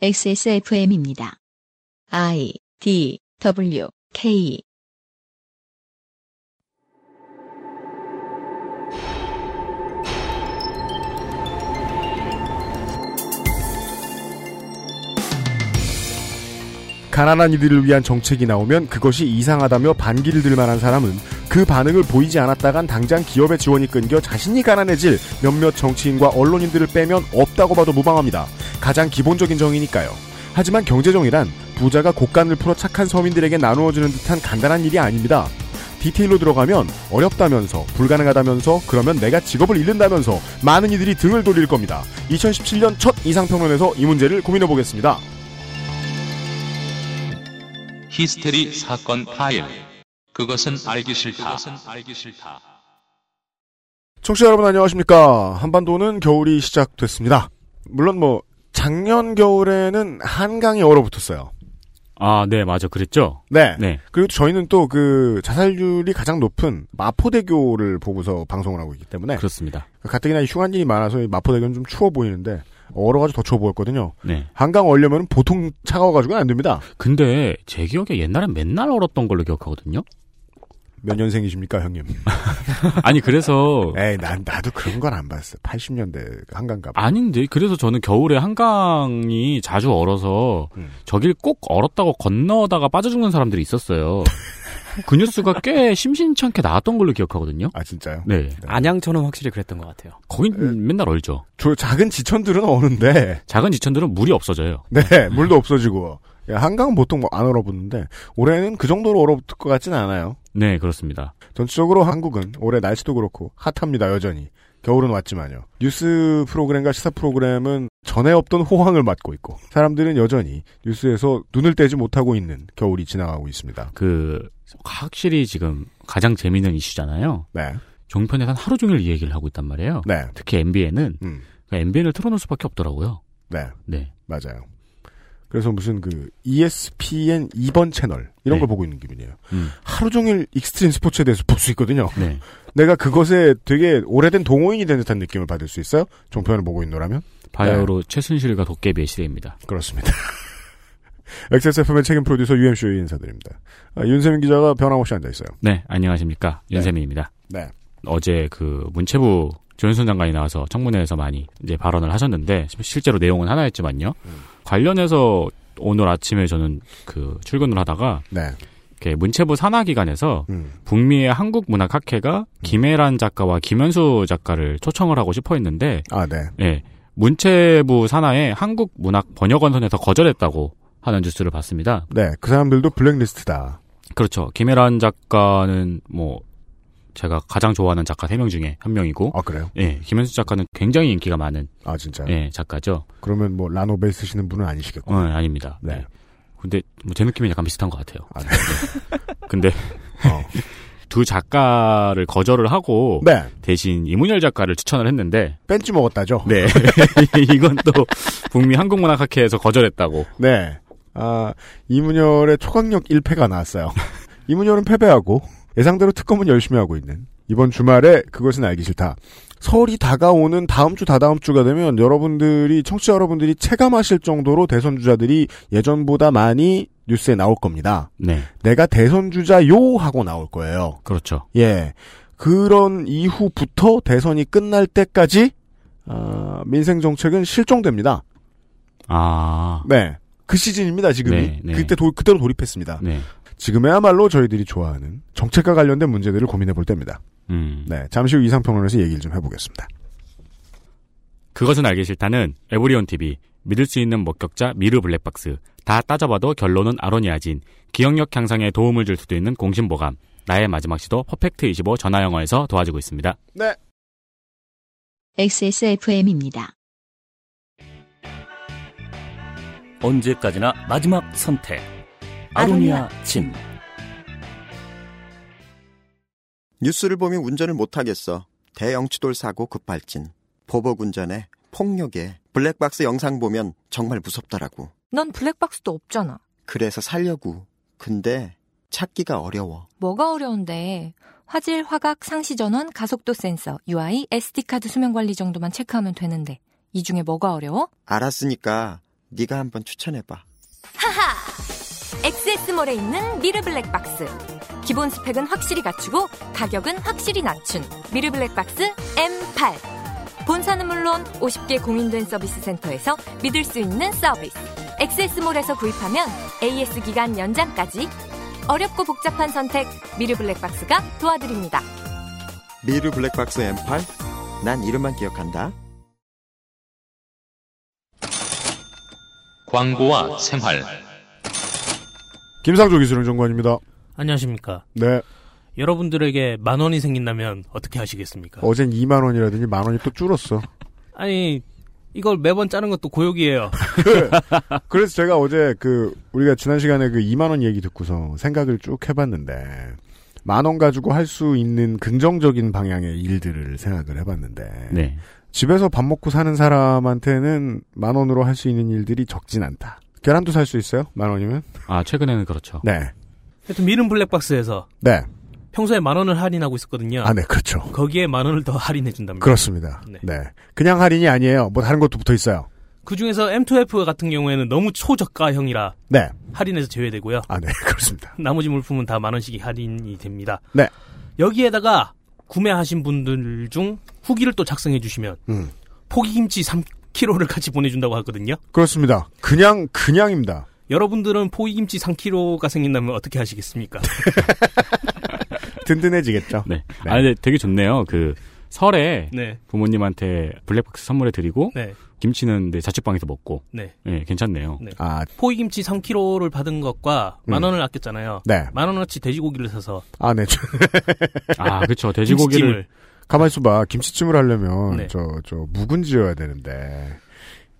XSFM입니다. I D W K 가난한 이들을 위한 정책이 나오면 그것이 이상하다며 반기를 들 만한 사람은 그 반응을 보이지 않았다간 당장 기업의 지원이 끊겨 자신이 가난해질 몇몇 정치인과 언론인들을 빼면 없다고 봐도 무방합니다. 가장 기본적인 정의니까요. 하지만 경제정의란 부자가 곡간을 풀어 착한 서민들에게 나누어주는 듯한 간단한 일이 아닙니다. 디테일로 들어가면 어렵다면서 불가능하다면서 그러면 내가 직업을 잃는다면서 많은 이들이 등을 돌릴 겁니다. 2017년 첫 이상평론에서 이 문제를 고민해 보겠습니다. 히스테리 사건 파일. 그것은 알기 싫다. 청취자 여러분 안녕하십니까. 한반도는 겨울이 시작됐습니다. 물론 뭐 작년 겨울에는 한강이 얼어붙었어요. 아, 네, 맞아. 그랬죠? 네. 네. 그리고 저희는 또 그 자살률이 가장 높은 마포대교를 보고서 방송을 하고 있기 때문에 그렇습니다. 가뜩이나 휴관일이 많아서 이 마포대교는 좀 추워 보이는데 얼어가지고 더 추워 보였거든요. 네. 한강 얼려면 보통 차가워가지고는 안 됩니다. 근데 제 기억에 옛날엔 맨날 얼었던 걸로 기억하거든요? 몇 년생이십니까, 형님? 아니, 그래서. 에이, 난, 나도 그런 건 안 봤어. 80년대 한강 가봐. 아닌데, 그래서 저는 겨울에 한강이 자주 얼어서 음. 저길 꼭 얼었다고 건너다가 빠져 죽는 사람들이 있었어요. 그 뉴스가 꽤 심심찮게 나왔던 걸로 기억하거든요? 아, 진짜요? 네. 안양처는 확실히 그랬던 것 같아요. 거긴 맨날 얼죠. 저 작은 지천들은 어는데, 작은 지천들은 물이 없어져요. 네, 물도 없어지고. 야, 한강은 보통 뭐 안 얼어붙는데, 올해는 그 정도로 얼어붙을 것 같진 않아요. 네, 그렇습니다. 전체적으로 한국은 올해 날씨도 그렇고 핫합니다, 여전히. 겨울은 왔지만요. 뉴스 프로그램과 시사 프로그램은 전에 없던 호황을 맞고 있고, 사람들은 여전히 뉴스에서 눈을 떼지 못하고 있는 겨울이 지나가고 있습니다. 그, 확실히 지금 가장 재미있는 이슈잖아요. 네. 종편에선 하루 종일 이 얘기를 하고 있단 말이에요. 네. 특히 MBN은 음. MBN을 틀어놓을 수밖에 없더라고요. 네. 네. 맞아요. 그래서 무슨 그 ESPN 2번 채널 이런 네. 걸 보고 있는 기분이에요. 음. 하루 종일 익스트림 스포츠에 대해서 볼 수 있거든요. 네. 내가 그것에 되게 오래된 동호인이 된 듯한 느낌을 받을 수 있어요. 종편을 보고 있노라면 바야흐로 최순실과 도깨비의 시대입니다. 그렇습니다. XSFM의 책임 프로듀서 UMC의 인사드립니다. 아, 윤세민 기자가 변함없이 앉아 있어요. 네, 안녕하십니까. 윤세민입니다. 네. 어제 그 문체부 조현순 장관이 나와서 청문회에서 많이 이제 발언을 하셨는데 실제로 내용은 하나였지만요. 관련해서 오늘 아침에 저는 그 출근을 하다가 네. 이렇게 문체부 산하기관에서 음. 북미의 한국문학학회가 김혜란 작가와 김현수 작가를 초청을 하고 싶어 했는데 아, 네. 예, 문체부 산하에 한국문학 번역원선에서 거절했다고 하는 뉴스를 봤습니다. 네. 그 사람들도 블랙리스트다. 그렇죠. 김혜란 작가는 뭐 제가 가장 좋아하는 작가 3명 중에 한 명이고 아, 그래요? 예, 김현수 작가는 굉장히 인기가 많은 아, 진짜요? 예, 작가죠. 그러면 뭐 라노벨 쓰시는 분은 아니시겠고. 어, 아닙니다. 네. 네. 근데 뭐 제 느낌이 약간 비슷한 것 같아요. 아, 네. 근데 어. 두 작가를 거절을 하고 네. 대신 이문열 작가를 추천을 했는데 뺀지 먹었다죠? 네. 이건 또 북미 한국문학학회에서 거절했다고. 네. 아, 이문열의 초강력 1패가 나왔어요. 이문열은 패배하고 예상대로 특검은 열심히 하고 있는 이번 주말에 그것은 알기 싫다. 설이 다가오는 다음 주 다다음 주가 되면 여러분들이 청취자 여러분들이 체감하실 정도로 대선 주자들이 예전보다 많이 뉴스에 나올 겁니다. 네. 내가 대선 주자요 하고 나올 거예요. 그렇죠. 예. 그런 이후부터 대선이 끝날 때까지 아, 민생 정책은 실종됩니다. 아. 네. 그 시즌입니다, 지금이. 네, 네. 그때 도, 그때로 돌입했습니다. 네. 지금에야말로 저희들이 좋아하는 정책과 관련된 문제들을 고민해 볼 때입니다. 음. 네. 잠시 후 이상평론에서 얘기를 좀 해보겠습니다. 그것은 알기 싫다는 에브리온 TV, 믿을 수 있는 목격자 미르 블랙박스, 다 따져봐도 결론은 아로니아진, 기억력 향상에 도움을 줄 수도 있는 공신보감, 나의 마지막 시도 퍼펙트25 전화영어에서 도와주고 있습니다. 네. XSFM입니다. 언제까지나 마지막 선택. 아로니아 진. 뉴스를 보면 운전을 못하겠어. 대형 추돌 사고 급발진. 보복 운전에 폭력에 블랙박스 영상 보면 정말 무섭더라고. 넌 블랙박스도 없잖아. 그래서 살려고. 근데 찾기가 어려워. 뭐가 어려운데? 화질, 화각, 상시 전원, 가속도 센서, UI, SD카드 수명 관리 정도만 체크하면 되는데. 이 중에 뭐가 어려워? 알았으니까 네가 한번 추천해 봐. 하하! XS몰에 있는 미르 블랙박스. 기본 스펙은 확실히 갖추고 가격은 확실히 낮춘 미르 블랙박스 M8. 본사는 물론 50개 공인된 서비스 센터에서 믿을 수 있는 서비스. XS몰에서 구입하면 AS 기간 연장까지 어렵고 복잡한 선택 미르 블랙박스가 도와드립니다. 미르 블랙박스 M8? 난 이름만 기억한다. 광고와 생활. 김상조 기술은 정관입니다. 안녕하십니까. 네. 여러분들에게 만 원이 생긴다면 어떻게 하시겠습니까? 어젠 2만 원이라더니 만 원이 또 줄었어. 아니, 이걸 매번 짜는 것도 고역이에요. 그 래서 제가 어제 그 우리가 지난 시간에 그 2만 원 얘기 듣고서 생각을 쭉 해봤는데 만 원 가지고 할 수 있는 긍정적인 방향의 일들을 생각을 해봤는데 네. 집에서 밥 먹고 사는 사람한테는 만 원으로 할 수 있는 일들이 적진 않다. 계란도 살 수 있어요? 만 원이면? 아, 최근에는 그렇죠. 네. 하여튼 미름 블랙박스에서 네. 평소에 만 원을 할인하고 있었거든요. 아, 네, 그렇죠. 거기에 만 원을 더 할인해 준답니다. 그렇습니다. 네. 네. 그냥 할인이 아니에요. 뭐 다른 것도 붙어 있어요. 그 중에서 M2F 같은 경우에는 너무 초저가형이라 네. 할인해서 제외되고요. 아, 네, 그렇습니다. 나머지 물품은 다 만 원씩이 할인이 됩니다. 네. 여기에다가 구매하신 분들 중 후기를 또 작성해 주시면 음. 포기김치 3kg를 같이 보내준다고 하거든요. 그렇습니다. 그냥, 그냥입니다. 여러분들은 포기김치 3kg가 생긴다면 어떻게 하시겠습니까? 든든해지겠죠. 네. 네. 아, 근데 되게 좋네요. 그 설에 네, 부모님한테 블랙박스 선물해 드리고 네, 김치는 내 자취방에서 먹고 네. 예, 괜찮네요. 네. 아, 포기김치 3kg를 받은 것과 음. 만 원을 아꼈잖아요. 네. 만 원어치 돼지고기를 사서 아, 네. 저, 아, 그렇죠. 돼지고기를 김치찜을 가만히 있어봐. 김치찜을 하려면, 네. 저, 저, 묵은지여야 되는데.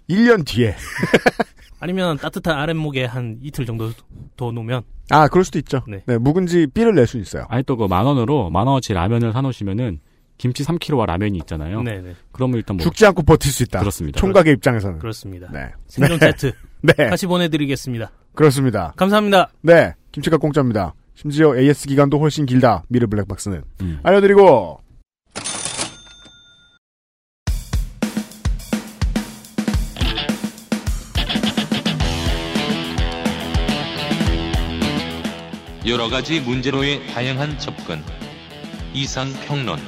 1년 뒤에. 아니면 따뜻한 아랫목에 한 이틀 정도 더 놓으면 아, 그럴 수도 있죠. 네. 네. 묵은지 삐를 낼 수 있어요. 아니 또 그 만 원으로 만 원어치 라면을 사놓으시면은 김치 3kg와 라면이 있잖아요. 네, 네. 그러면 일단 뭐 죽지 않고 버틸 수 있다. 그렇습니다. 총각의 입장에서는. 그렇습니다. 네. 생존 세트 네. 같이 보내드리겠습니다. 그렇습니다. 감사합니다. 네. 김치가 공짜입니다. 심지어 AS 기간도 훨씬 길다. 미르 블랙박스는. 음. 알려드리고. 여러 가지 문제로의 다양한 접근. 이상 평론.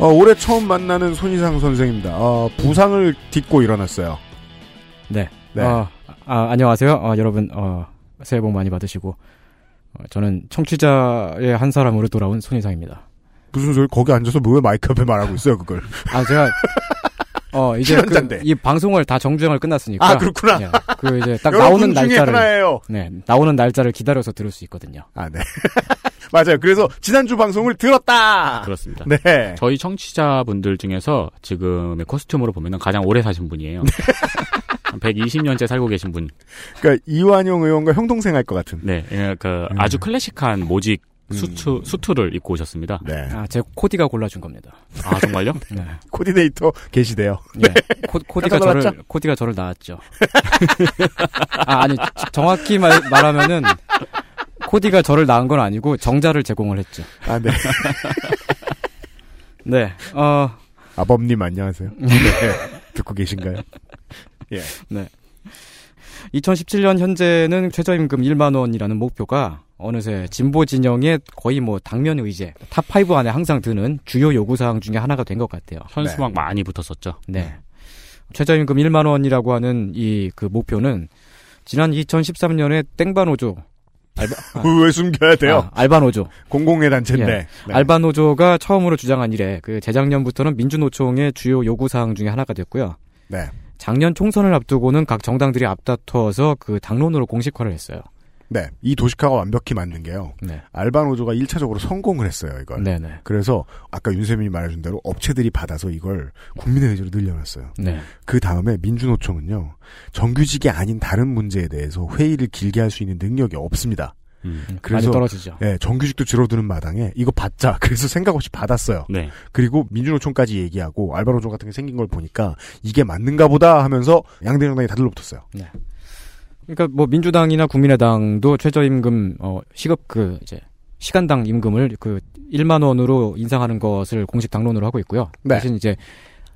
어, 올해 처음 만나는 손희상 선생입니다. 어, 부상을 딛고 일어났어요. 네. 네. 어, 아, 안녕하세요. 어, 여러분, 어, 새해 복 많이 받으시고, 어, 저는 청취자의 한 사람으로 돌아온 손희상입니다. 무슨 소리? 거기 앉아서 왜 마이크 앞에 말하고 있어요, 그걸? 아, 제가, 어, 이제 그. 이 방송을 다 정주행을 끝났으니까. 아, 그렇구나. 예, 그 이제 딱 나오는 날짜를, 하나예요. 네, 나오는 날짜를 기다려서 들을 수 있거든요. 아, 네. 맞아요. 그래서 지난주 방송을 들었다. 그렇습니다. 네. 저희 청취자분들 중에서 지금의 코스튬으로 보면은 가장 오래 사신 분이에요. 한 120년째 살고 계신 분. 그러니까 이완용 의원과 형 동생 할 것 같은. 네, 예, 그 음. 아주 클래식한 모직 음. 수트 수트를 입고 오셨습니다. 네. 아, 제 코디가 골라준 겁니다. 아 정말요? 네. 코디네이터 계시대요. 예. 코, 코디가 깜짝 놀랐죠? 저를, 코디가 저를 낳았죠. 아, 아니, 정확히 말, 말하면은, 코디가 저를 낳은 건 아니고, 정자를 제공을 했죠. 아, 네. 네, 어, 아범님 안녕하세요. 네. 듣고 계신가요? 예. 2017년 현재는 최저임금 1만 원이라는 목표가 어느새 진보 진영의 거의 뭐 당면 의제 top 5 안에 항상 드는 주요 요구 사항 중에 하나가 된 것 같아요. 현수막 많이 붙었었죠. 네. 최저임금 1만 원이라고 하는 이 그 목표는 지난 2013년에 땡바노조 알바, 아, 왜 숨겨야 돼요? 아, 알바노조 공공의 단체인데. 예. 네. 알바노조가 처음으로 주장한 이래 그 재작년부터는 민주노총의 주요 요구 사항 중에 하나가 됐고요. 네. 작년 총선을 앞두고는 각 정당들이 앞다퉈서 그 당론으로 공식화를 했어요. 네. 이 도식화가 완벽히 맞는 게요. 네. 알바노조가 1차적으로 성공을 했어요, 이걸. 네네. 그래서 아까 윤세민이 말해준 대로 업체들이 받아서 이걸 국민의 의지로 늘려놨어요. 네. 그 다음에 민주노총은요. 정규직이 아닌 다른 문제에 대해서 회의를 길게 할 수 있는 능력이 없습니다. 음. 그래서 많이 떨어지죠. 예, 정규직도 줄어드는 마당에 이거 받자. 그래서 생각 없이 받았어요. 네. 그리고 민주노총까지 얘기하고 알바노조 같은 게 생긴 걸 보니까 이게 맞는가 보다 하면서 양대 정당이 다 들러붙었어요. 그러니까 뭐 민주당이나 국민의당도 최저임금 어 시급 그 이제 시간당 임금을 그 1만 원으로 인상하는 것을 공식 당론으로 하고 있고요. 네. 대신 이제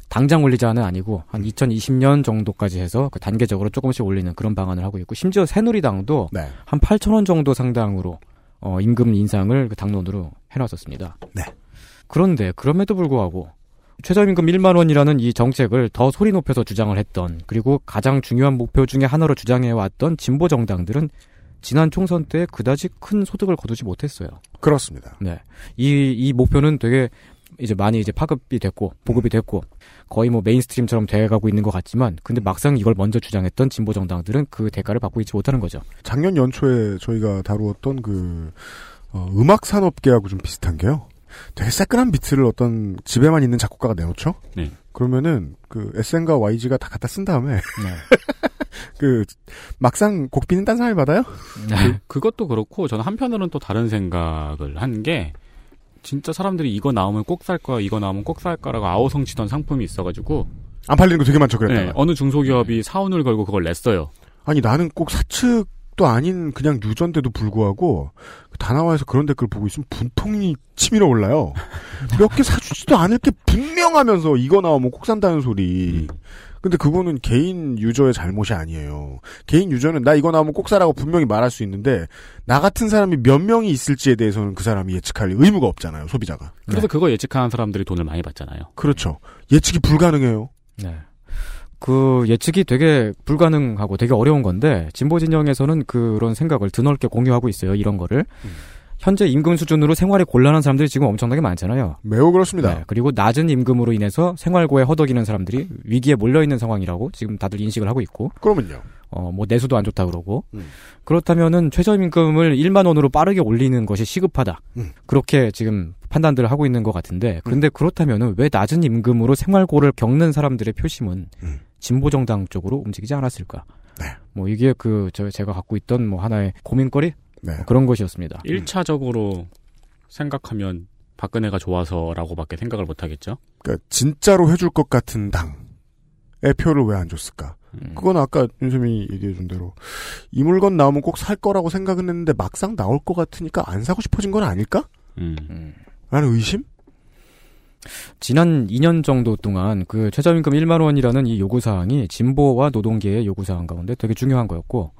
당장 올리자는 아니고 한 2020년 정도까지 해서 그 단계적으로 조금씩 올리는 그런 방안을 하고 있고 심지어 새누리당도 네. 한 8천 원 정도 상당으로 어, 임금 인상을 그 당론으로 해놨었습니다. 네. 그런데 그럼에도 불구하고 최저임금 1만 원이라는 이 정책을 더 소리 높여서 주장을 했던 그리고 가장 중요한 목표 중에 하나로 주장해왔던 진보 정당들은 지난 총선 때 그다지 큰 소득을 거두지 못했어요. 그렇습니다. 네. 이, 이 목표는 되게 이제 많이 이제 파급이 됐고, 보급이 됐고, 거의 뭐 mainstream처럼 돼가고 있는 것 같지만, 근데 막상 이걸 먼저 주장했던 진보 정당들은 그 대가를 받고 있지 못하는 거죠. 작년 연초에 저희가 다루었던 그 어, 음악 산업계하고 좀 비슷한 게요. 되게 새끈한 비트를 어떤 집에만 있는 작곡가가 내놓죠. 네. 그러면은 그 SN과 YG가 다 갖다 쓴 다음에 네. 그 막상 곡비는 딴 사람이 받아요? 그, 그것도 그렇고 저는 한편으로는 또 다른 생각을 한 게 진짜 사람들이 이거 나오면 꼭 살 거야, 이거 나오면 꼭 살 거라고 아우성치던 상품이 있어가지고 안 팔리는 거 되게 많죠. 그랬다가 네, 어느 중소기업이 사원을 걸고 그걸 냈어요. 아니 나는 꼭 사측도 아닌 그냥 유전데도 불구하고 다나와에서 그런 댓글 보고 있으면 분통이 치밀어 올라요. 몇 개 사주지도 않을 게 분명하면서 이거 나오면 꼭 산다는 소리. 근데 그거는 개인 유저의 잘못이 아니에요. 개인 유저는 나 이거 나오면 꼭 사라고 분명히 말할 수 있는데 나 같은 사람이 몇 명이 있을지에 대해서는 그 사람이 예측할 의무가 없잖아요. 소비자가. 그래서 그거 예측하는 사람들이 돈을 많이 받잖아요. 그렇죠. 예측이 불가능해요. 네. 그 예측이 되게 불가능하고 되게 어려운 건데 진보 진영에서는 그런 생각을 드넓게 공유하고 있어요. 이런 거를 현재 임금 수준으로 생활이 곤란한 사람들이 지금 엄청나게 많잖아요. 매우 그렇습니다. 네, 그리고 낮은 임금으로 인해서 생활고에 허덕이는 사람들이 위기에 몰려 있는 상황이라고 지금 다들 인식을 하고 있고. 그러면요. 어, 뭐 내수도 안 좋다 그러고. 음. 그렇다면은 최저임금을 1만 원으로 빠르게 올리는 것이 시급하다. 음. 그렇게 지금 판단들을 하고 있는 것 같은데. 그런데 그렇다면은 왜 낮은 임금으로 생활고를 겪는 사람들의 표심은 음. 진보 정당 쪽으로 움직이지 않았을까? 네. 뭐 이게 그 저 제가 갖고 있던 뭐 하나의 고민거리 네. 뭐 그런 것이었습니다. 1차적으로 생각하면 박근혜가 좋아서라고밖에 생각을 못 하겠죠. 그러니까 진짜로 해줄 것 같은 당의 표를 왜 안 줬을까? 음. 그건 아까 윤세민이 얘기해준 대로 이 물건 나오면 꼭 살 거라고 생각은 했는데 막상 나올 것 같으니까 안 사고 싶어진 건 아닐까? 음. 라는 의심? 지난 2년 정도 동안 그 최저임금 1만 원이라는 이 요구 사항이 진보와 노동계의 요구 사항 가운데 되게 중요한 거였고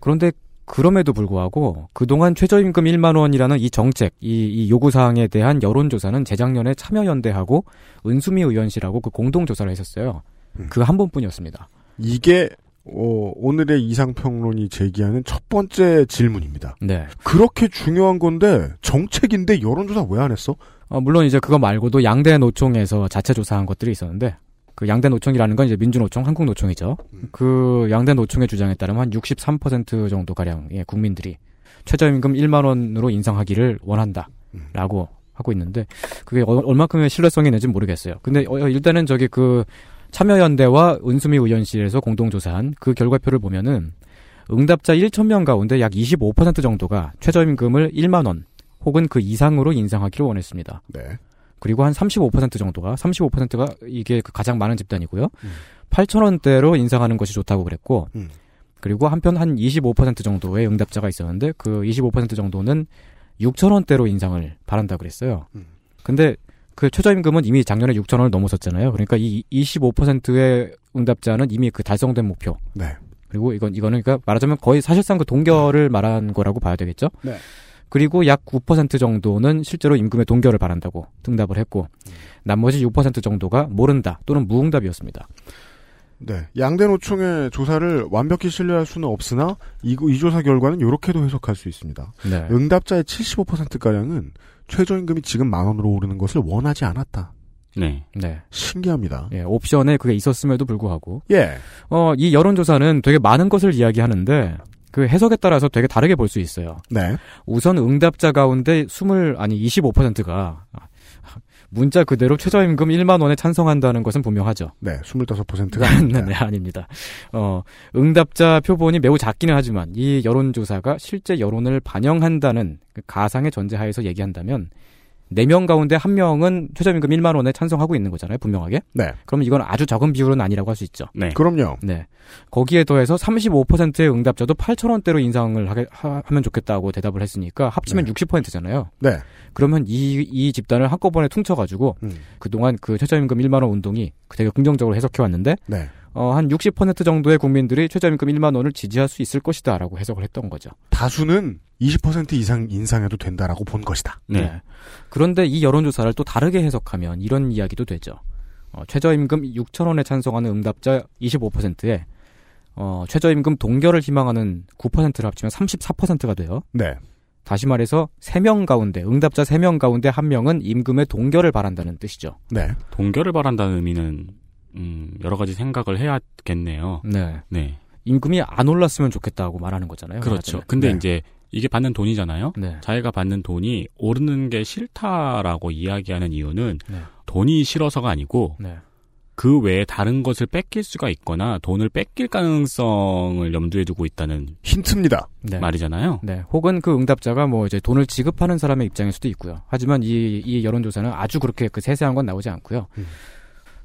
그런데 그럼에도 불구하고 그동안 최저임금 1만 원이라는 이 정책, 이, 이 요구 사항에 대한 여론조사는 재작년에 참여연대하고 은수미 의원실하고 그 공동조사를 했었어요. 그한 번뿐이었습니다. 이게 어, 오늘의 이상평론이 제기하는 첫 번째 질문입니다. 네. 그렇게 중요한 건데 정책인데 여론조사 왜 안 했어? 어, 물론 이제 그거 말고도 양대 노총에서 자체 조사한 것들이 있었는데 그 양대 노총이라는 건 이제 민주노총, 한국노총이죠. 그 양대 노총의 주장에 따르면 한 63% 정도 가량의 국민들이 최저임금 1만 원으로 인상하기를 원한다라고 하고 있는데 그게 어- 얼마큼의 신뢰성이 있는지 모르겠어요. 근데 어, 일단은 저기 그 참여연대와 은수미 의원실에서 공동 조사한 그 결과표를 보면은 응답자 1,000명 가운데 약 25% 정도가 최저임금을 1만 원 혹은 그 이상으로 인상하기를 원했습니다. 네. 그리고 한 35% 정도가 35%가 이게 그 가장 많은 집단이고요. 8천 원대로 인상하는 것이 좋다고 그랬고 음. 그리고 한편 한 25% 정도의 응답자가 있었는데 그 25% 정도는 6천 원대로 인상을 바란다 그랬어요. 근데 그 최저임금은 이미 작년에 6천 원을 넘어섰잖아요. 그러니까 이 25%의 응답자는 이미 그 달성된 목표. 네. 그리고 이건 이거는 그러니까 말하자면 거의 사실상 그 동결을 말한 거라고 봐야 되겠죠. 네. 그리고 약 9% 정도는 실제로 임금의 동결을 바란다고 응답을 했고 나머지 6% 정도가 모른다 또는 무응답이었습니다. 네. 양대 노총의 조사를 완벽히 신뢰할 수는 없으나 이, 이 조사 결과는 이렇게도 해석할 수 있습니다. 네. 응답자의 75%가량은 최저임금이 지금 만 원으로 오르는 것을 원하지 않았다. 네. 네. 신기합니다. 예, 옵션에 그게 있었음에도 불구하고 예. 어, 이 여론조사는 되게 많은 것을 이야기하는데 그 해석에 따라서 되게 다르게 볼 수 있어요. 네. 우선 응답자 가운데 20 아니 25%가 문자 그대로 최저임금 1만 원에 찬성한다는 것은 분명하죠. 네. 25%가 네, 네, 아닙니다. 어, 응답자 표본이 매우 작기는 하지만 이 여론조사가 실제 여론을 반영한다는 그 가상의 전제하에서 얘기한다면 4명 가운데 1명은 최저임금 1만 원에 찬성하고 있는 거잖아요, 분명하게. 네. 그럼 이건 아주 적은 비율은 아니라고 할 수 있죠. 네. 그럼요. 네. 거기에 더해서 35%의 응답자도 8천 원대로 인상을 하게, 하, 면 좋겠다고 대답을 했으니까 합치면 네. 60%잖아요. 네. 그러면 이, 이 집단을 한꺼번에 퉁쳐가지고 음. 그동안 그 최저임금 1만 원 운동이 되게 긍정적으로 해석해왔는데 네. 어, 한 60% 정도의 국민들이 최저임금 1만 원을 지지할 수 있을 것이다라고 해석을 했던 거죠. 다수는 20% 이상 인상해도 된다라고 본 것이다. 네. 그런데 이 여론조사를 또 다르게 해석하면 이런 이야기도 되죠. 어, 최저임금 6천 원에 찬성하는 응답자 25%에 어, 최저임금 동결을 희망하는 9%를 합치면 34%가 돼요. 네. 다시 말해서 3명 가운데 응답자 3명 가운데 1명은 임금의 동결을 바란다는 뜻이죠. 네. 동결을 바란다는 의미는 음, 여러 가지 생각을 해야겠네요. 네. 네. 임금이 안 올랐으면 좋겠다고 말하는 거잖아요. 그렇죠. 말하자면. 근데 네. 이제 이게 받는 돈이잖아요. 네. 자기가 받는 돈이 오르는 게 싫다라고 이야기하는 이유는 네. 돈이 싫어서가 아니고 네. 그 외에 다른 것을 뺏길 수가 있거나 돈을 뺏길 가능성을 염두에 두고 있다는 힌트입니다. 네. 말이잖아요. 네. 혹은 그 응답자가 뭐 이제 돈을 지급하는 사람의 입장일 수도 있고요. 하지만 이, 이 여론조사는 아주 그렇게 그 세세한 건 나오지 않고요. 음.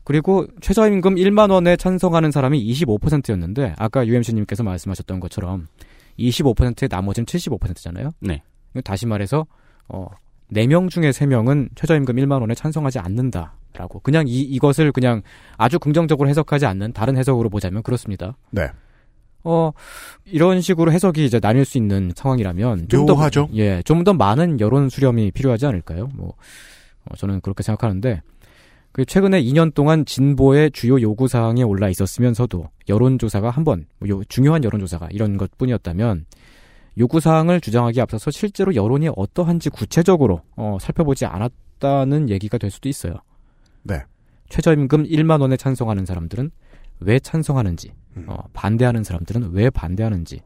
그리고 최저임금 1만 원에 찬성하는 사람이 25%였는데 아까 UMC님께서 말씀하셨던 것처럼 25%의 나머지는 75%잖아요. 네. 다시 말해서 어 4명 중에 3명은 최저임금 1만 원에 찬성하지 않는다라고 그냥 이 이것을 그냥 아주 긍정적으로 해석하지 않는 다른 해석으로 보자면 그렇습니다. 네. 어 이런 식으로 해석이 이제 나뉠 수 있는 상황이라면 좀더 묘하죠? 예, 좀 더 많은 여론 수렴이 필요하지 않을까요? 뭐 어, 저는 그렇게 생각하는데 그 최근에 2년 동안 진보의 주요 요구 사항에 올라 있었으면서도 여론조사가 한번 뭐 요- 중요한 여론조사가 이런 것뿐이었다면 요구 사항을 주장하기 앞서서 실제로 여론이 어떠한지 구체적으로 어, 살펴보지 않았다는 얘기가 될 수도 있어요. 네. 최저임금 1만 원에 찬성하는 사람들은 왜 찬성하는지, 음. 어, 반대하는 사람들은 왜 반대하는지,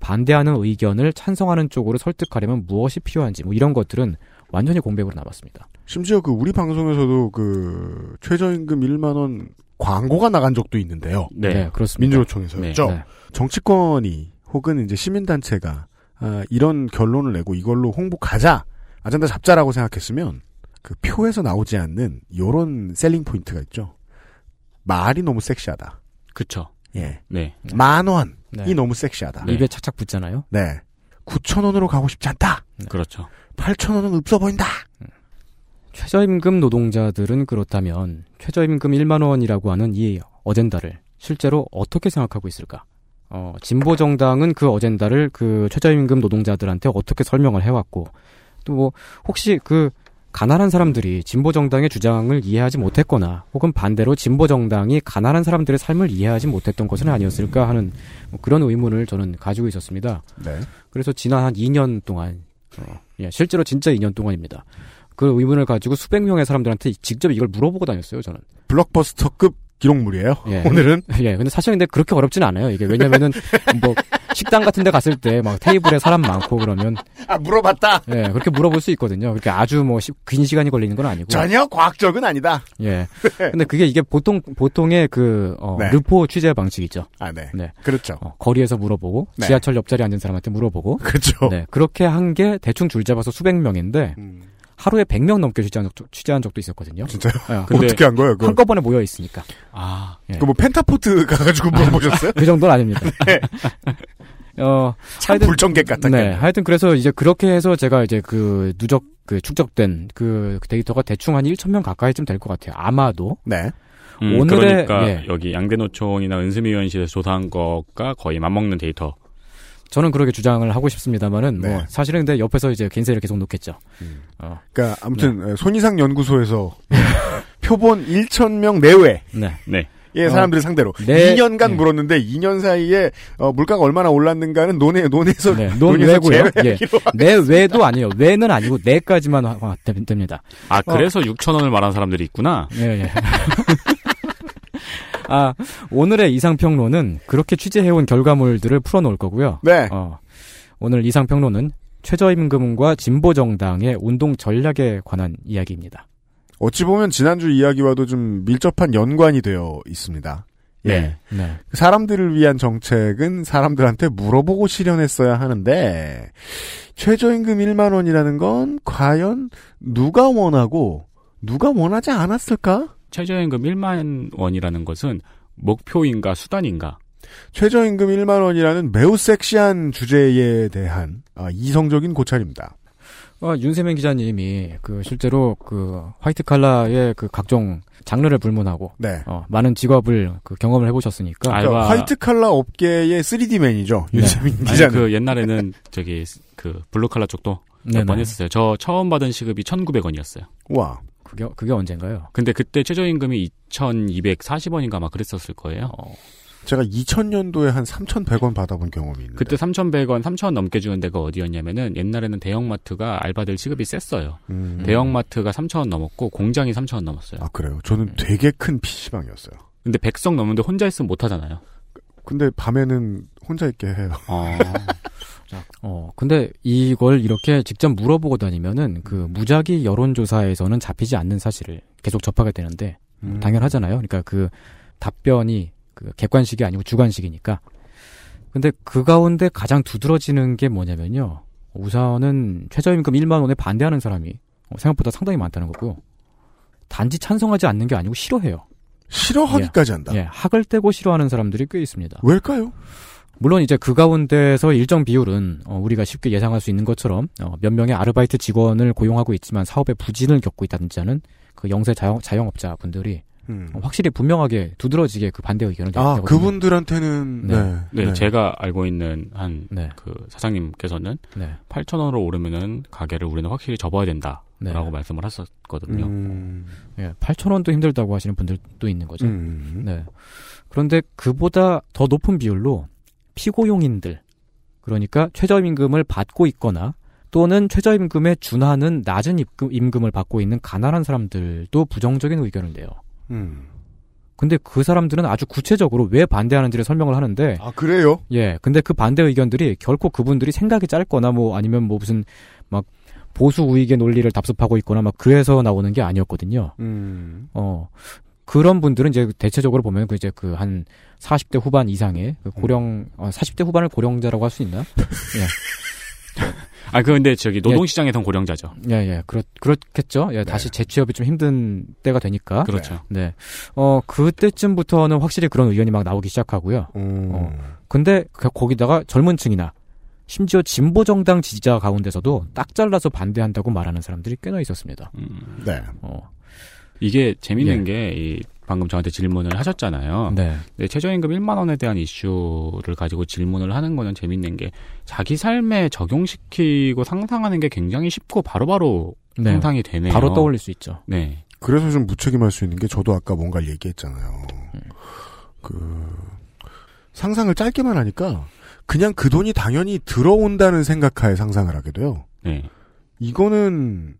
반대하는 의견을 찬성하는 쪽으로 설득하려면 무엇이 필요한지, 뭐 이런 것들은 완전히 공백으로 남았습니다. 심지어 그 우리 방송에서도 그 최저임금 1만 원 광고가 나간 적도 있는데요. 네. 그렇습니다. 민주노총에서였죠. 네. 정치권이 혹은 이제 시민단체가 아, 이런 결론을 내고 이걸로 홍보 가자 아젠다 잡자라고 생각했으면 그 표에서 나오지 않는 요런 selling point가 있죠. 말이 너무 섹시하다. 그쵸. 예. 네. 만 원이 네. 너무 섹시하다. 입에 착착 붙잖아요. 네. 9천 원으로 가고 싶지 않다. 그렇죠. 8천 원은 없어 보인다. 최저임금 노동자들은 그렇다면 최저임금 1만 원이라고 하는 이 어젠다를 실제로 어떻게 생각하고 있을까? 어, 진보 정당은 그 어젠다를 그 최저임금 노동자들한테 어떻게 설명을 해왔고 또 뭐 혹시 그 가난한 사람들이 진보 정당의 주장을 이해하지 못했거나 혹은 반대로 진보 정당이 가난한 사람들의 삶을 이해하지 못했던 것은 아니었을까 하는 뭐 그런 의문을 저는 가지고 있었습니다. 네. 그래서 지난 한 2년 동안, 어, 예, 실제로 진짜 2년 동안입니다. 그 의문을 가지고 수백 명의 사람들한테 직접 이걸 물어보고 다녔어요, 저는. 블록버스터급 기록물이에요. 예. 오늘은 예, 근데 사실 근데 그렇게 어렵진 않아요, 이게. 왜냐면은, 뭐, 식당 같은 데 갔을 때 막 테이블에 사람 많고 그러면, 아 물어봤다. 예, 그렇게 물어볼 수 있거든요. 그렇게 아주 뭐, 시- 긴 시간이 걸리는 건 아니고. 전혀 과학적은 아니다. 예. 근데 그게 이게 보통, 보통의 그, 어, 네. 르포 취재 방식 이죠. 아 네. 네. 그렇죠. 어, 거리에서 물어보고, 네. 지하철 옆자리에 앉은 사람한테 물어보고, 그렇죠. 네. 그렇게 한 게 대충 줄 잡아서 수백 명인데, 음, 하루에 100명 넘게 취재한, 적, 취재한 적도 있었거든요. 진짜요? 예, 근데 어떻게 한 거예요? 그거? 한꺼번에 모여 있으니까. 아, 예. 그뭐 펜타포트 가가지고 물어보셨어요? 그 정도는 아닙니다. 어, 참 하여튼- 불청객 같았네. 네. 하여튼 그래서 이제 그렇게 해서 제가 이제 그 누적 그 축적된 그 데이터가 대충 한 1,000명 가까이쯤 될 것 같아요. 아마도. 네. 음, 오늘의- 그러니까 예. 여기 양대노총이나 은수미위원실에서 조사한 것과 거의 맞먹는 데이터. 저는 그렇게 주장을 하고 싶습니다만은 뭐 네. 사실은 근데 옆에서 이제 겐세를 계속 놓겠죠. 음. 어. 그러니까 아무튼 손이상 연구소에서 표본 1,000명 내외 네. 네. 의 어, 사람들을 상대로 네. 2년간 네. 물었는데 2년 사이에 어, 물가가 얼마나 올랐는가는 논에 논에서 네. 논외고요. 예. 제외하기로 내 외도 아니에요. 외는 아니고 내까지만 됩니다. 아, 그래서 6천 원을 말한 사람들이 있구나. 예, 예. 아, 오늘의 이상평론은 그렇게 취재해온 결과물들을 풀어놓을 거고요. 네. 어, 오늘 이상평론은 최저임금과 진보정당의 운동 전략에 관한 이야기입니다. 어찌 보면 지난주 이야기와도 좀 밀접한 연관이 되어 있습니다. 예. 네. 사람들을 위한 정책은 사람들한테 물어보고 실현했어야 하는데 최저임금 1만 원이라는 건 과연 누가 원하고 누가 원하지 않았을까? 최저임금 1만 원이라는 것은 목표인가 수단인가? 최저임금 1만 원이라는 매우 섹시한 주제에 대한 아, 이성적인 고찰입니다. 어, 윤세민 기자님이 그 실제로 그 화이트 칼라의 그 각종 장르를 불문하고 네. 어, 많은 직업을 그 경험을 해보셨으니까 알바- 그러니까 화이트 칼라 업계의 3D맨이죠. 네. 윤세민 아니 기자는. 그 옛날에는 저기 그 블루 칼라 쪽도. 몇 번 했었어요. 저 처음 받은 시급이 1,900원이었어요. 와. 그게 그게 언젠가요? 근데 그때 최저임금이 2,240원인가 막 그랬었을 거예요. 제가 2000년도에 한 3,100원 받아본 경험이 있는데. 그때 3,100원, 3,000원 넘게 주는 데가 어디였냐면은 옛날에는 대형마트가 알바들 시급이 셌어요. 음. 대형마트가 3,000원 넘었고 공장이 3,000원 넘었어요. 아 그래요. 저는 되게 큰 PC방이었어요. 근데 100석 넘는데 혼자 있으면 못 하잖아요. 근데 밤에는 혼자 있게 해요. 어. 어, 근데 이걸 이렇게 직접 물어보고 다니면은 그 무작위 여론조사에서는 잡히지 않는 사실을 계속 접하게 되는데 음. 당연하잖아요. 그러니까 그 답변이 그 객관식이 아니고 주관식이니까. 근데 그 가운데 가장 두드러지는 게 뭐냐면요. 우선은 최저임금 1만 원에 반대하는 사람이 어, 생각보다 상당히 많다는 거고요. 단지 찬성하지 않는 게 아니고 싫어해요. 싫어하기까지 한다. 예, 학을 떼고 싫어하는 사람들이 꽤 있습니다. 왜일까요? 물론 이제 그 가운데서 일정 비율은 어, 우리가 쉽게 예상할 수 있는 것처럼 어, 몇 명의 아르바이트 직원을 고용하고 있지만 사업에 부진을 겪고 있다든지 하는 그 영세 자영, 자영업자 분들이 음. 어, 확실히 분명하게 두드러지게 그 반대 의견을 아, 내거든요. 그분들한테는 네. 네, 제가 알고 있는 한그 네. 사장님께서는 네. 8,000원으로 오르면은 가게를 우리는 확실히 접어야 된다 라고 네. 말씀을 하셨거든요. 음. 예, 8,000원도 힘들다고 하시는 분들도 있는 거죠. 음. 네. 그런데 그보다 더 높은 비율로 피고용인들, 그러니까 최저임금을 받고 있거나 또는 최저임금에 준하는 낮은 임금, 임금 을 받고 있는 가난한 사람들도 부정적인 의견을 내요. 음. 근데 그 사람들은 아주 구체적으로 왜 반대하는지를 설명을 하는데, 아, 그래요? 예, 근데 그 반대 의견들이 결코 그분들이 생각이 짧거나 뭐 아니면 뭐 무슨 막 보수 우익의 논리를 답습하고 있거나 막 그래서 나오는 게 아니었거든요. 음. 어, 그런 분들은 이제 대체적으로 보면 그 이제 그 한 40대 후반 이상의 그 고령, 어, 40대 후반을 고령자라고 할 수 있나? 예. 아, 그 근데 저기 노동시장에선 고령자죠. 예, 예. 그렇, 그렇겠죠. 예, 다시 재취업이 좀 힘든 때가 되니까. 그렇죠. 네. 어, 그때쯤부터는 확실히 그런 의견이 막 나오기 시작하고요. 음. 어, 근데 그- 거기다가 젊은 층이나 심지어 진보 정당 지지자 가운데서도 딱 잘라서 반대한다고 말하는 사람들이 꽤나 있었습니다. 음. 네. 어, 이게 재밌는 예. 게, 이, 방금 저한테 질문을 하셨잖아요. 네. 네, 최저임금 1만 원에 대한 이슈를 가지고 질문을 하는 거는 재밌는 게 자기 삶에 적용시키고 상상하는 게 굉장히 쉽고 바로바로 네. 상상이 되네요. 바로 떠올릴 수 있죠. 네. 그래서 좀 무책임할 수 있는 게 저도 아까 뭔가를 얘기했잖아요. 그 상상을 짧게만 하니까 그냥 그 돈이 당연히 들어온다는 생각하에 상상을 하게 돼요. 네. 이거는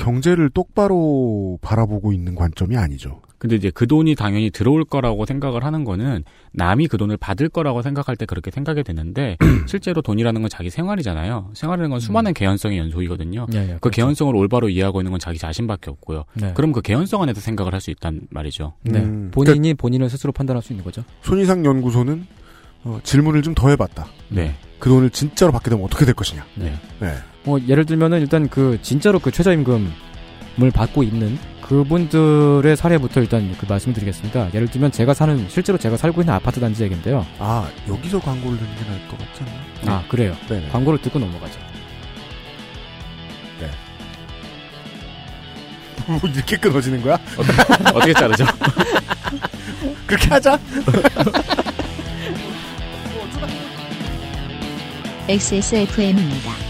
경제를 똑바로 바라보고 있는 관점이 아니죠. 근데 이제 그 돈이 당연히 들어올 거라고 생각을 하는 거는 남이 그 돈을 받을 거라고 생각할 때 그렇게 생각이 되는데 실제로 돈이라는 건 자기 생활이잖아요. 생활이라는 건 수많은 개연성의 연속이거든요. 예, 예, 그 그렇죠. 개연성을 올바로 이해하고 있는 건 자기 자신밖에 없고요. 네. 그럼 그 개연성 안에서 생각을 할 수 있단 말이죠. 네. 음, 본인이 본인을 스스로 판단할 수 있는 거죠. 손이상 연구소는 어, 질문을 좀 더 해봤다. 네. 그 돈을 진짜로 받게 되면 어떻게 될 것이냐. 네. 네. 뭐 예를 들면은 일단 그 진짜로 그 최저임금을 받고 있는 그분들의 사례부터 일단 그 말씀드리겠습니다. 예를 들면 제가 사는 실제로 제가 살고 있는 아파트 단지 얘긴데요. 아 여기서 광고를 듣는 게 나을 것 같지 않나? 아 그래요. 네. 광고를 듣고 넘어가죠. 뭐 이렇게 끊어지는 거야? 어떻게 자르죠? 그렇게 하자. XSFM입니다.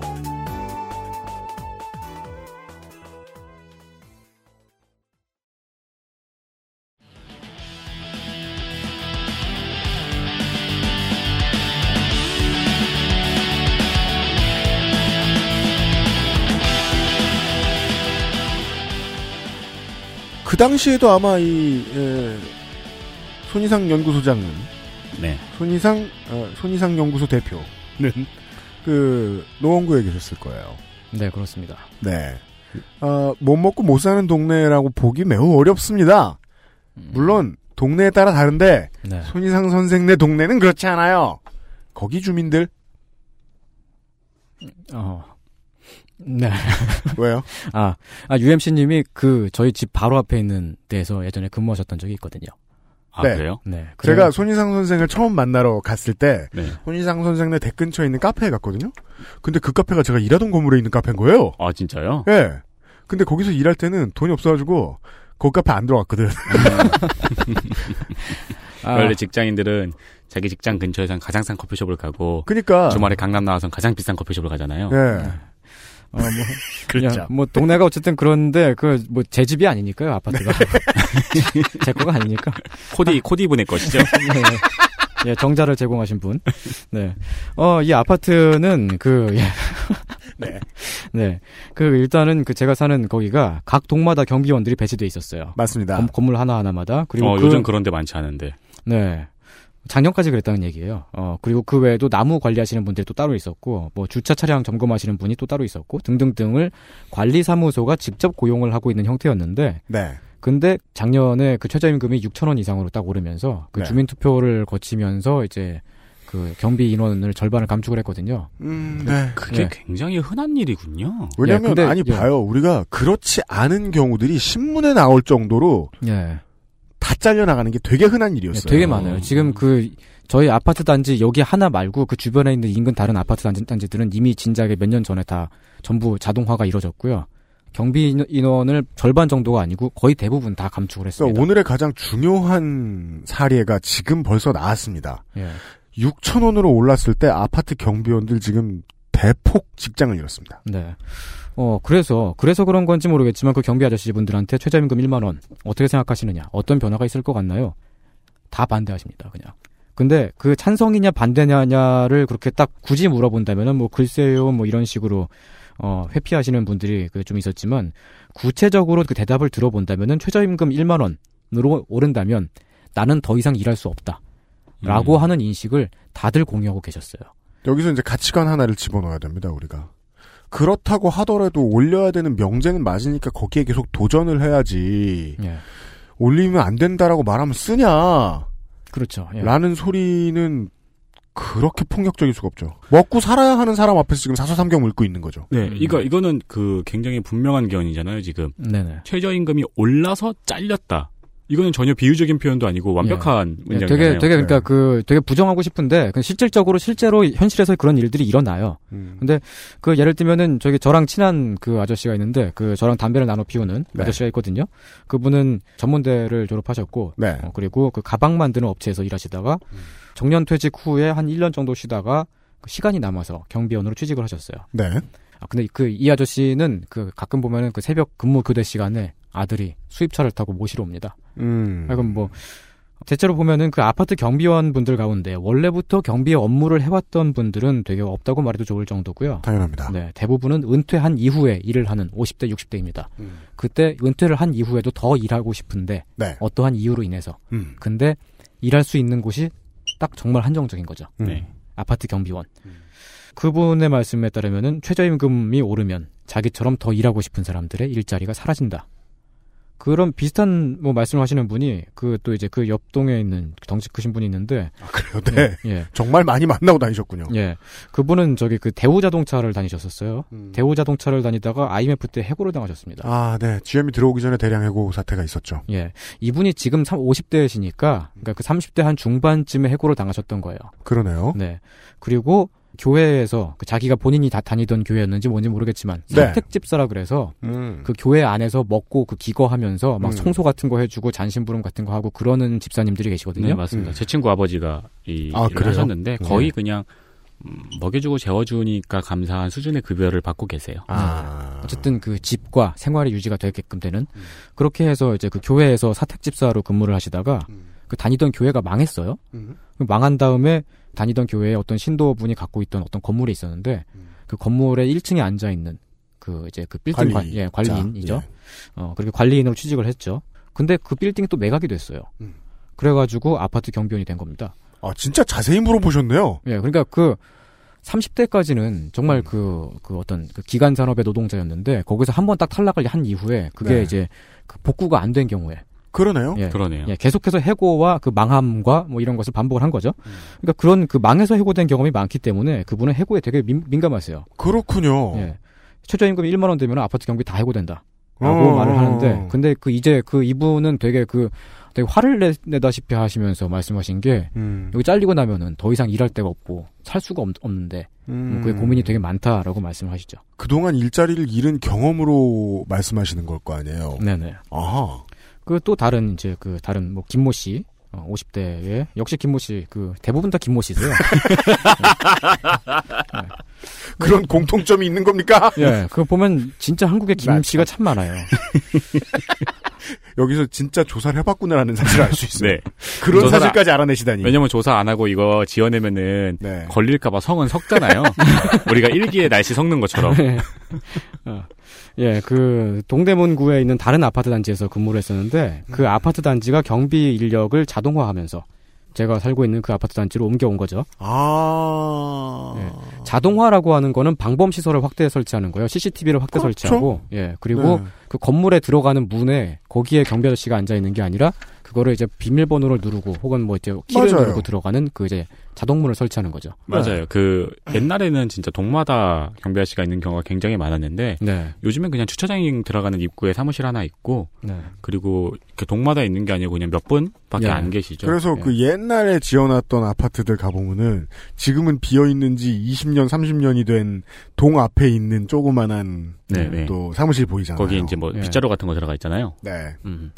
당시에도 아마 이 예, 손이상 연구소장은 네. 손이상 어, 손이상 연구소 대표는 그 노원구에 계셨을 거예요. 네, 그렇습니다. 네. 어, 못 먹고 못 사는 동네라고 보기 매우 어렵습니다. 물론 동네에 따라 다른데 네. 손이상 선생네 동네는 그렇지 않아요. 거기 주민들 어. 네. 왜요? 아, 아 UMC님이 그 저희 집 바로 앞에 있는 데에서 예전에 근무하셨던 적이 있거든요. 아, 네. 그래요? 네. 제가 그래- 손이상 선생을 처음 만나러 갔을 때 네. 손이상 선생네 댁 근처에 있는 카페에 갔거든요. 근데 그 카페가 제가 일하던 건물에 있는 카페인 거예요. 아, 진짜요? 예. 근데 거기서 일할 때는 돈이 없어가지고 그 카페 안 들어갔거든. 아, 원래 직장인들은 자기 직장 근처에선 가장 싼 커피숍을 가고 그니까. 주말에 강남 나와서 가장 비싼 커피숍을 가잖아요. 예. 어, 뭐, 그렇죠. 뭐 동네가 어쨌든 그런데 그 뭐 제 집이 아니니까요 아파트가 제 거가 아니니까 코디 코디 분의 것이죠. 네. 예, 정자를 제공하신 분. 네. 어, 이 아파트는 그, 예. 네. 네. 그, 일단은 그 제가 사는 거기가 각 동마다 경비원들이 배치돼 있었어요. 맞습니다. 건, 건물 하나하나마다. 그리고 어, 그, 요즘 그런 데 많지 않은데. 네. 작년까지 그랬다는 얘기예요. 어, 그리고 그 외에도 나무 관리하시는 분들이 또 따로 있었고, 뭐 주차 차량 점검하시는 분이 또 따로 있었고, 등등등을 관리사무소가 직접 고용을 하고 있는 형태였는데, 네. 근데 작년에 그 최저임금이 6천 원 이상으로 딱 오르면서 그 네. 주민 투표를 거치면서 이제 그 경비 인원을 절반을 감축을 했거든요. 음, 네. 그게 네. 굉장히 흔한 일이군요. 왜냐면, 예, 근데, 아니, 예. 봐요. 우리가 그렇지 않은 경우들이 신문에 나올 정도로 예. 다 잘려나가는 게 되게 흔한 일이었어요. 되게 많아요. 지금 그 저희 아파트 단지 여기 하나 말고 그 주변에 있는 인근 다른 아파트 단지, 단지들은 이미 진작에 몇 년 전에 다 전부 자동화가 이루어졌고요. 경비 인- 인원을 절반 정도가 아니고 거의 대부분 다 감축을 했습니다. 그러니까 오늘의 가장 중요한 사례가 지금 벌써 나왔습니다. 예. 6천 원으로 올랐을 때 아파트 경비원들 지금 대폭 직장을 잃었습니다. 네. 어, 그래서, 그래서 그런 건지 모르겠지만 그 경비 아저씨 분들한테 최저임금 1만원, 어떻게 생각하시느냐, 어떤 변화가 있을 것 같나요? 다 반대하십니다, 그냥. 근데 그 찬성이냐 반대냐를 그렇게 딱 굳이 물어본다면은 뭐 글쎄요, 뭐 이런 식으로, 어, 회피하시는 분들이 그 좀 있었지만, 구체적으로 그 대답을 들어본다면은 최저임금 1만 원으로 오른다면 나는 더 이상 일할 수 없다. 라고 음. 하는 인식을 다들 공유하고 계셨어요. 여기서 이제 가치관 하나를 집어넣어야 됩니다, 우리가. 그렇다고 하더라도 올려야 되는 명제는 맞으니까 거기에 계속 도전을 해야지. 예. 올리면 안 된다라고 말하면 쓰냐. 그렇죠. 예. 라는 소리는 그렇게 폭력적일 수가 없죠. 먹고 살아야 하는 사람 앞에서 지금 사서삼경 물고 있는 거죠. 네, 이거 이거는 그 굉장히 분명한 견이잖아요. 지금 네네. 최저임금이 올라서 잘렸다. 이거는 전혀 비유적인 표현도 아니고 완벽한 예, 문장이잖아요. 되게 되게 그러니까 네. 그 되게 부정하고 싶은데 그 실질적으로 실제로 현실에서 그런 일들이 일어나요. 음. 근데 그 예를 들면은 저기 저랑 친한 그 아저씨가 있는데 그 저랑 담배를 나눠 피우는 네. 아저씨가 있거든요. 그분은 전문대를 졸업하셨고 네. 어, 그리고 그 가방 만드는 업체에서 일하시다가 정년 퇴직 후에 한 1년 정도 쉬다가 그 시간이 남아서 경비원으로 취직을 하셨어요. 네. 아, 근데 그 이 아저씨는 그 가끔 보면은 그 새벽 근무 교대 시간에 아들이 수입차를 타고 모시러 옵니다. 음. 아, 그럼 뭐 대체로 보면은 그 아파트 경비원 분들 가운데 원래부터 경비 업무를 해왔던 분들은 되게 없다고 말해도 좋을 정도고요. 당연합니다. 네, 대부분은 은퇴한 이후에 일을 하는 50대, 60대입니다. 음. 그때 은퇴를 한 이후에도 더 일하고 싶은데 네. 어떠한 이유로 인해서 음. 근데 일할 수 있는 곳이 딱 정말 한정적인 거죠. 음. 네. 아파트 경비원. 그분의 말씀에 따르면은 최저임금이 오르면 자기처럼 더 일하고 싶은 사람들의 일자리가 사라진다. 그런 비슷한 뭐 말씀을 하시는 분이 그 또 이제 그 옆 동에 있는 덩치 크신 분이 있는데 아, 그래요? 네. 예, 예. 정말 많이 만나고 다니셨군요. 예. 그분은 저기 그 대우 자동차를 다니셨었어요. 음. 대우 자동차를 다니다가 IMF 때 해고를 당하셨습니다. 아, 네. GM이 들어오기 전에 대량 해고 사태가 있었죠. 예. 이분이 지금 50대시니까 그러니까 그 30대 한 중반쯤에 해고를 당하셨던 거예요. 그러네요. 네. 그리고 교회에서 그 자기가 본인이 다 다니던 교회였는지 뭔지 모르겠지만 네. 사택집사라 그래서 음. 그 교회 안에서 먹고 그 기거하면서 막 음. 송소 같은 거 해주고 잔심부름 같은 거 하고 그러는 집사님들이 계시거든요. 네, 맞습니다. 제 친구 아버지가 이 아, 일을? 하셨는데 거의 네. 그냥 음, 먹여주고 재워주니까 감사한 수준의 급여를 받고 계세요. 아. 어쨌든 그 집과 생활이 유지가 되게끔 되는 그렇게 해서 이제 그 교회에서 사택 집사로 근무를 하시다가 그 다니던 교회가 망했어요. 음. 그 망한 다음에 다니던 교회에 어떤 신도분이 갖고 있던 어떤 건물이 있었는데 그 건물의 1층에 앉아 있는 그 이제 그 빌딩 관리. 관, 예, 관리인이죠. 자, 어, 그렇게 관리인으로 취직을 했죠. 근데 그 빌딩이 또 매각이 됐어요. 음. 그래가지고 아파트 경비원이 된 겁니다. 아, 진짜 자세히 물어보셨네요. 예, 그러니까 그 30대까지는 정말 음. 그, 그 어떤 그 기간 산업의 노동자였는데 거기서 한 번 딱 탈락을 한 이후에 그게 네. 이제 그 복구가 안 된 경우에 그러네요. 예, 그러네요. 예, 계속해서 해고와 그 망함과 뭐 이런 것을 반복을 한 거죠. 음. 그러니까 그런 그 망해서 해고된 경험이 많기 때문에 그분은 해고에 되게 민, 민감하세요. 그렇군요. 예. 최저임금이 1만 원 되면 아파트 경비 다 해고된다. 라고 어. 말을 하는데 근데 그 이제 그 이분은 되게 그 되게 화를 내, 내다시피 하시면서 말씀하신 게 음. 여기 잘리고 나면은 더 이상 일할 데가 없고 살 수가 없, 는데 음. 그게 고민이 되게 많다라고 말씀을 하시죠. 그동안 일자리를 잃은 경험으로 말씀하시는 걸 거 아니에요. 네네. 아하. 그 또 다른 이제 그 다른 뭐 김모 씨 어, 50대에 역시 김모 씨 그 대부분 다 김모 씨세요. 그런 공통점이 있는 겁니까? 예, 그 보면 진짜 한국에 김 맞죠. 씨가 참 많아요. 여기서 진짜 조사를 해봤구나라는 사실을 알 수 있어요. 네. 그런 조사를 사실까지 알아내시다니. 왜냐면 조사 안 하고 이거 지어내면은 네. 걸릴까봐 성은 섞잖아요. 우리가 일기에 날씨 섞는 것처럼. 네. 어. 예, 그 동대문구에 있는 다른 아파트 단지에서 근무를 했었는데 그 아파트 단지가 경비 인력을 자동화하면서 제가 살고 있는 그 아파트 단지로 옮겨온 거죠. 아. 예. 자동화라고 하는 거는 방범 시설을 확대 설치하는 거예요. CCTV를 확대 그렇죠. 설치하고, 예 그리고 네. 그 건물에 들어가는 문에 거기에 경비 아저씨가 앉아 있는 게 아니라 그거를 이제 비밀번호를 누르고 혹은 뭐 이제 키를 맞아요. 누르고 들어가는 그 이제 자동문을 설치하는 거죠. 맞아요. 그 옛날에는 진짜 동마다 경비 아저씨가 있는 경우가 굉장히 많았는데 네. 요즘엔 그냥 주차장 들어가는 입구에 사무실 하나 있고 네. 그리고 이렇게 동마다 있는 게 아니고 그냥 몇 분밖에 예. 안 계시죠. 그래서 예. 그 옛날에 지어놨던 아파트들 가보면은 지금은 비어 있는지 20년, 30년이 된 동 앞에 있는 조그만한 네, 네. 또 사무실 보이잖아요. 거기에 이제 뭐 예. 빗자루 같은 거 들어가 있잖아요. 네. 음.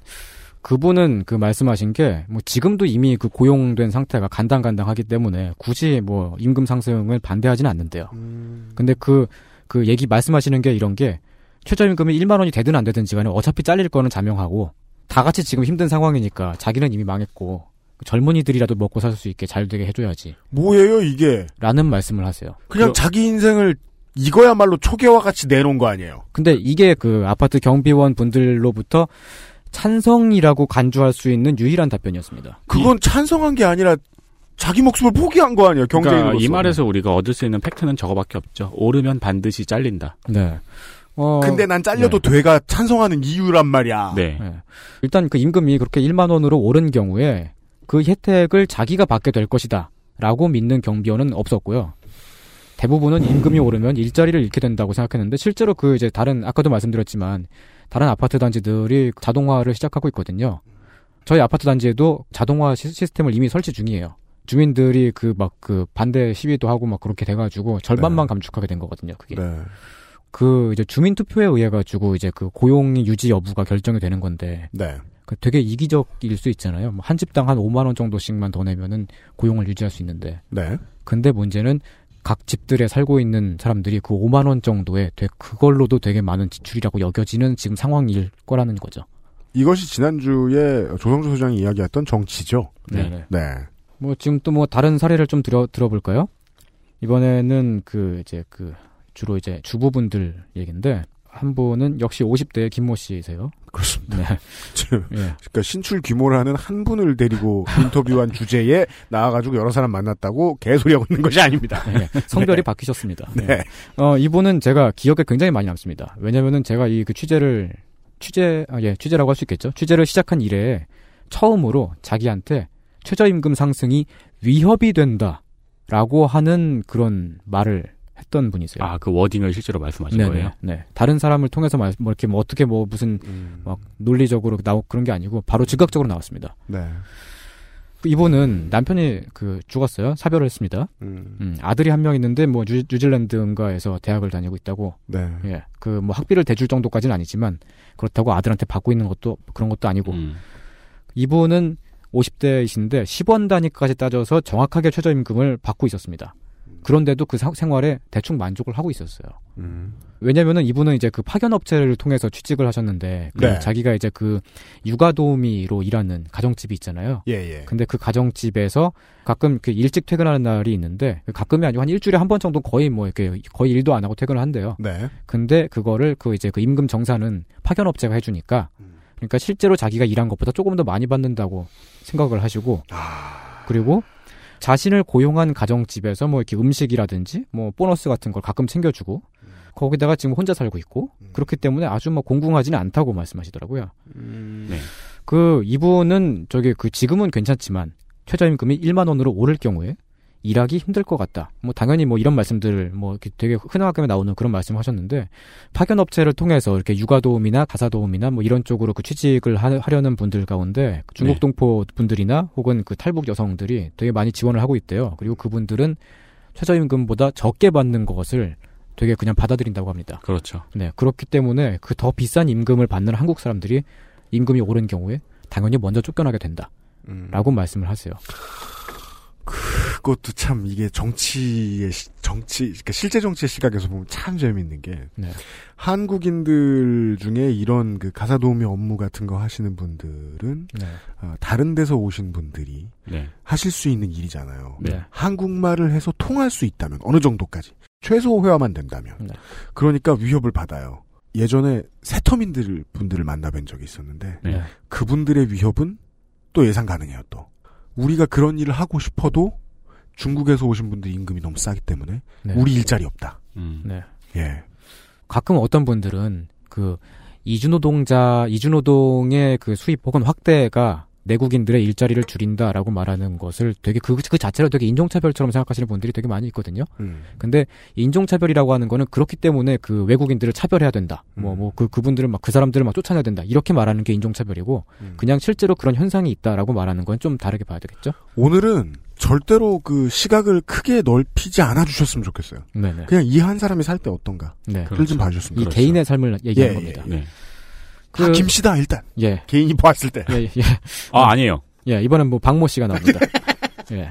그분은 그 말씀하신 게 뭐 지금도 이미 그 고용된 상태가 간당간당하기 때문에 굳이 뭐 임금 상승을 반대하지는 않는데요. 음. 근데 그, 그 얘기 말씀하시는 게 이런 게 최저임금이 1만 원이 되든 안 되든지 간에 어차피 잘릴 거는 자명하고 다 같이 지금 힘든 상황이니까 자기는 이미 망했고 젊은이들이라도 먹고 살 수 있게 잘 되게 해줘야지. 뭐예요 이게? 라는 말씀을 하세요. 그냥 그러- 자기 인생을 이거야말로 초계와 같이 내놓은 거 아니에요? 근데 이게 그 아파트 경비원 분들로부터 찬성이라고 간주할 수 있는 유일한 답변이었습니다. 그건 찬성한 게 아니라 자기 목숨을 포기한 거 아니에요? 경쟁인으로서. 그러니까 이 말에서 우리가 얻을 수 있는 팩트는 저거밖에 없죠. 오르면 반드시 잘린다. 네. 어, 근데 난 잘려도 돼가 찬성하는 이유란 말이야. 네. 예. 일단 그 임금이 그렇게 1만 원으로 오른 경우에 그 혜택을 자기가 받게 될 것이다. 라고 믿는 경비원은 없었고요. 대부분은 임금이 오르면 일자리를 잃게 된다고 생각했는데 실제로 그 이제 다른 아까도 말씀드렸지만 다른 아파트 단지들이 자동화를 시작하고 있거든요. 저희 아파트 단지에도 자동화 시- 시스템을 이미 설치 중이에요. 주민들이 그막그 반대 시위도 하고 막 그렇게 돼가지고 절반만 감축하게 된 거거든요. 그게. 네. 그 이제 주민 투표에 의해 가지고 이제 그 고용 유지 여부가 결정이 되는 건데 네. 그 되게 이기적일 수 있잖아요. 뭐한 집당 한 5만 원 정도씩만 더 내면은 고용을 유지할 수 있는데. 네. 근데 문제는 각 집들에 살고 있는 사람들이 그 5만 원 정도에 되- 그걸로도 되게 많은 지출이라고 여겨지는 지금 상황일 거라는 거죠. 이것이 지난주에 조성주 소장이 이야기했던 정치죠. 네. 네. 뭐 지금 또 뭐 다른 사례를 좀 들어 들어볼까요? 이번에는 그 이제 그 주로 이제 주부분들 얘기인데 한 분은 역시 50대 김모 씨세요. 그렇습니다. 네. 예. 그러니까 신출 하는 한 분을 데리고 인터뷰한 주제에 나와가지고 여러 사람 만났다고 개소리하고 있는 것이 아닙니다. 네, 성별이 바뀌셨습니다. 네. 네. 어, 이분은 제가 기억에 굉장히 많이 남습니다. 왜냐면은 제가 이 그 취재를, 취재, 아, 예, 취재라고 할 수 있겠죠. 취재를 시작한 이래 처음으로 자기한테 최저임금 상승이 위협이 된다. 라고 하는 그런 말을 했던 분이세요. 아, 그 wording을 실제로 말씀하신 네네. 거예요? 네. 다른 사람을 통해서 말, 뭐 이렇게 뭐 어떻게 뭐 무슨 음. 막 논리적으로 나오 그런 게 아니고 바로 즉각적으로 나왔습니다. 네. 그 이분은 남편이 그 죽었어요. 사별을 했습니다. 음. 음, 아들이 한 명 있는데 뭐 뉴, 뉴질랜드인가에서 대학을 다니고 있다고. 네. 예. 그 뭐 학비를 대줄 정도까지는 아니지만 그렇다고 아들한테 받고 있는 것도 그런 것도 아니고. 음. 이분은 50대이신데 10원 단위까지 따져서 정확하게 최저임금을 받고 있었습니다. 그런데도 그 사- 생활에 대충 만족을 하고 있었어요. 음. 왜냐면은 이분은 이제 그 파견 업체를 통해서 취직을 하셨는데 그 네. 자기가 이제 그 육아 도우미로 일하는 가정집이 있잖아요. 예, 예. 근데 그 가정집에서 가끔 그 일찍 퇴근하는 날이 있는데 가끔이 아니고 한 일주일에 한 번 정도 거의 뭐 이렇게 거의 일도 안 하고 퇴근을 한대요. 네. 근데 그거를 그 이제 그 임금 정산은 파견 업체가 해주니까 그러니까 실제로 자기가 일한 것보다 조금 더 많이 받는다고 생각을 하시고 그리고 자신을 고용한 가정집에서 뭐 이렇게 음식이라든지 뭐 보너스 같은 걸 가끔 챙겨주고 거기다가 지금 혼자 살고 있고 그렇기 때문에 아주 뭐 공공하지는 않다고 말씀하시더라고요. 네. 그 이분은 저기 그 지금은 괜찮지만 최저임금이 1만 원으로 오를 경우에 일하기 힘들 것 같다. 뭐 당연히 뭐 이런 말씀들을 뭐 되게 흔하게 나오는 그런 말씀 하셨는데 파견 업체를 통해서 이렇게 육아 도우미나 가사 도우미나 뭐 이런 쪽으로 그 취직을 하, 하려는 분들 가운데 중국 네. 동포 분들이나 혹은 그 탈북 여성들이 되게 많이 지원을 하고 있대요. 그리고 그분들은 최저임금보다 적게 받는 것을 되게 그냥 받아들인다고 합니다. 그렇죠. 네, 그렇기 때문에 그 더 비싼 임금을 받는 한국 사람들이 임금이 오른 경우에 당연히 먼저 쫓겨나게 된다. 음. 라고 말씀을 하세요. 그것도 참 이게 정치의 시- 정치 그러니까 실제 정치의 시각에서 보면 참 재미있는 게 네. 한국인들 중에 이런 그 가사 도우미 업무 같은 거 하시는 분들은 네. 어, 다른 데서 오신 분들이 네. 하실 수 있는 일이잖아요. 네. 한국말을 해서 통할 수 있다면 어느 정도까지 최소 회화만 된다면 네. 그러니까 위협을 받아요. 예전에 세터민들 분들을 만나뵌 적이 있었는데 네. 그분들의 위협은 또 예상 가능해요. 또 우리가 그런 일을 하고 싶어도 중국에서 오신 분들 임금이 너무 싸기 때문에 네. 우리 일자리 없다. 음. 네. 예. 가끔 어떤 분들은 그 이주노동자 이주노동의 그 수입 혹은 확대가 내국인들의 일자리를 줄인다라고 말하는 것을 되게 그, 그 자체로 되게 인종차별처럼 생각하시는 분들이 되게 많이 있거든요. 음. 근데 인종차별이라고 하는 거는 그렇기 때문에 그 외국인들을 차별해야 된다. 뭐, 뭐, 그, 그분들을 막, 그 사람들을 막 쫓아내야 된다. 이렇게 말하는 게 인종차별이고, 음. 그냥 실제로 그런 현상이 있다라고 말하는 건 좀 다르게 봐야 되겠죠? 오늘은 절대로 그 시각을 크게 넓히지 않아 주셨으면 좋겠어요. 네네. 그냥 이 한 사람이 살 때 어떤가. 네. 그걸 좀 봐주셨으면 이 좋겠어요. 개인의 삶을 얘기하는 예, 겁니다. 네. 아, 김씨다 일단 예. 개인이 보았을 때. 예, 예. 아, 아니에요. 예, 이번엔 뭐 박모 씨가 나옵니다. 예.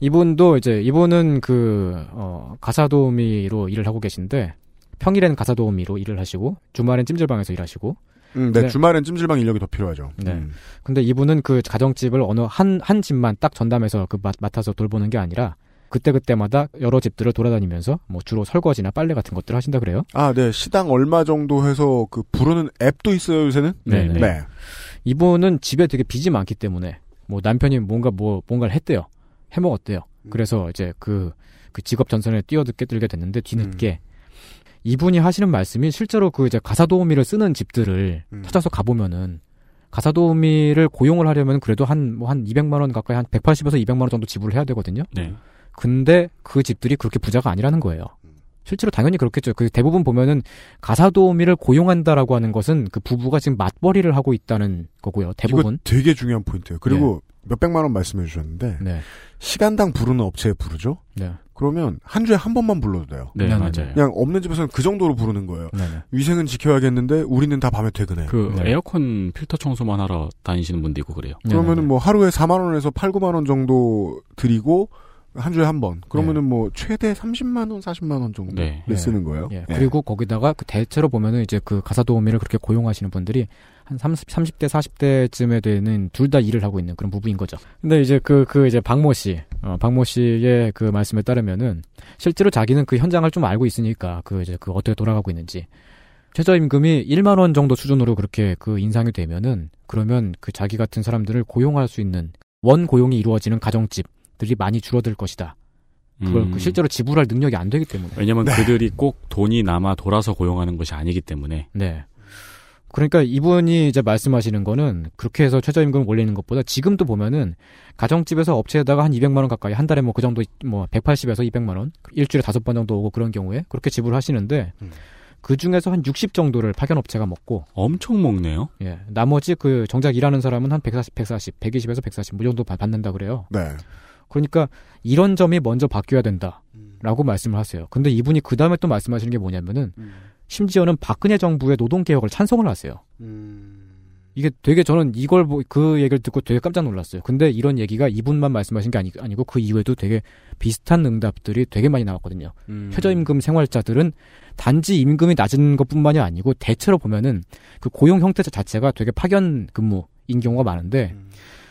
이분도 이제 이분은 그 어, 가사 도우미로 일을 하고 계신데 평일엔 가사 도우미로 일을 하시고 주말엔 찜질방에서 일하시고 음, 네, 네. 주말엔 찜질방 인력이 더 필요하죠. 네. 음. 근데 이분은 그 가정집을 어느 한, 한 집만 딱 전담해서 그 맡, 맡아서 돌보는 게 아니라 그때그때마다 여러 집들을 돌아다니면서 뭐 주로 설거지나 빨래 같은 것들을 하신다 그래요. 아, 네. 시당 얼마 정도 해서 그 부르는 앱도 있어요, 요새는? 네, 네. 네. 이분은 집에 되게 빚이 많기 때문에 뭐 남편이 뭔가 뭐 뭔가를 했대요. 해 먹었대요. 그래서 이제 그, 그 직업 전선에 뛰어들게 들게 됐는데 뒤늦게 이분이 하시는 말씀이 실제로 그 이제 가사 도우미를 쓰는 집들을 찾아서 가보면은 가사 도우미를 고용을 하려면 그래도 한뭐 한 200만 원 가까이 한 180에서 200만 원 정도 지불을 해야 되거든요. 네. 근데 그 집들이 그렇게 부자가 아니라는 거예요. 실제로 당연히 그렇겠죠. 그 대부분 보면은 가사 도우미를 고용한다라고 하는 것은 그 부부가 지금 맞벌이를 하고 있다는 거고요. 대부분. 이거 되게 중요한 포인트예요. 그리고 몇백만 원 말씀해 주셨는데 네. 시간당 부르는 업체에 부르죠. 네. 그러면 한 주에 한 번만 불러도 돼요. 네, 네, 맞아요. 그냥 없는 집에서는 그 정도로 부르는 거예요. 네, 네. 위생은 지켜야겠는데 우리는 다 밤에 퇴근해. 그 네. 에어컨 필터 청소만 하러 다니시는 분도 있고 그래요. 그러면은 뭐 하루에 4만 원에서 8, 9만 원 정도 드리고 한 주에 한 번. 그러면은 뭐 최대 30만 원, 40만 원 정도 네. 를 쓰는 거예요. 예, 예. 그리고 거기다가 그 대체로 보면은 이제 그 가사 도우미를 그렇게 고용하시는 분들이 한 30, 30대, 40대쯤에 되는 둘 다 일을 하고 있는 그런 부부인 거죠. 근데 이제 그, 그 이제 박모 씨, 어, 박모 씨의 그 말씀에 따르면은 실제로 자기는 그 현장을 좀 알고 있으니까 그 이제 그 어떻게 돌아가고 있는지 최저임금이 1만 원 정도 수준으로 그렇게 그 인상이 되면은 그러면 그 자기 같은 사람들을 고용할 수 있는 원 고용이 이루어지는 가정집 들이 많이 줄어들 것이다. 그걸 음. 그 실제로 지불할 능력이 안 되기 때문에. 왜냐면 그들이 꼭 돈이 남아 돌아서 고용하는 것이 아니기 때문에. 네. 그러니까 이분이 이제 말씀하시는 거는 그렇게 해서 최저임금을 올리는 것보다 지금도 보면은 가정집에서 업체에다가 한 200만 원 가까이 한 달에 뭐 그 정도 뭐 180에서 200만 원 일주일에 다섯 번 정도 오고 그런 경우에 그렇게 지불하시는데 그 중에서 한 60 정도를 파견 업체가 먹고 엄청 먹네요. 예. 나머지 그 정작 일하는 사람은 한 140, 140, 120에서 140, 뭐 정도 받- 받는다 그래요. 네. 그러니까 이런 점이 먼저 바뀌어야 된다라고 말씀을 하세요. 근데 이분이 그 다음에 또 말씀하시는 게 뭐냐면은 심지어는 박근혜 정부의 노동 개혁을 찬성을 하세요. 이게 되게 저는 이걸 보- 그 얘기를 듣고 되게 깜짝 놀랐어요. 근데 이런 얘기가 이분만 말씀하신 게 아니, 아니고 그 이후에도 되게 비슷한 응답들이 되게 많이 나왔거든요. 음. 최저임금 생활자들은 단지 임금이 낮은 것뿐만이 아니고 대체로 보면은 그 고용 형태 자체가 되게 파견 근무인 경우가 많은데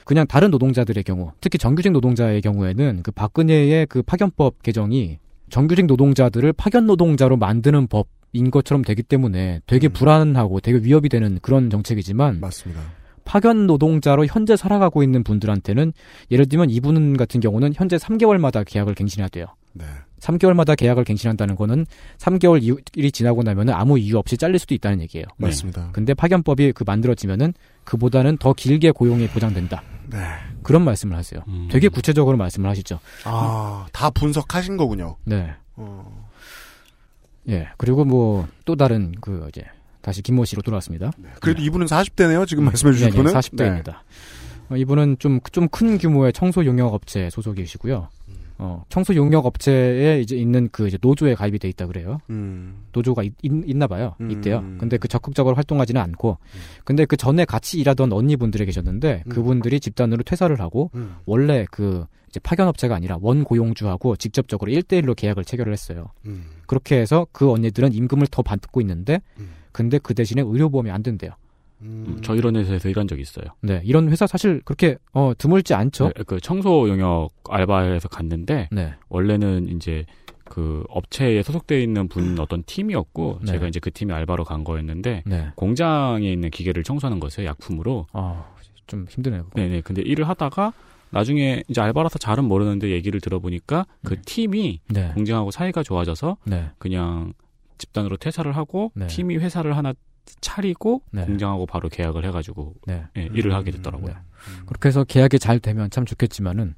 그냥 다른 노동자들의 경우, 특히 정규직 노동자의 경우에는 그 박근혜의 그 파견법 개정이 정규직 노동자들을 파견 노동자로 만드는 법인 것처럼 되기 때문에 되게 불안하고 되게 위협이 되는 그런 정책이지만 맞습니다. 파견 노동자로 현재 살아가고 있는 분들한테는 예를 들면 이분 같은 경우는 현재 3개월마다 계약을 갱신해야 돼요. 네. 3개월마다 계약을 갱신한다는 거는 3개월 일이 지나고 나면은 아무 이유 없이 잘릴 수도 있다는 얘기예요. 네. 맞습니다. 근데 파견법이 그 만들어지면은 그보다는 더 길게 고용이 보장된다. 네. 그런 말씀을 하세요. 음. 되게 구체적으로 말씀을 하시죠. 아, 다 분석하신 거군요. 네. 어. 예. 그리고 뭐 또 다른 그 이제 다시 김모 씨로 돌아왔습니다. 그래도 이분은 40대네요. 지금 말씀해 주신 네, 분은. 40대입니다. 어, 이분은 좀 좀 큰 규모의 청소 용역 업체 소속이시고요. 어, 청소 용역 업체에 이제 있는 그 이제 노조에 가입이 돼 있다 그래요. 음. 노조가 있, 나 봐요. 음. 있대요. 근데 그 적극적으로 활동하지는 않고 근데 그 전에 같이 일하던 언니분들이 계셨는데 음. 그분들이 집단으로 퇴사를 하고 음. 원래 그 이제 파견 업체가 아니라 원 고용주하고 직접적으로 1대1로 계약을 체결을 했어요. 음. 그렇게 해서 그 언니들은 임금을 더 받고 있는데 근데 그 대신에 의료보험이 안 된대요. 음, 저 이런 회사에서 일한 적이 있어요. 네, 이런 회사 사실 그렇게 어 드물지 않죠. 네, 그 청소 영역 알바에서 갔는데 네. 원래는 이제 그 업체에 소속되어 있는 분 어떤 팀이었고 네. 제가 이제 그 팀에 알바로 간 거였는데 네. 공장에 있는 기계를 청소하는 거였어요 약품으로. 아, 좀 힘드네요. 그거. 네네. 근데 일을 하다가 나중에 이제 알바라서 잘은 모르는데 얘기를 들어보니까 그 팀이 네. 공장하고 사이가 좋아져서 네. 그냥 집단으로 퇴사를 하고 네. 팀이 회사를 하나 차리고 네. 공장하고 바로 계약을 해가지고 네. 예, 일을 하게 됐더라고요. 그렇게 해서 계약이 잘 되면 참 좋겠지만은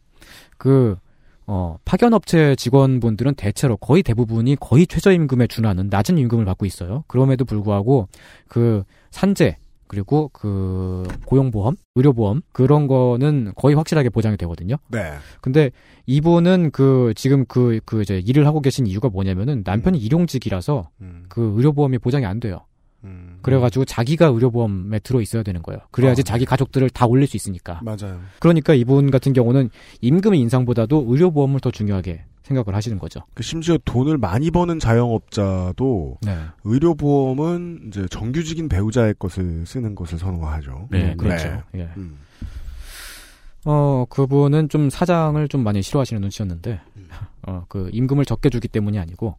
그 어, 파견업체 직원분들은 대체로 거의 대부분이 거의 최저임금에 준하는 낮은 임금을 받고 있어요. 그럼에도 불구하고 그 산재 그리고 그 고용보험, 의료보험 그런 거는 거의 확실하게 보장이 되거든요. 네. 근데 이분은 그 지금 그그 이제 일을 하고 계신 이유가 뭐냐면은 남편이 일용직이라서 그 의료보험이 보장이 안 돼요. 그래가지고 자기가 의료보험에 들어 있어야 되는 거예요. 그래야지 자기 가족들을 다 올릴 수 있으니까. 맞아요. 그러니까 이분 같은 경우는 임금 인상보다도 의료보험을 더 중요하게 생각을 하시는 거죠. 그 심지어 돈을 많이 버는 자영업자도 네. 의료보험은 이제 정규직인 배우자의 것을 쓰는 것을 선호하죠. 네, 그렇죠. 네. 예. 음. 어, 그분은 좀 사장을 좀 많이 싫어하시는 눈치였는데, 어, 그 임금을 적게 주기 때문이 아니고,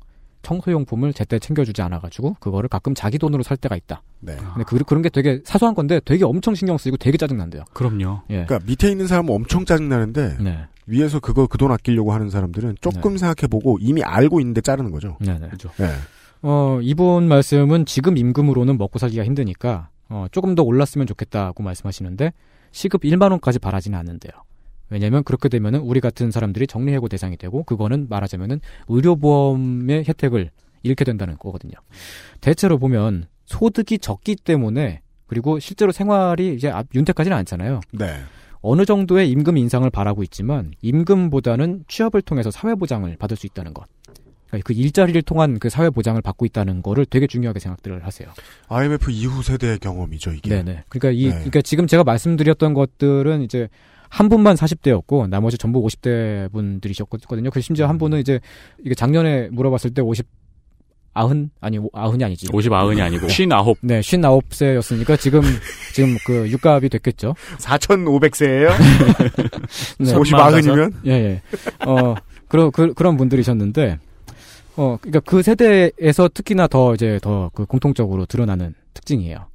청소용품을 제때 챙겨주지 않아가지고, 그거를 가끔 자기 돈으로 살 때가 있다. 네. 근데 그, 그런 게 되게 사소한 건데 되게 엄청 신경 쓰이고 되게 짜증 난대요. 그럼요. 예. 그러니까 밑에 있는 사람은 엄청 짜증 나는데 네. 위에서 그거 그 돈 아끼려고 하는 사람들은 조금 생각해보고 이미 알고 있는데 자르는 거죠. 네네. 네. 어, 이분 말씀은 지금 임금으로는 먹고 살기가 힘드니까, 어, 조금 더 올랐으면 좋겠다고 말씀하시는데, 시급 1만 원까지 바라지는 않는데요. 왜냐면 그렇게 되면은 우리 같은 사람들이 정리해고 대상이 되고, 그거는 말하자면은 의료보험의 혜택을 잃게 된다는 거거든요. 대체로 보면 소득이 적기 때문에, 그리고 실제로 생활이 이제 앞- 윤택하지는 않잖아요. 네. 어느 정도의 임금 인상을 바라고 있지만, 임금보다는 취업을 통해서 사회 보장을 받을 수 있다는 것. 그러니까 그 일자리를 통한 그 사회 보장을 받고 있다는 거를 되게 중요하게 생각들을 하세요. IMF 이후 세대의 경험이죠 이게. 네네. 그러니까 이 네. 그러니까 지금 제가 말씀드렸던 것들은 이제 한 분만 40대였고 나머지 전부 50대 분들이셨거든요. 그 심지어 한 분은 이제 이게 작년에 물어봤을 때 50 아흔 아니 오- 아흔이 아니지. 50 아흔이 아니고 59. 네, 59세였으니까 지금 지금 그 육갑이 됐겠죠. 4,500세예요? 네. 50 아흔이면? 예, 예. 어, 그런, 그, 그런 분들이셨는데, 어, 그니까 그 세대에서 특히나 더 이제 더 그 공통적으로 드러나는 특징이에요.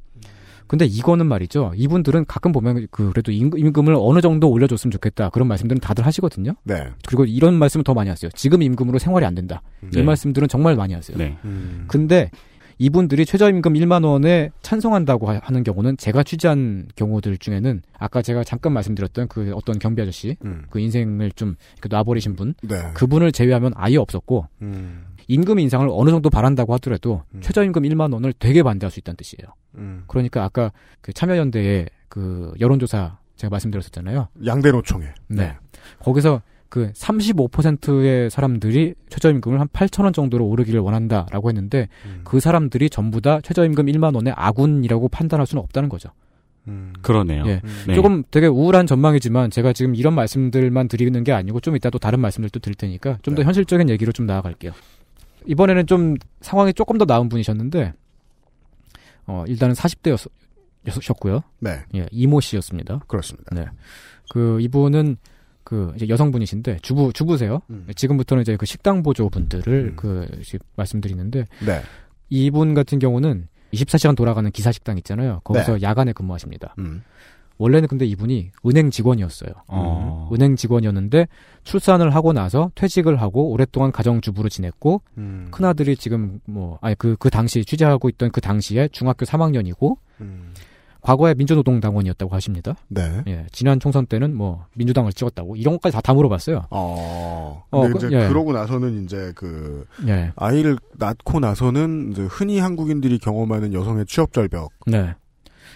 근데 이거는 말이죠. 이분들은 가끔 보면 그 그래도 임금- 임금을 어느 정도 올려줬으면 좋겠다. 그런 말씀들은 다들 하시거든요. 네. 그리고 이런 말씀을 더 많이 하세요. 지금 임금으로 생활이 안 된다. 이 네. 말씀들은 정말 많이 하세요. 네. 음. 근데 이분들이 최저임금 1만 원에 찬성한다고 하- 하는 경우는 제가 취재한 경우들 중에는 아까 제가 잠깐 말씀드렸던 그 어떤 경비 아저씨 음. 그 인생을 좀 놔버리신 분 네. 그분을 제외하면 아예 없었고 음. 임금 인상을 어느 정도 바란다고 하더라도 음. 최저임금 1만 원을 되게 반대할 수 있다는 뜻이에요. 음. 그러니까 아까 그 참여연대의 그 여론조사 제가 말씀드렸었잖아요. 양대 노총회. 네. 거기서 그 35%의 사람들이 최저임금을 한 8천 원 정도로 오르기를 원한다라고 했는데 음. 그 사람들이 전부 다 최저임금 1만 원의 아군이라고 판단할 수는 없다는 거죠. 음. 그러네요. 예. 네. 조금 되게 우울한 전망이지만 제가 지금 이런 말씀들만 드리는 게 아니고 좀 이따 또 다른 말씀들도 드릴 테니까 좀더 네. 현실적인 얘기로 좀 나아갈게요. 이번에는 좀 상황이 조금 더 나은 분이셨는데 어, 일단은 40대였었고요. 네. 예, 이모 씨였습니다. 그렇습니다. 네. 그 이분은 그 이제 여성분이신데 주부 주부세요. 음. 지금부터는 이제 그 식당 보조 분들을 그 말씀드리는데 네. 이분 같은 경우는 24시간 돌아가는 기사 식당 있잖아요. 거기서 야간에 근무하십니다. 음. 원래는 근데 이분이 은행 직원이었어요. 어. 은행 직원이었는데 출산을 하고 나서 퇴직을 하고 오랫동안 가정주부로 지냈고 음. 큰 아들이 지금 뭐 아니 그그 당시 취재하고 있던 그 당시에 중학교 3학년이고 음. 과거에 민주노동당원이었다고 하십니다. 네. 예, 지난 총선 때는 뭐 민주당을 찍었다고 이런 것까지 다, 다 물어봤어요. 어. 어, 근데 그- 이제 예. 그러고 나서는 이제 그 예. 아이를 낳고 나서는 이제 흔히 한국인들이 경험하는 여성의 취업 절벽. 네.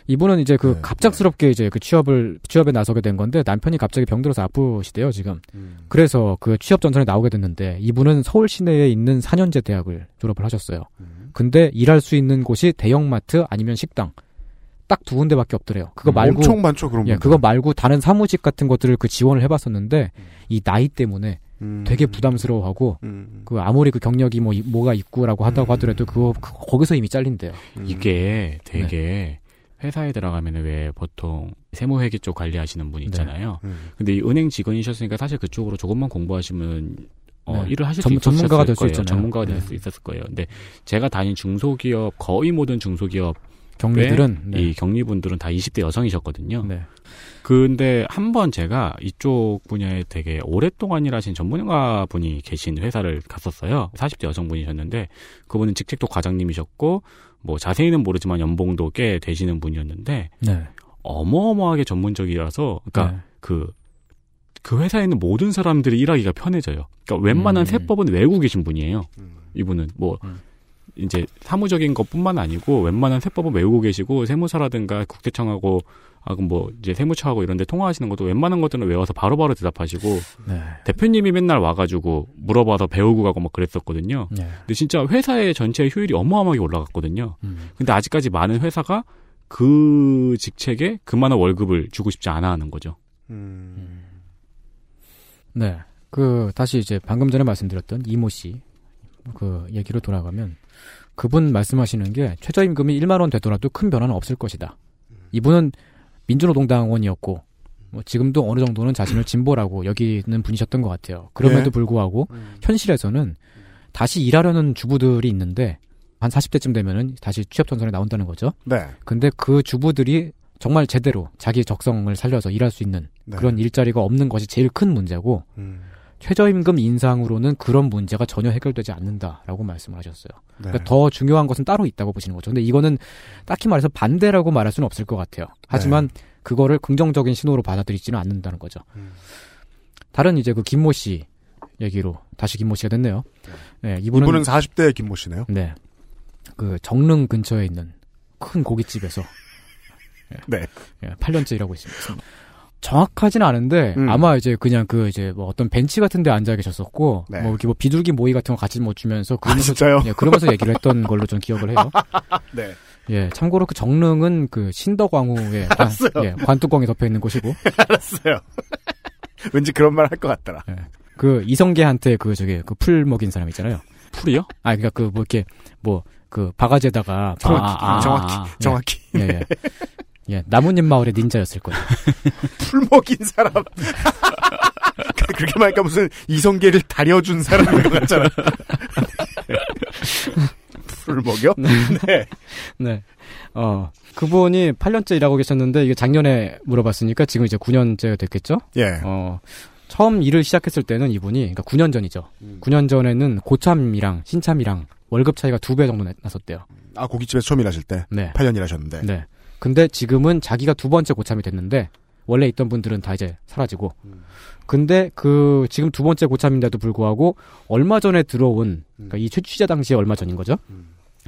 이분은 이제 그 네, 갑작스럽게 이제 그 취업을 취업에 나서게 된 건데 남편이 갑자기 병들어서 아프시대요 지금. 음. 그래서 그 취업 전선에 나오게 됐는데 이분은 서울 시내에 있는 4년제 대학을 졸업을 하셨어요. 음. 근데 일할 수 있는 곳이 대형마트 아니면 식당 딱 두 군데밖에 없더래요. 그거 말고 엄청 많죠 그런 예, 분들. 그거 말고 다른 사무직 같은 것들을 그 지원을 해봤었는데 이 나이 때문에 음. 되게 부담스러워하고 음. 그 아무리 그 경력이 뭐 이- 뭐가 있고라고 하다고 하더라도 그거 그- 거기서 이미 잘린대요. 음. 이게 되게 회사에 들어가면 왜 보통 세무회계 쪽 관리하시는 분 있잖아요. 음. 근데 이 은행 직원이셨으니까 사실 그쪽으로 조금만 공부하시면 어, 네. 일을 하실 전- 수 있었을 전문가가 될수 거예요. 있잖아요. 전문가가 될 네. 수 있었을 거예요. 근데 제가 다닌 중소기업 거의 모든 중소기업 경리들은 네. 이 격리분들은 다 20대 여성이셨거든요. 네. 근데 한 번 제가 이쪽 분야에 되게 오랫동안 일하신 전문가 분이 계신 회사를 갔었어요. 40대 여성분이셨는데 그분은 직책도 과장님이셨고 뭐 자세히는 모르지만 연봉도 꽤 되시는 분이었는데 네. 어마어마하게 전문적이라서 그러니까 네. 그, 그 회사에 있는 모든 사람들이 일하기가 편해져요. 그러니까 웬만한 음. 세법은 외우고 계신 분이에요. 음. 이분은 뭐 음. 이제 사무적인 것뿐만 아니고 웬만한 세법은 외우고 계시고 세무사라든가 국세청하고 아 그럼 뭐 이제 세무처하고 이런데 통화하시는 것도 웬만한 것들은 외워서 바로 바로 대답하시고 네. 대표님이 맨날 와가지고 물어봐서 배우고 가고 막 그랬었거든요. 네. 근데 진짜 회사의 전체 효율이 어마어마하게 올라갔거든요. 음. 근데 아직까지 많은 회사가 그 직책에 그만한 월급을 주고 싶지 않아 하는 거죠. 음. 네. 그 다시 이제 방금 전에 말씀드렸던 이모 씨 그 얘기로 돌아가면 그분 말씀하시는 게 최저임금이 1만 원 되더라도 큰 변화는 없을 것이다. 이분은 민주노동당원이었고 뭐 지금도 어느 정도는 자신을 진보라고 여기는 분이셨던 것 같아요. 그럼에도 예. 불구하고 음. 현실에서는 다시 일하려는 주부들이 있는데 한 40대쯤 되면은 다시 취업 전선에 나온다는 거죠. 네. 근데 그 주부들이 정말 제대로 자기 적성을 살려서 일할 수 있는 네. 그런 일자리가 없는 것이 제일 큰 문제고 음. 최저임금 인상으로는 그런 문제가 전혀 해결되지 않는다라고 말씀을 하셨어요. 네. 그러니까 더 중요한 것은 따로 있다고 보시는 거죠. 근데 이거는 딱히 말해서 반대라고 말할 수는 없을 것 같아요. 하지만 그거를 긍정적인 신호로 받아들이지는 않는다는 거죠. 네. 음. 다른 이제 그 김모 씨 얘기로 다시 김모 씨가 됐네요. 네, 이분은, 이분은 40대 김모 씨네요. 네. 그 정릉 근처에 있는 큰 고깃집에서 네. 예, 8년째 일하고 있습니다. 정확하진 않은데 음. 아마 이제 그냥 그 이제 뭐 어떤 벤치 같은 데 앉아 계셨었고 네. 뭐 이렇게 뭐 비둘기 모이 같은 거 같이 뭐 주면서 아, 그러면서 진짜요? 예, 그러면서 얘기를 했던 걸로 좀 기억을 해요. 네. 예, 참고로 그 정릉은 그 신덕왕후의 관. 예, 관뚜껑이 덮여 있는 곳이고 알았어요. 왠지 그런 말 할 것 같더라. 그 이성계한테 그 저기 그 풀 먹인 사람 있잖아요. 풀이요? 아 그러니까 그 뭐 이렇게 뭐 그 바가지에다가 정확히, 아, 아, 정확히, 아, 아. 정확히. 예, 예. 예, 나뭇잎 마을의 닌자였을 거예요. 풀 먹인 사람. 그렇게 말하니까 무슨 이성계를 다려준 사람인 것 같잖아. 풀을 먹여? 네. 네. 어, 그분이 8년째 일하고 계셨는데, 이게 작년에 물어봤으니까 지금 이제 9년째가 됐겠죠? 예. 어, 처음 일을 시작했을 때는 이분이, 그러니까 9년 전이죠. 음. 9년 전에는 고참이랑 신참이랑 월급 차이가 두 배 정도 나- 났었대요. 아, 고깃집에서 처음 일하실 때. 네. 8년 일하셨는데. 네. 근데 지금은 자기가 두 번째 고참이 됐는데, 원래 있던 분들은 다 이제 사라지고. 근데 그 지금 두 번째 고참인데도 불구하고 얼마 전에 들어온 그러니까 이 취재 당시에 얼마 전인 거죠.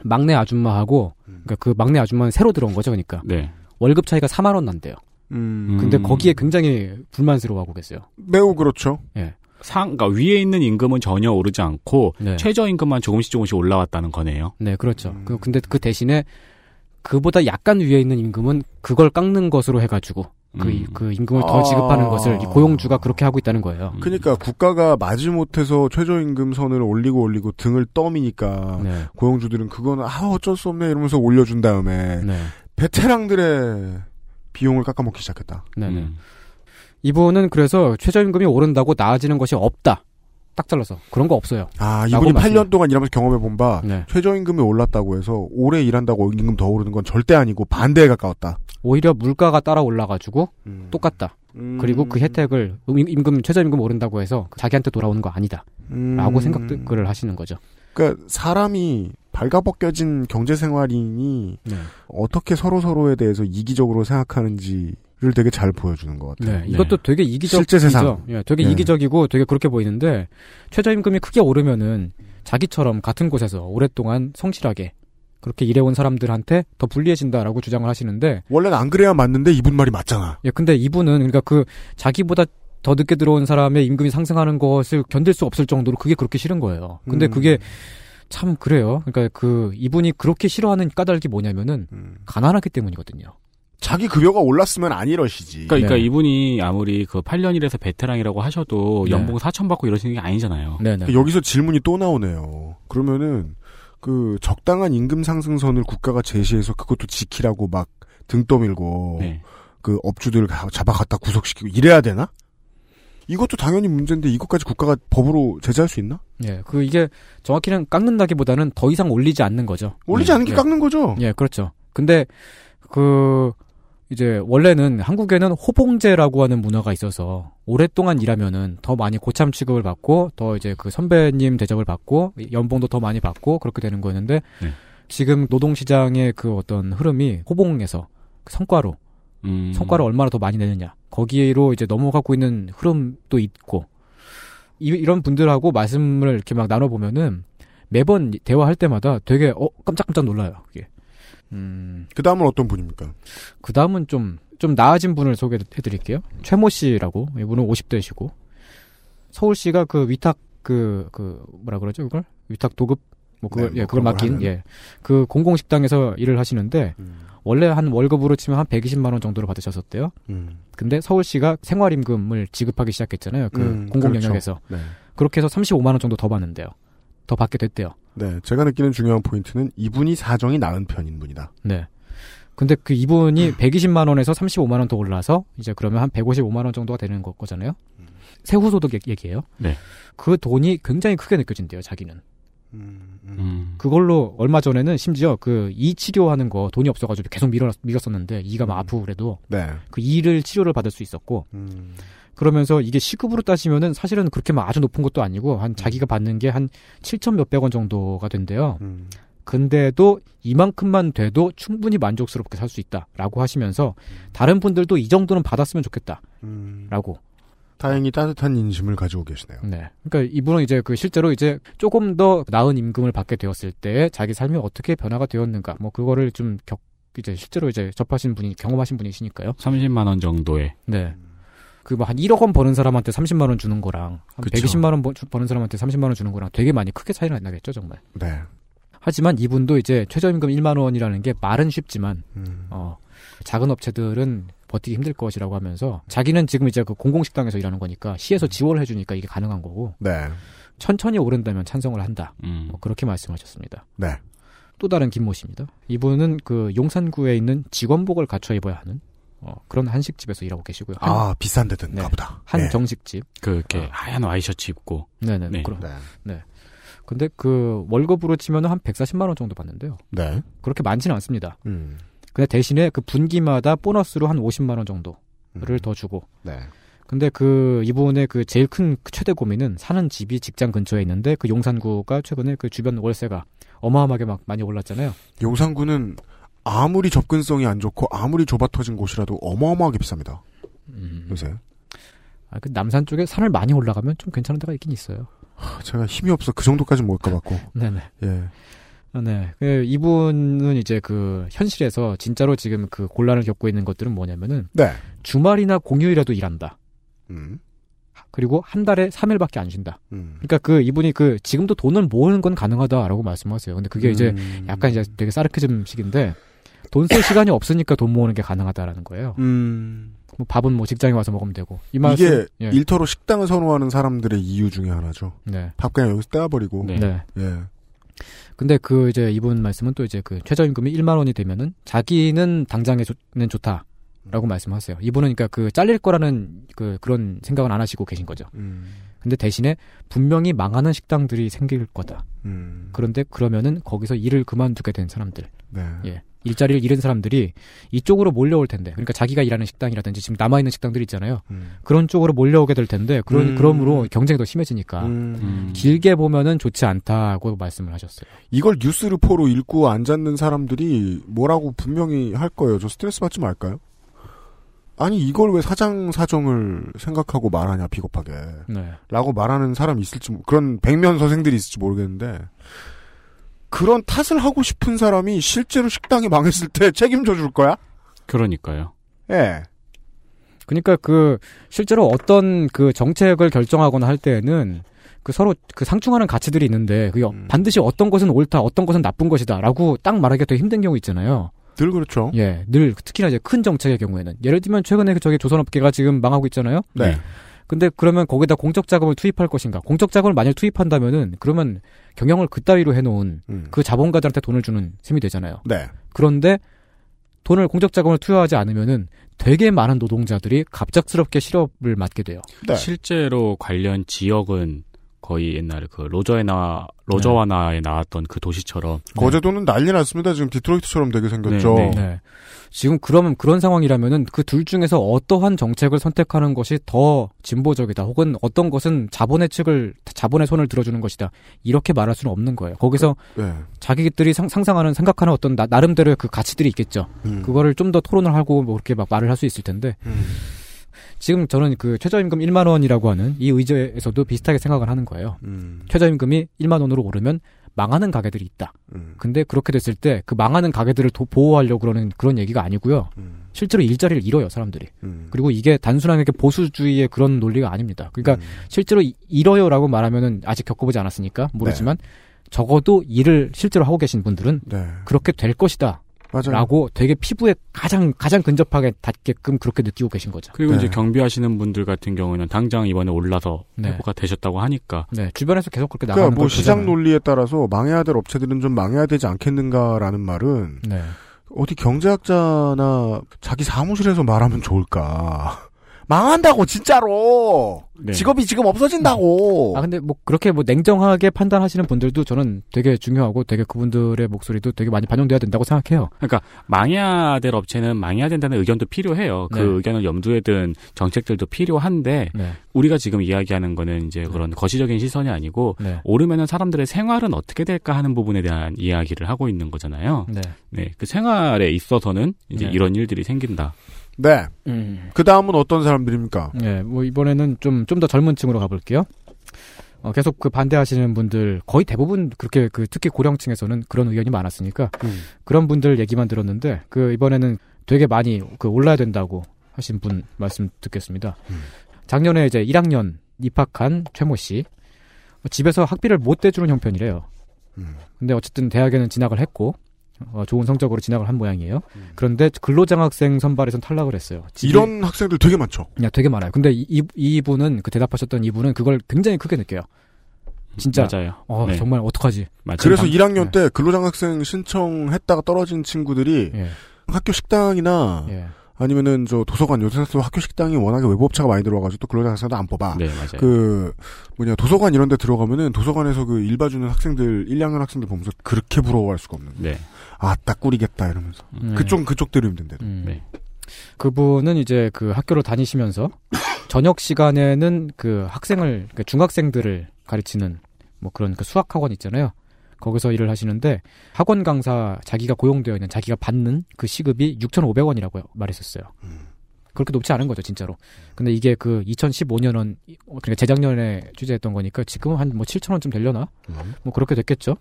막내 아줌마하고 그러니까 그 막내 아줌마는 새로 들어온 거죠. 그러니까 네. 월급 차이가 4만 원 난대요. 음. 근데 음. 거기에 굉장히 불만스러워하고 계세요. 매우 그렇죠. 예. 상, 그러니까 위에 있는 임금은 전혀 오르지 않고 네. 최저 임금만 조금씩 조금씩 올라왔다는 거네요. 네, 그렇죠. 그 근데 그 대신에 그보다 약간 위에 있는 임금은 그걸 깎는 것으로 해가지고 그, 음. 그 임금을 더 지급하는 아. 것을 이 고용주가 그렇게 하고 있다는 거예요. 그러니까 국가가 마지못해서 최저임금 선을 올리고 올리고 등을 떠미니까 네. 고용주들은 그거는 아 어쩔 수 없네 이러면서 올려준 다음에 네. 베테랑들의 비용을 깎아먹기 시작했다. 네네. 음. 이분은 그래서 최저임금이 오른다고 나아지는 것이 없다. 딱 잘라서 그런 거 없어요. 아 이분이 말씀- 8년 동안 일하면서 경험해 본바 네. 최저임금이 올랐다고 해서 오래 일한다고 임금 더 오르는 건 절대 아니고 반대에 가까웠다. 오히려 물가가 따라 올라가지고 음. 똑같다. 음. 그리고 그 혜택을 임- 임금 최저임금 오른다고 해서 자기한테 돌아오는 거 아니다. 음. 라고 생각을 하시는 거죠. 그러니까 사람이 발가벗겨진 경제 생활인이 네. 어떻게 서로 서로에 대해서 이기적으로 생각하는지 를 되게 잘 보여주는 것 같아요. 네, 이것도 되게 이기적 실제 세상. 예, 되게 네. 이기적이고 되게 그렇게 보이는데 최저임금이 크게 오르면은 자기처럼 같은 곳에서 오랫동안 성실하게 그렇게 일해온 사람들한테 더 불리해진다라고 주장을 하시는데 원래는 안 그래야 맞는데 이분 말이 맞잖아. 예, 근데 이분은 그러니까 그 자기보다 더 늦게 들어온 사람의 임금이 상승하는 것을 견딜 수 없을 정도로 그게 그렇게 싫은 거예요. 근데 음. 그게 참 그래요. 그러니까 그 이분이 그렇게 싫어하는 까닭이 뭐냐면은 음. 가난하기 때문이거든요. 자기 급여가 올랐으면 안 이러시지. 그러니까, 그러니까 네. 이분이 아무리 그 8년 일해서 베테랑이라고 하셔도 네. 연봉 4천 받고 이러시는 게 아니잖아요. 네 네. 여기서 질문이 또 나오네요. 그러면은 그 적당한 임금 상승선을 국가가 제시해서 그것도 지키라고 막 등 떠밀고 네. 그 업주들 가- 잡아갔다 구속시키고 이래야 되나? 이것도 당연히 문제인데 이것까지 국가가 법으로 제재할 수 있나? 예, 그 이게 정확히는 깎는다기보다는 더 이상 올리지 않는 거죠. 올리지 예, 않는 게 예. 깎는 거죠. 예, 그렇죠. 근데 그 이제 원래는 한국에는 호봉제라고 하는 문화가 있어서 오랫동안 일하면은 더 많이 고참 취급을 받고 더 이제 그 선배님 대접을 받고 연봉도 더 많이 받고 그렇게 되는 거였는데 네. 지금 노동시장의 그 어떤 흐름이 호봉에서 그 성과로 음. 성과를 얼마나 더 많이 내느냐 거기로 이제 넘어가고 있는 흐름도 있고 이, 이런 분들하고 말씀을 이렇게 막 나눠보면은 매번 대화할 때마다 되게 어 깜짝깜짝 놀라요 그게 음, 그 다음은 어떤 분입니까? 그 다음은 좀, 좀 나아진 분을 소개해드릴게요. 최모 씨라고, 이분은 50대시고, 서울시가 그 위탁, 그, 그, 뭐라 그러죠, 그걸? 위탁 도급? 뭐, 그걸, 네, 뭐 예, 그걸 맡긴, 하는. 예. 그 공공식당에서 일을 하시는데, 음. 원래 한 월급으로 치면 한 120만원 정도를 받으셨었대요. 음. 근데 서울시가 생활임금을 지급하기 시작했잖아요. 그 음, 공공영역에서. 그렇죠. 네. 그렇게 해서 35만원 정도 더 받는데요. 더 받게 됐대요. 네, 제가 느끼는 중요한 포인트는 이분이 사정이 나은 편인 분이다. 네. 근데 그 이분이 120만 원에서 35만 원 더 올라서 이제 그러면 한 155만 원 정도가 되는 거, 거잖아요. 세후 소득 얘- 얘기예요. 네. 그 돈이 굉장히 크게 느껴진대요, 자기는. 음. 그걸로 얼마 전에는 심지어 그 이 치료하는 거 돈이 없어가지고 계속 밀어, 밀었었는데 이가 막 아프고 그래도 네. 그 이를 치료를 받을 수 있었고 음. 그러면서 이게 시급으로 따지면은 사실은 그렇게 막 아주 높은 것도 아니고 한 자기가 받는 게 한 7천 몇백 원 정도가 된대요. 음. 근데도 이만큼만 돼도 충분히 만족스럽게 살 수 있다라고 하시면서 다른 분들도 이 정도는 받았으면 좋겠다라고. 음. 다행히 따뜻한 인심을 가지고 계시네요. 네. 그러니까 이분은 이제 그 실제로 이제 조금 더 나은 임금을 받게 되었을 때 자기 삶이 어떻게 변화가 되었는가 뭐 그거를 좀격 이제 실제로 이제 접하신 분이 경험하신 분이시니까요. 30만 원 정도의 네. 그 뭐 한 1억 원 버는 사람한테 30만 원 주는 거랑 한 그쵸. 120만 원 버- 버는 사람한테 30만 원 주는 거랑 되게 많이 크게 차이가 나겠죠, 정말. 네. 하지만 이분도 이제 최저임금 1만 원이라는 게 말은 쉽지만 음. 어, 작은 업체들은 버티기 힘들 것이라고 하면서 자기는 지금 이제 그 공공식당에서 일하는 거니까 시에서 지원을 해주니까 이게 가능한 거고 네. 천천히 오른다면 찬성을 한다. 음. 뭐 그렇게 말씀하셨습니다. 네. 또 다른 김모 씨입니다. 이분은 그 용산구에 있는 직원복을 갖춰 입어야 하는 어, 그런 한식집에서 일하고 계시고요. 한, 아, 비싼 데든가 네. 보다. 한 네. 정식집. 그 이렇게 하얀 와이셔츠 입고 네네. 네. 그럼. 네. 네. 근데 그 월급으로 치면 한 140만 원 정도 받는데요. 네. 그렇게 많지는 않습니다. 음. 근데 대신에 그 분기마다 보너스로 한 50만 원 정도를 음. 더 주고 네. 근데 그 이분의 그 제일 큰 최대 고민은 사는 집이 직장 근처에 있는데 그 용산구가 최근에 그 주변 월세가 어마어마하게 막 많이 올랐잖아요. 용산구는 아무리 접근성이 안 좋고 아무리 좁아 터진 곳이라도 어마어마하게 비쌉니다. 요새. 아, 그 남산 쪽에 산을 많이 올라가면 좀 괜찮은 데가 있긴 있어요. 하, 제가 힘이 없어 그 정도까지 못 가봤고. 네네. 예. 아, 네. 그 이분은 이제 그 현실에서 진짜로 지금 그 곤란을 겪고 있는 것들은 뭐냐면은 네. 주말이나 공휴일에도 일한다. 음. 그리고 한 달에 3일밖에 안 쉰다. 음. 그러니까 그 이분이 그 지금도 돈을 모으는 건 가능하다라고 말씀하세요. 근데 그게 이제 음. 약간 이제 되게 사르크즘식인데 돈 쓸 시간이 없으니까 돈 모으는 게 가능하다라는 거예요. 음. 뭐 밥은 뭐 직장에 와서 먹으면 되고 이 말씀 이게 예. 일터로 식당을 선호하는 사람들의 이유 중에 하나죠. 네. 밥 그냥 여기서 떼어버리고. 네. 네. 예. 근데 그 이제 이분 말씀은 또 이제 그 최저임금이 1만 원이 되면은 자기는 당장에 좋는 좋다 라고 말씀하세요. 이분은 그러니까 그 잘릴 거라는 그 그런 생각은 안 하시고 계신 거죠. 음. 근데 대신에 분명히 망하는 식당들이 생길 거다. 음. 그런데 그러면은 거기서 일을 그만두게 된 사람들, 네. 예, 일자리를 잃은 사람들이 이쪽으로 몰려올 텐데, 그러니까 자기가 일하는 식당이라든지 지금 남아 있는 식당들 있잖아요. 음. 그런 쪽으로 몰려오게 될 텐데, 그런 음. 그러므로 경쟁이 더 심해지니까 음. 길게 보면은 좋지 않다고 말씀을 하셨어요. 이걸 뉴스 르포로 읽고 앉았는 사람들이 뭐라고 분명히 할 거예요. 저 스트레스 받지 말까요? 아니 이걸 왜 사장 사정을 생각하고 말하냐 비겁하게 네. 라고 말하는 사람이 있을지 모- 그런 백면 선생들이 있을지 모르겠는데 그런 탓을 하고 싶은 사람이 실제로 식당이 망했을 때 책임져 줄 거야? 그러니까요. 예. 그러니까 그 실제로 어떤 그 정책을 결정하거나 할 때에는 그 서로 그 상충하는 가치들이 있는데 그게 음. 반드시 어떤 것은 옳다, 어떤 것은 나쁜 것이다라고 딱 말하기가 되게 힘든 경우 있잖아요. 늘 그렇죠. 예, 늘 특히나 이제 큰 정책의 경우에는 예를 들면 최근에 그 저기 조선업계가 지금 망하고 있잖아요. 네. 근데 그러면 거기다 공적 자금을 투입할 것인가? 공적 자금을 만약 투입한다면은 그러면 경영을 그따위로 해놓은 음. 그 자본가들한테 돈을 주는 셈이 되잖아요. 네. 그런데 돈을 공적 자금을 투여하지 않으면은 되게 많은 노동자들이 갑작스럽게 실업을 맞게 돼요. 네. 실제로 관련 지역은 거의 옛날에 그 로저에 나 로저와나에 나왔던 그 도시처럼 거제도는 난리 났습니다. 지금 디트로이트처럼 되게 생겼죠. 네, 네. 지금 그러면 그런 상황이라면은 그 둘 중에서 어떠한 정책을 선택하는 것이 더 진보적이다. 혹은 어떤 것은 자본의 측을 자본의 손을 들어주는 것이다. 이렇게 말할 수는 없는 거예요. 거기서 네. 자기들이 상, 상상하는 생각하는 어떤 나, 나름대로의 그 가치들이 있겠죠. 음. 그거를 좀 더 토론을 하고 뭐 그렇게 막 말을 할 수 있을 텐데 음. 지금 저는 그 최저임금 1만 원이라고 하는 이 의제에서도 비슷하게 생각을 하는 거예요. 음. 최저임금이 1만 원으로 오르면 망하는 가게들이 있다. 음. 근데 그렇게 됐을 때 그 망하는 가게들을 도- 보호하려고 그러는 그런 얘기가 아니고요. 음. 실제로 일자리를 잃어요, 사람들이. 음. 그리고 이게 단순하게 보수주의의 그런 논리가 아닙니다. 그러니까 음. 실제로 이- 잃어요라고 말하면은 아직 겪어보지 않았으니까 모르지만 적어도 일을 실제로 하고 계신 분들은 네. 그렇게 될 것이다. 맞아요. 라고 되게 피부에 가장 가장 근접하게 닿게끔 그렇게 느끼고 계신 거죠. 그리고 네. 이제 경비하시는 분들 같은 경우는 당장 이번에 올라서 네. 회복가 되셨다고 하니까 네, 주변에서 계속 그렇게 나가는 그러니까 뭐걸 시장. 논리에 따라서 망해야 될 업체들은 좀 망해야 되지 않겠는가라는 말은 네. 어디 경제학자나 자기 사무실에서 말하면 좋을까? 망한다고 진짜로 네. 직업이 지금 없어진다고. 아 근데 뭐 그렇게 뭐 냉정하게 판단하시는 분들도 저는 되게 중요하고 되게 그분들의 목소리도 되게 많이 반영돼야 된다고 생각해요. 그러니까 망해야 될 업체는 망해야 된다는 의견도 필요해요. 그 네. 의견을 염두에 둔 정책들도 필요한데 네. 우리가 지금 이야기하는 거는 이제 그런 거시적인 시선이 아니고 네. 오르면은 사람들의 생활은 어떻게 될까 하는 부분에 대한 이야기를 하고 있는 거잖아요. 네. 네, 그 생활에 있어서는 이제 네. 이런 일들이 생긴다. 네. 음. 그 다음은 어떤 사람들입니까? 네, 뭐 이번에는 좀 좀 더 젊은 층으로 가볼게요. 어, 계속 그 반대하시는 분들 거의 대부분 그렇게 그 특히 고령층에서는 그런 의견이 많았으니까 음. 그런 분들 얘기만 들었는데 그 이번에는 되게 많이 그 올라야 된다고 하신 분 말씀 듣겠습니다. 음. 작년에 이제 1학년 입학한 최모 씨 어, 집에서 학비를 못 대주는 형편이래요. 음. 근데 어쨌든 대학에는 진학을 했고 어, 좋은 성적으로 진학을 한 모양이에요. 음. 그런데 근로장학생 선발에선 탈락을 했어요. 이런 학생들 되게 많죠. 야, 되게 많아요. 근데 이, 이- 이분은 그 대답하셨던 이분은 그걸 굉장히 크게 느껴요. 진짜 맞아요. 어, 네. 정말 어떡하지? 맞아요. 그래서 당- 1학년 때 근로장학생 신청했다가 떨어진 친구들이 예. 학교 식당이나 예. 아니면은 저 도서관 요새도 학교 식당이 워낙에 외부업체가 많이 들어와가지고 또 근로장학생도 안 뽑아. 네, 맞아요. 그 뭐냐 도서관 이런 데 들어가면은 도서관에서 그 일봐주는 학생들 1, 2학년 학생들 보면서 그렇게 부러워할 수가 없는. 네. 아딱 꿀이겠다 이러면서. 네. 그쪽 그쪽들이 힘든데도. 음. 네. 그분은 이제 그 학교를 다니시면서 저녁 시간에는 그 학생을 그 중학생들을 가르치는 뭐 그런 그 수학 학원 있잖아요. 거기서 일을 하시는데 학원 강사 자기가 고용되어 있는 자기가 받는 그 시급이 6,500원이라고 말했었어요. 그렇게 높지 않은 거죠, 진짜로. 근데 이게 그 2015년은 그러니까 재작년에 취재했던 거니까 지금은 한 뭐 7천 원쯤 되려나? 뭐 그렇게 됐겠죠.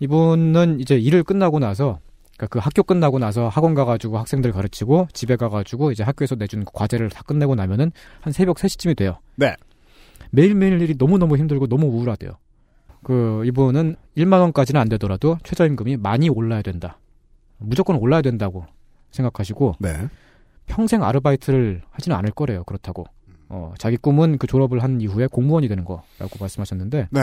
이분은 이제 일을 끝나고 나서 그러니까 그 학교 끝나고 나서 학원 가가지고 학생들 가르치고 집에 가가지고 이제 학교에서 내준 과제를 다 끝내고 나면은 한 새벽 3시쯤이 돼요. 네. 매일매일 일이 너무너무 힘들고 너무 우울하대요. 그 이분은 1만 원까지는 안 되더라도 최저임금이 많이 올라야 된다. 무조건 올라야 된다고 생각하시고 네. 평생 아르바이트를 하지는 않을 거래요. 그렇다고. 어, 자기 꿈은 그 졸업을 한 이후에 공무원이 되는 거라고 말씀하셨는데 네.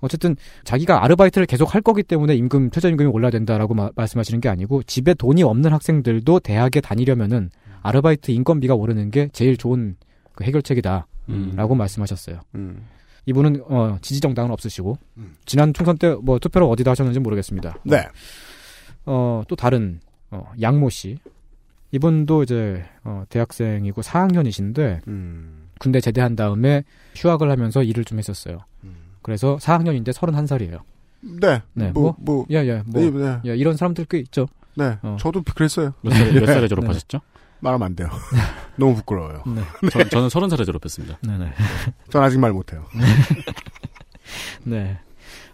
어쨌든 자기가 아르바이트를 계속 할 거기 때문에 임금 최저임금이 올라야 된다라고 마- 말씀하시는 게 아니고 집에 돈이 없는 학생들도 대학에 다니려면은 아르바이트 인건비가 오르는 게 제일 좋은 그 해결책이다라고 음. 말씀하셨어요. 음. 이분은 어, 지지 정당은 없으시고 지난 총선 때 뭐 투표를 어디다 하셨는지 모르겠습니다. 네. 어, 또 다른 어, 양모 씨 이분도 이제 어, 대학생이고 4학년이신데 음. 군대 제대한 다음에 휴학을 하면서 일을 좀 했었어요. 그래서 4학년인데 31살이에요. 네. 네, 뭐, 뭐, 뭐. 예, 예, 뭐, 네, 네. 예, 이런 사람들 꽤 있죠. 네. 어. 저도 그랬어요. 몇 살에, 몇 살에 네. 졸업하셨죠? 말하면 안 돼요. 너무 부끄러워요. 네. 저, 저는 서른 살에 졸업했습니다. 네네. 전 아직 말 못해요. 네.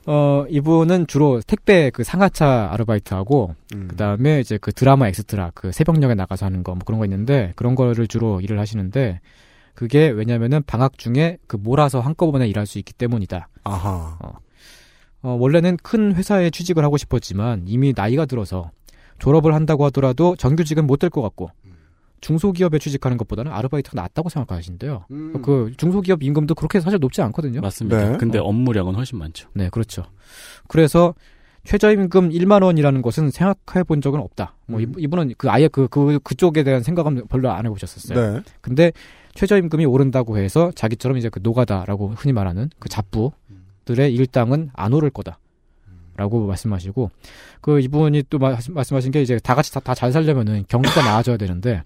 어, 이분은 주로 택배 그 상하차 아르바이트하고, 음. 그 다음에 이제 그 드라마 엑스트라, 그 새벽녘에 나가서 하는 거, 뭐 그런 거 있는데, 그런 거를 주로 일을 하시는데, 그게 왜냐면은 방학 중에 그 몰아서 한꺼번에 일할 수 있기 때문이다. 아하. 어, 어, 원래는 큰 회사에 취직을 하고 싶었지만, 이미 나이가 들어서 졸업을 한다고 하더라도 정규직은 못 될 것 같고, 중소기업에 취직하는 것보다는 아르바이트가 낫다고 생각하신대요. 음. 그 중소기업 임금도 그렇게 사실 높지 않거든요. 맞습니다. 네. 근데 어. 업무량은 훨씬 많죠. 네, 그렇죠. 그래서 최저임금 1만 원이라는 것은 생각해 본 적은 없다. 뭐 음. 이- 이분은 그 아예 그, 그 그쪽에 대한 생각은 별로 안 해보셨었어요. 네. 근데 최저임금이 오른다고 해서 자기처럼 이제 그 노가다라고 흔히 말하는 그 잡부들의 일당은 안 오를 거다. 라고 말씀하시고 그 이분이 또 마- 말씀하신 게 이제 다 같이 다 잘 살려면은 경기가 나아져야 되는데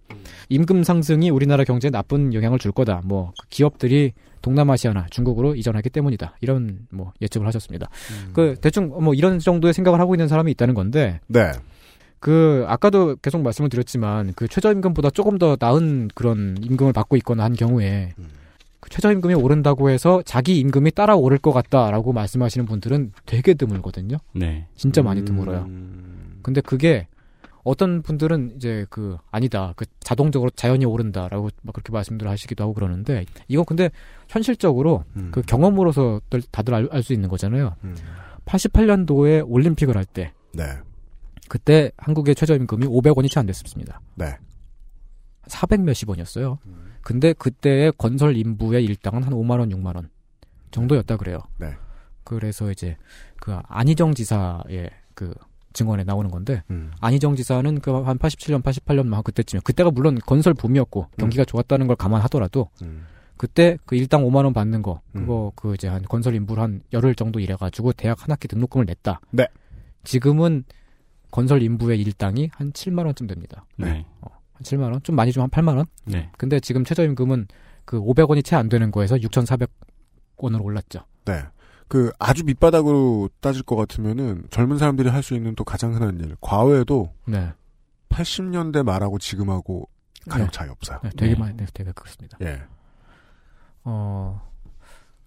임금 상승이 우리나라 경제에 나쁜 영향을 줄 거다. 뭐그 기업들이 동남아시아나 중국으로 이전하기 때문이다. 이런 뭐 예측을 하셨습니다. 그 대충 뭐 이런 정도의 생각을 하고 있는 사람이 있다는 건데 네. 그 아까도 계속 말씀을 드렸지만 그 최저임금보다 조금 더 나은 그런 임금을 받고 있거나 한 경우에 그 최저임금이 오른다고 해서 자기 임금이 따라 오를 것 같다라고 말씀하시는 분들은 되게 드물거든요. 네. 진짜 많이 드물어요. 음. 근데 그게 어떤 분들은 이제 그 아니다 그 자동적으로 자연히 오른다라고 막 그렇게 말씀들 하시기도 하고 그러는데 이건 근데 현실적으로 음. 그 경험으로서 다들 알 수 있는 거잖아요. 음. 88년도에 올림픽을 할때 네. 그때 한국의 최저임금이 500원이 채 안 됐습니다. 네. 400 몇십 원이었어요. 음. 근데 그때의 건설 인부의 일당은 한 5만 원, 6만 원 정도였다 그래요. 네. 그래서 이제 그 안희정 지사의 그 증언에 나오는 건데 음. 안희정 지사는 그 한 87년, 88년 막 그때쯤에 그때가 물론 건설 붐이었고 경기가 좋았다는 걸 감안하더라도 음. 그때 그 일당 5만 원 받는 거 음. 그거 그 이제 한 건설 인부를 한 열흘 정도 일해가지고 대학 한 학기 등록금을 냈다. 네. 지금은 건설 인부의 일당이 한 7만 원쯤 됩니다. 네. 한 7만 원? 좀 많이 좀 한 8만 원? 네. 근데 지금 최저임금은 그 500원이 채 안 되는 거에서 6,400원으로 올랐죠. 네. 그 아주 밑바닥으로 따질 것 같으면은 젊은 사람들이 할 수 있는 또 가장 흔한 일 과외도 네. 80년대 말하고 지금하고 가격 네. 차이 없어요. 네, 되게 네. 많이, 네, 되게 그렇습니다. 예. 어,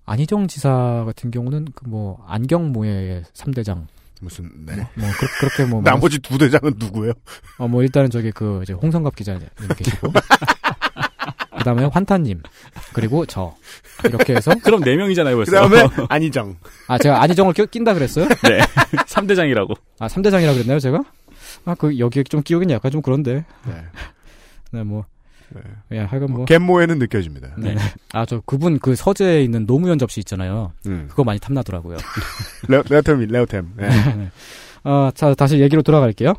안희정 지사 같은 경우는 그 뭐 안경모의 3대장 무슨 네. 뭐, 뭐 그, 렇게뭐 나머지 두 대장은 누구예요? 어, 뭐 일단은 저기 그 이제 홍성갑 기자님 계시고 그다음에 환타님 그리고 저 이렇게 해서 그럼 네 명이잖아요, 벌써. 그다음에 안희정. 아 제가 안희정을 끼, 낀다 그랬어요? 네. 3대장이라고. 아 3대장이라 그랬나요 제가? 아 그 여기 좀 끼우긴 약간 좀 그런데 네. 네 뭐 네. 예, 하여간 뭐 갯모에는 느껴집니다. 네. 아 저 그분 그 서재에 있는 노무현 접시 있잖아요. 음. 그거 많이 탐나더라고요. 레오, 레오템이 레오템. 네. 어, 자, 다시 얘기로 돌아갈게요.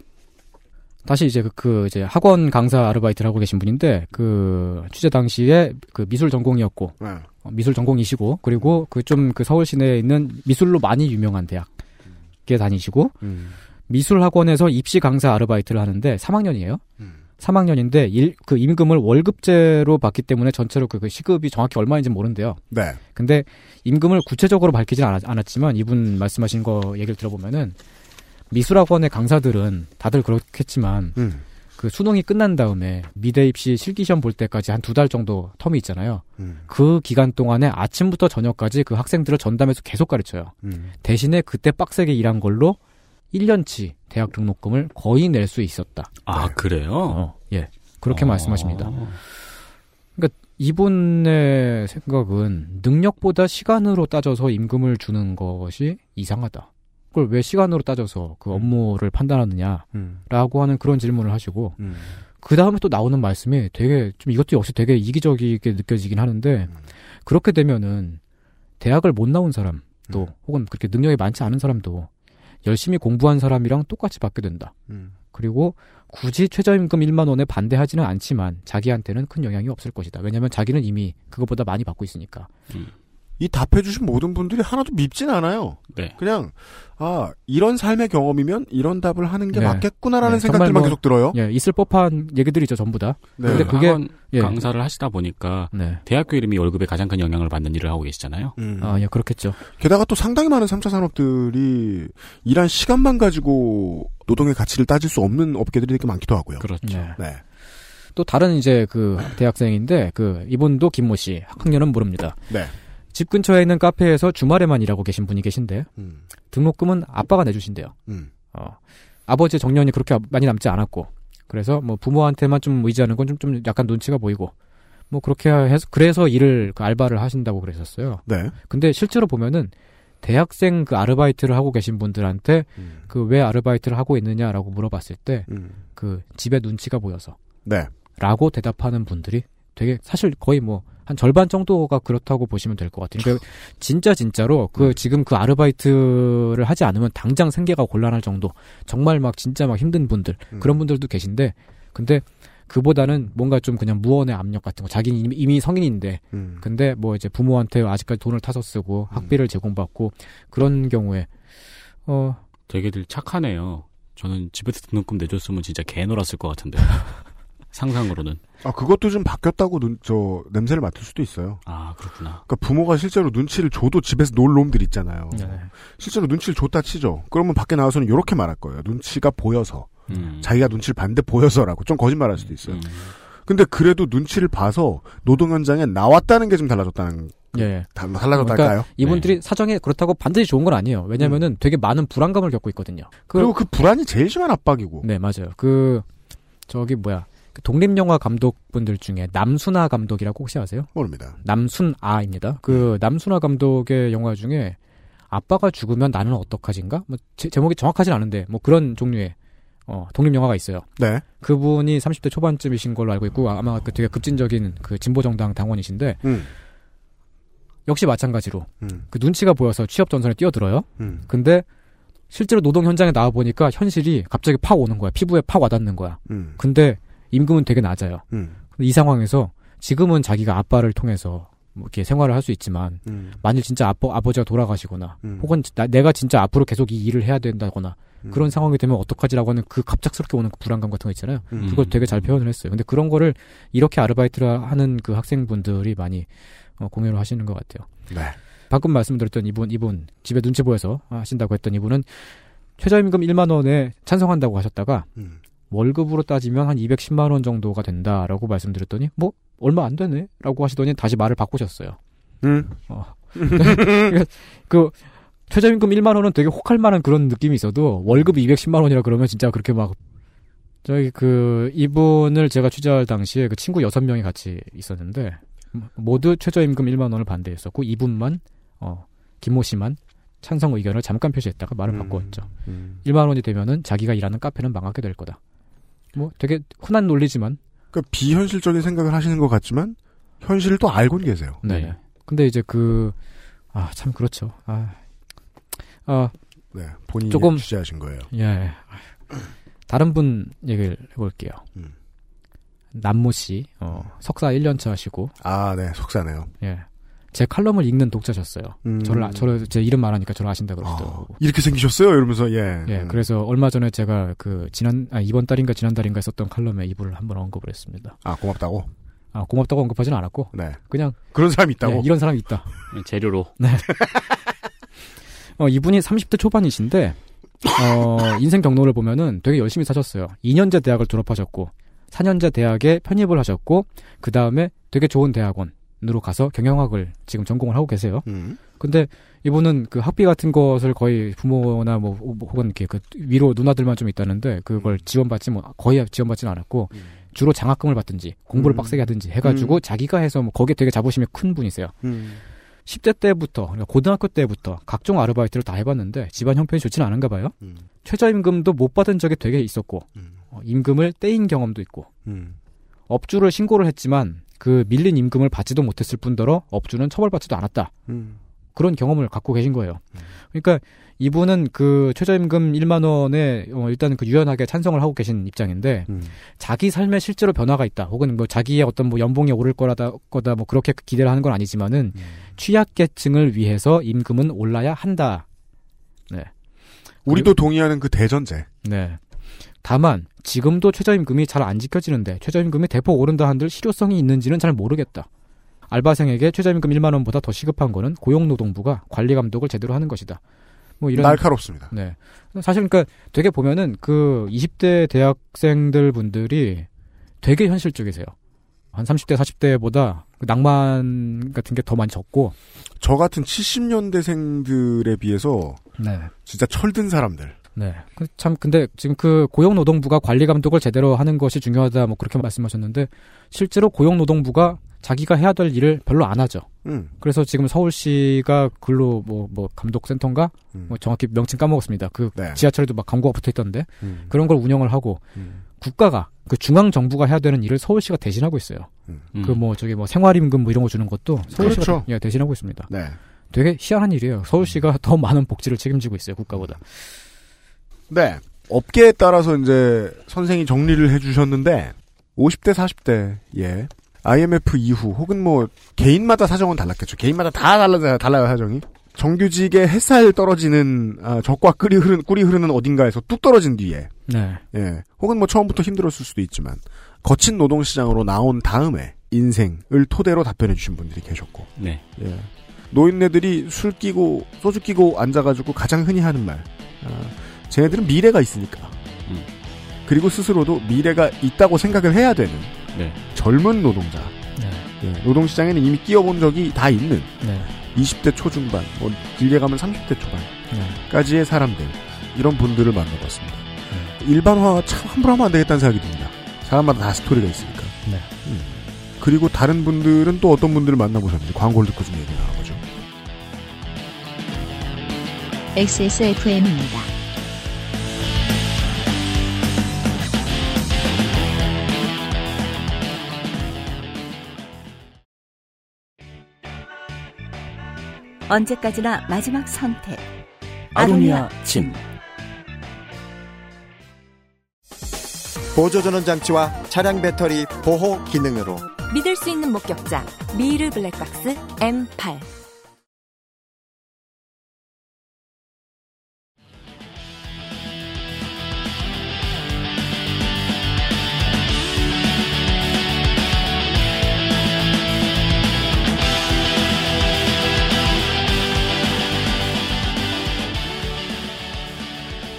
다시 이제 그, 그 이제 학원 강사 아르바이트를 하고 계신 분인데 그 취재 당시에 그 미술 전공이었고 네. 어, 미술 전공이시고 그리고 그 좀그 서울 시내에 있는 미술로 많이 유명한 대학에 다니시고 음. 미술 학원에서 입시 강사 아르바이트를 하는데 3학년이에요. 음. 3학년인데 일, 그 임금을 월급제로 받기 때문에 전체로 그, 그 시급이 정확히 얼마인지 모른대요. 네. 근데 임금을 구체적으로 밝히진 않았, 않았지만 이분 말씀하신 거 얘기를 들어보면은 미술학원의 강사들은 다들 그렇겠지만 음. 그 수능이 끝난 다음에 미대 입시 실기 시험 볼 때까지 한 두 달 정도 텀이 있잖아요. 음. 그 기간 동안에 아침부터 저녁까지 그 학생들을 전담해서 계속 가르쳐요. 음. 대신에 그때 빡세게 일한 걸로 1년치 대학 등록금을 거의 낼 수 있었다. 아, 그래요? 어, 예. 그렇게 어. 말씀하십니다. 그러니까 이분의 생각은 능력보다 시간으로 따져서 임금을 주는 것이 이상하다. 그걸 왜 시간으로 따져서 그 업무를 판단하느냐라고 음. 하는 그런 질문을 하시고 음. 그 다음에 또 나오는 말씀이 되게 좀 이것도 역시 되게 이기적이게 느껴지긴 하는데 그렇게 되면은 대학을 못 나온 사람도 혹은 그렇게 능력이 많지 않은 사람도 열심히 공부한 사람이랑 똑같이 받게 된다. 음. 그리고 굳이 최저임금 1만 원에 반대하지는 않지만 자기한테는 큰 영향이 없을 것이다. 왜냐하면 자기는 이미 그것보다 많이 받고 있으니까. 이 답해주신 모든 분들이 하나도 밉진 않아요. 네. 그냥 아 이런 삶의 경험이면 이런 답을 하는 게 네. 맞겠구나라는 네, 생각들만 뭐, 계속 들어요. 예, 있을 법한 얘기들이죠, 전부 다. 네. 근데 그게 학원 예. 강사를 하시다 보니까 네. 대학교 이름이 월급에 가장 큰 영향을 받는 일을 하고 계시잖아요. 음. 아, 예, 그렇겠죠. 게다가 또 상당히 많은 3차 산업들이 일한 시간만 가지고 노동의 가치를 따질 수 없는 업계들이 되게 많기도 하고요. 그렇죠. 네. 네. 또 다른 이제 그 대학생인데 그 이분도 김모 씨 학년은 모릅니다. 네. 집 근처에 있는 카페에서 주말에만 일하고 계신 분이 계신데 음. 등록금은 아빠가 내주신대요. 음. 어, 아버지 정년이 그렇게 많이 남지 않았고 그래서 뭐 부모한테만 좀 의지하는 건 좀 좀 약간 눈치가 보이고 뭐 그렇게 해서 그래서 일을 그 알바를 하신다고 그랬었어요. 네. 근데 실제로 보면은 대학생 그 아르바이트를 하고 계신 분들한테 음. 그왜 아르바이트를 하고 있느냐라고 물어봤을 때 음. 그 집에 눈치가 보여서 네. 라고 대답하는 분들이 되게 사실 거의 뭐 한 절반 정도가 그렇다고 보시면 될 것 같아요. 그러니까 진짜 진짜로 그 지금 그 아르바이트를 하지 않으면 당장 생계가 곤란할 정도 정말 막 진짜 막 힘든 분들 음. 그런 분들도 계신데 근데 그보다는 뭔가 좀 그냥 무언의 압력 같은 거 자기는 이미, 이미 성인인데 음. 근데 뭐 이제 부모한테 아직까지 돈을 타서 쓰고 학비를 제공받고 그런 경우에 어 되게들 착하네요. 저는 집에서 등록금 내줬으면 진짜 개 놀았을 것 같은데. 상상으로는. 아 그것도 좀 바뀌었다고 눈, 저 냄새를 맡을 수도 있어요. 아, 그렇구나. 그러니까 부모가 실제로 눈치를 줘도 집에서 놀 놈들 있잖아요. 네. 실제로 눈치를 줬다 치죠. 그러면 밖에 나와서는 이렇게 말할 거예요. 눈치가 보여서. 음. 자기가 눈치를 봤는데 보여서라고. 좀 거짓말 할 수도 있어요. 음. 근데 그래도 눈치를 봐서 노동 현장에 나왔다는 게 좀 달라졌다는 예. 다- 달라졌달까요? 그러니까 이분들이 사정이 그렇다고 반드시 좋은 건 아니에요. 왜냐면은 되게 많은 불안감을 겪고 있거든요. 그, 그리고 그 불안이 제일 심한 압박이고. 네, 맞아요. 그 저기 뭐야? 그 독립영화 감독분들 중에 남순아 감독이라고 혹시 아세요? 모릅니다. 남순아입니다. 그 남순아 감독의 영화 중에 아빠가 죽으면 나는 어떡하지인가? 뭐 제, 제목이 정확하진 않은데 뭐 그런 종류의 어, 독립 영화가 있어요. 네. 그분이 30대 초반쯤이신 걸로 알고 있고 아마 그 되게 급진적인 그 진보 정당 당원이신데 음. 역시 마찬가지로 음. 그 눈치가 보여서 취업 전선에 뛰어들어요. 음. 근데 실제로 노동 현장에 나와 보니까 현실이 갑자기 팍 오는 거야. 피부에 팍 와닿는 거야. 음. 근데 임금은 되게 낮아요. 음. 이 상황에서 지금은 자기가 아빠를 통해서 뭐 이렇게 생활을 할 수 있지만 음. 만일 진짜 아빠 아버지가 돌아가시거나 음. 혹은 나- 내가 진짜 앞으로 계속 이 일을 해야 된다거나 음. 그런 상황이 되면 어떡하지라고 하는 그 갑작스럽게 오는 그 불안감 같은 거 있잖아요. 음. 그걸 되게 잘 표현을 했어요. 근데 그런 거를 이렇게 아르바이트를 하는 그 학생분들이 많이 어, 공유를 하시는 것 같아요. 네. 방금 말씀드렸던 이분, 이분 집에 눈치 보여서 하신다고 했던 이분은 최저임금 1만 원에 찬성한다고 하셨다가 음. 월급으로 따지면 한 210만 원 정도가 된다라고 말씀드렸더니 뭐 얼마 안 되네라고 하시더니 다시 말을 바꾸셨어요. 음. 어. 그러니까 그 최저임금 1만 원은 되게 혹할 만한 그런 느낌이 있어도 월급 210만 원이라 그러면 진짜 그렇게 막 저기 그 이분을 제가 취재할 당시에 그 친구 6명이 같이 있었는데 모두 최저임금 1만 원을 반대했었고 이분만 어 김모 씨만 찬성 의견을 잠깐 표시했다가 말을 바꾸었죠. 음. 1만 원이 되면은 자기가 일하는 카페는 망하게 될 거다. 뭐 되게 흔한 논리지만 그러니까 비현실적인 생각을 하시는 것 같지만 현실을 또 알고는 계세요. 네. 근데 이제 그, 아, 참, 그렇죠. 아, 아, 네. 본인이 조금- 취재하신 거예요. 예. 다른 분 얘기를 해볼게요. 음. 남모 씨, 어, 석사 1년차 하시고, 아, 네. 속사네요. 예. 제 칼럼을 읽는 독자셨어요. 음. 저를, 아- 저를, 제 이름 말하니까 저를 아신다 그러시더라고. 이렇게 생기셨어요? 이러면서, 예. 예, 음. 그래서 얼마 전에 제가 그, 지난, 아, 이번 달인가 지난 달인가 썼던 칼럼에 이분을 한번 언급을 했습니다. 아, 고맙다고? 아, 고맙다고 언급하지는 않았고, 네. 그냥, 그런 사람이 있다고? 예, 이런 사람이 있다. 재료로. 네. 어, 이분이 30대 초반이신데, 어, 인생 경로를 보면은 되게 열심히 사셨어요. 2년제 대학을 졸업하셨고, 4년제 대학에 편입을 하셨고, 그 다음에 되게 좋은 대학원 으로 가서 경영학을 지금 전공을 하고 계세요. 음. 근데 이분은 그 학비 같은 것을 거의 부모나 뭐 혹은 이렇게 그 위로 누나들만 좀 있다는데 그걸 지원받지 뭐 거의 지원받지는 않았고 주로 장학금을 받든지 공부를 음. 빡세게 하든지 해가지고 음. 자기가 해서 뭐 거기에 되게 자부심이 큰 분이세요. 음. 10대 때부터 그러니까 고등학교 때부터 각종 아르바이트를 다 해봤는데 집안 형편이 좋지는 않은가 봐요. 음. 최저임금도 못 받은 적이 되게 있었고 어, 임금을 떼인 경험도 있고 음. 업주를 신고를 했지만 그 밀린 임금을 받지도 못했을 뿐더러 업주는 처벌받지도 않았다. 음. 그런 경험을 갖고 계신 거예요. 그러니까 이분은 그 최저임금 1만 원에 어, 일단 그 유연하게 찬성을 하고 계신 입장인데 음. 자기 삶에 실제로 변화가 있다. 혹은 뭐 자기의 어떤 뭐 연봉이 오를 거라다 거다 뭐 그렇게 기대를 하는 건 아니지만은 취약계층을 위해서 임금은 올라야 한다. 네. 우리도 동의하는 그 대전제. 네. 다만 지금도 최저임금이 잘 안 지켜지는데 최저임금이 대폭 오른다 한들 실효성이 있는지는 잘 모르겠다. 알바생에게 최저임금 1만 원보다 더 시급한 거는 고용노동부가 관리 감독을 제대로 하는 것이다. 뭐 이런 날카롭습니다. 네. 사실 그러니까 되게 보면은 그 20대 대학생들 분들이 되게 현실적이세요. 한 30대 40대보다 그 낭만 같은 게 더 많이 적고 저 같은 70년대생들에 비해서 네. 진짜 철든 사람들. 네. 그 참, 근데 지금 그 고용노동부가 관리 감독을 제대로 하는 것이 중요하다, 뭐 그렇게 말씀하셨는데, 실제로 고용노동부가 자기가 해야 될 일을 별로 안 하죠. 음. 그래서 지금 서울시가 글로 뭐, 뭐, 감독센터인가? 뭐 정확히 명칭 까먹었습니다. 그 네. 지하철에도 막 광고가 붙어 있던데, 음. 그런 걸 운영을 하고, 음. 국가가, 그 중앙 정부가 해야 되는 일을 서울시가 대신하고 있어요. 음. 그 뭐, 저기 뭐 생활임금 뭐 이런 거 주는 것도 서울시가 그렇죠. 예, 대신하고 있습니다. 네. 되게 희한한 일이에요. 서울시가 더 많은 복지를 책임지고 있어요, 국가보다. 네. 업계에 따라서 이제 선생이 정리를 해주셨는데 50대 40대 예 IMF 이후 혹은 뭐 개인마다 사정은 달랐겠죠. 개인마다 다 달라 달라요 사정이. 정규직의 햇살 떨어지는 아, 적과 꿀이 흐르는 꿀이 흐르는 어딘가에서 뚝 떨어진 뒤에 네. 예 혹은 뭐 처음부터 힘들었을 수도 있지만 거친 노동 시장으로 나온 다음에 인생을 토대로 답변해 주신 분들이 계셨고 네. 예. 노인네들이 술 끼고 소주 끼고 앉아가지고 가장 흔히 하는 말. 아, 쟤네들은 미래가 있으니까. 음. 그리고 스스로도 미래가 있다고 생각을 해야 되는 네. 젊은 노동자. 네. 예, 노동시장에는 이미 끼어본 적이 다 있는 네. 20대 초중반, 뭐 길게 가면 30대 초반까지의 사람들 이런 분들을 만나봤습니다. 일반화 참 함부로 하면 안 되겠다는 생각이 듭니다. 사람마다 다 스토리가 있으니까. 네. 음. 그리고 다른 분들은 또 어떤 분들을 만나보셨는지 광고를 듣고 좀 얘기 나눠보죠. XSFM입니다. 언제까지나 마지막 선택. 아로니아 진. 보조전원 장치와 차량 배터리 보호 기능으로 믿을 수 있는 목격자 미르 블랙박스 M8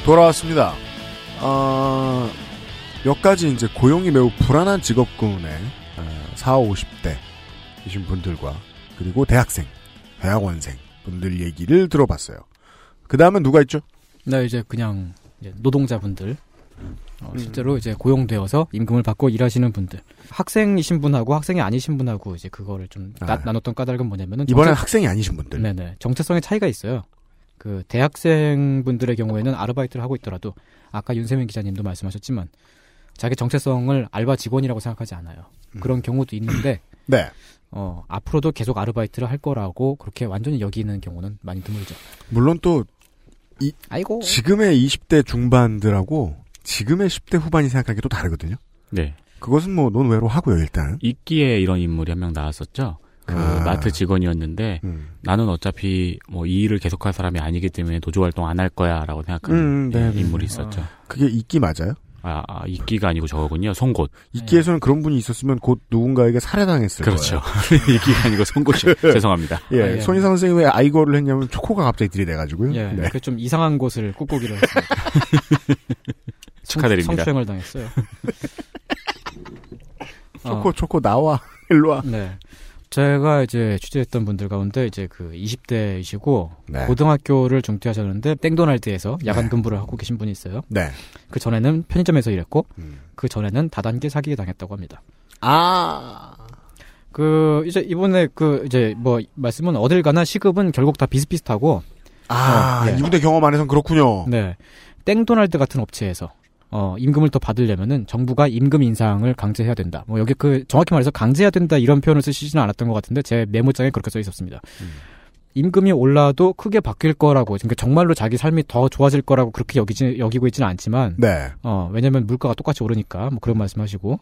돌아왔습니다. 아, 몇 가지 이제 고용이 매우 불안한 직업군의 아, 4, 50대이신 분들과 그리고 대학생, 대학원생 분들 얘기를 들어봤어요. 그 다음엔 누가 있죠? 네, 이제 그냥 이제 노동자분들. 어, 실제로 이제 고용되어서 임금을 받고 일하시는 분들. 학생이신 분하고 학생이 아니신 분하고 이제 그거를 좀 나, 아. 나눴던 까닭은 뭐냐면은 이번엔 학생이 아니신 분들. 네네. 정체성의 차이가 있어요. 그 대학생 분들의 경우에는 아르바이트를 하고 있더라도 아까 윤세민 기자님도 말씀하셨지만 자기 정체성을 알바 직원이라고 생각하지 않아요. 그런 경우도 있는데 네. 어, 앞으로도 계속 아르바이트를 할 거라고 그렇게 완전히 여기는 경우는 많이 드물죠. 물론 또 이, 아이고. 지금의 20대 중반들하고 지금의 10대 후반이 생각하기도 다르거든요. 네. 그것은 뭐 논외로 하고요, 일단. 이끼에 이런 인물이 한 명 나왔었죠. 그 아. 마트 직원이었는데 음. 나는 어차피 뭐 이 일을 계속할 사람이 아니기 때문에 노조 활동 안 할 거야라고 생각하는 음, 네, 예, 네. 인물이 있었죠. 그게 이끼 맞아요? 아, 아, 이끼가 아니고 저거군요. 송곳. 이끼에서는 그런 분이 있었으면 곧 누군가에게 살해당했을 그렇죠. 거예요. 이끼가 아니고 송곳이 죄송합니다. 예, 아, 예. 손희상 선생님이 왜 아이거를 했냐면 초코가 갑자기 들이대가지고요. 예, 네. 그좀 이상한 곳을 꾹꾹이를 했습니다. 축하드립니다. 성추행을 당했어요. 초코 초코 나와 일로 와. 네. 제가 이제 취재했던 분들 가운데 이제 그 20대이시고 네. 고등학교를 중퇴하셨는데 땡도날드에서 야간 근무를 하고 계신 분이 있어요. 네. 그 전에는 편의점에서 일했고 음. 그 전에는 다단계 사기에 당했다고 합니다. 아. 그 이제 이번에 그 이제 뭐 말씀은 어딜 가나 시급은 결국 다 비슷비슷하고 아, 어, 예. 이분의 경험 안에선 그렇군요. 네. 땡도날드 같은 업체에서 어, 임금을 더 받으려면은 정부가 임금 인상을 강제해야 된다. 뭐 여기 그 정확히 말해서 강제해야 된다 이런 표현을 쓰시지는 않았던 것 같은데 제 메모장에 그렇게 써 있었습니다. 임금이 올라도 크게 바뀔 거라고 그러니까 정말로 자기 삶이 더 좋아질 거라고 그렇게 여기지 여기고 있지는 않지만 네. 어, 왜냐면 물가가 똑같이 오르니까 뭐 그런 말씀하시고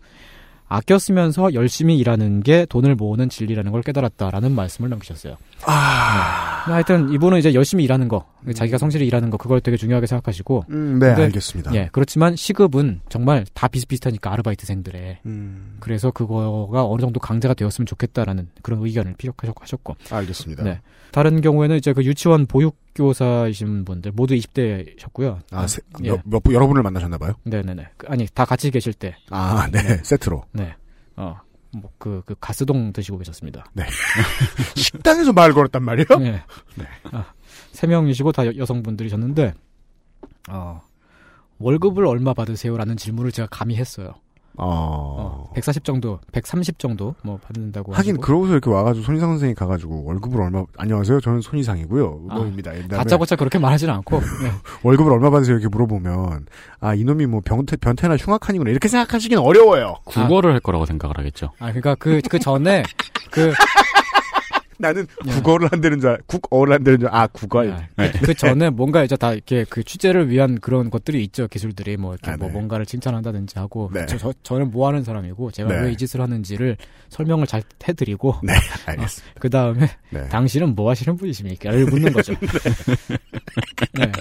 아껴 쓰면서 열심히 일하는 게 돈을 모으는 진리라는 걸 깨달았다라는 말씀을 남기셨어요. 아. 네. 하여튼 이분은 이제 열심히 일하는 거, 자기가 성실히 일하는 거 그걸 되게 중요하게 생각하시고. 음, 네, 근데, 알겠습니다. 예, 그렇지만 시급은 정말 다 비슷비슷하니까 아르바이트생들의. 음, 그래서 그거가 어느 정도 강제가 되었으면 좋겠다라는 그런 의견을 피력하셨고. 알겠습니다. 네. 다른 경우에는 이제 그 유치원 보육교사이신 분들 모두 20대셨고요. 아, 세, 예. 몇, 몇 분, 여러 분을 만나셨나봐요? 네네네. 그, 아니, 다 같이 계실 때. 아, 네, 세트로. 네. 어, 뭐, 그, 그, 가스동 드시고 계셨습니다. 네. 식당에서 말 걸었단 말이에요? 네. 아, 세 명이시고 다 여, 성분들이셨는데 어, 월급을 얼마 받으세요 라는 질문을 제가 감히 했어요. 어. 어, 140 정도, 130 정도 뭐 받는다고. 하긴 하시고. 그러고서 이렇게 와가지고 손희상 선생이 가가지고 월급을 얼마 안녕하세요 저는 손희상이고요 아, 뭐입니다 옛날에 다짜고짜 그렇게 말하지는 않고. 네. 월급을 얼마 받으세요 이렇게 물어보면 아 이놈이 뭐 변태 변태나 흉악한이구나 이렇게 생각하시긴 어려워요 국어를 할 거라고 생각을 하겠죠. 아, 그러니까 그, 그 전에 그, 나는 국어를 한다는 줄 알- 국어를 한다는 줄아 국어요 그, 그 전에 뭔가 이제 다 이렇게 그 취재를 위한 그런 것들이 있죠 기술들이 뭐 이렇게 아, 뭐 네. 뭔가를 칭찬한다든지 하고 네. 저, 저 저는 뭐 하는 사람이고 제가 네. 왜이 짓을 하는지를 설명을 잘 해드리고 네 알겠습니다 그 다음에 네. 당신은 뭐 하시는 분이십니까?를 묻는 거죠. 네.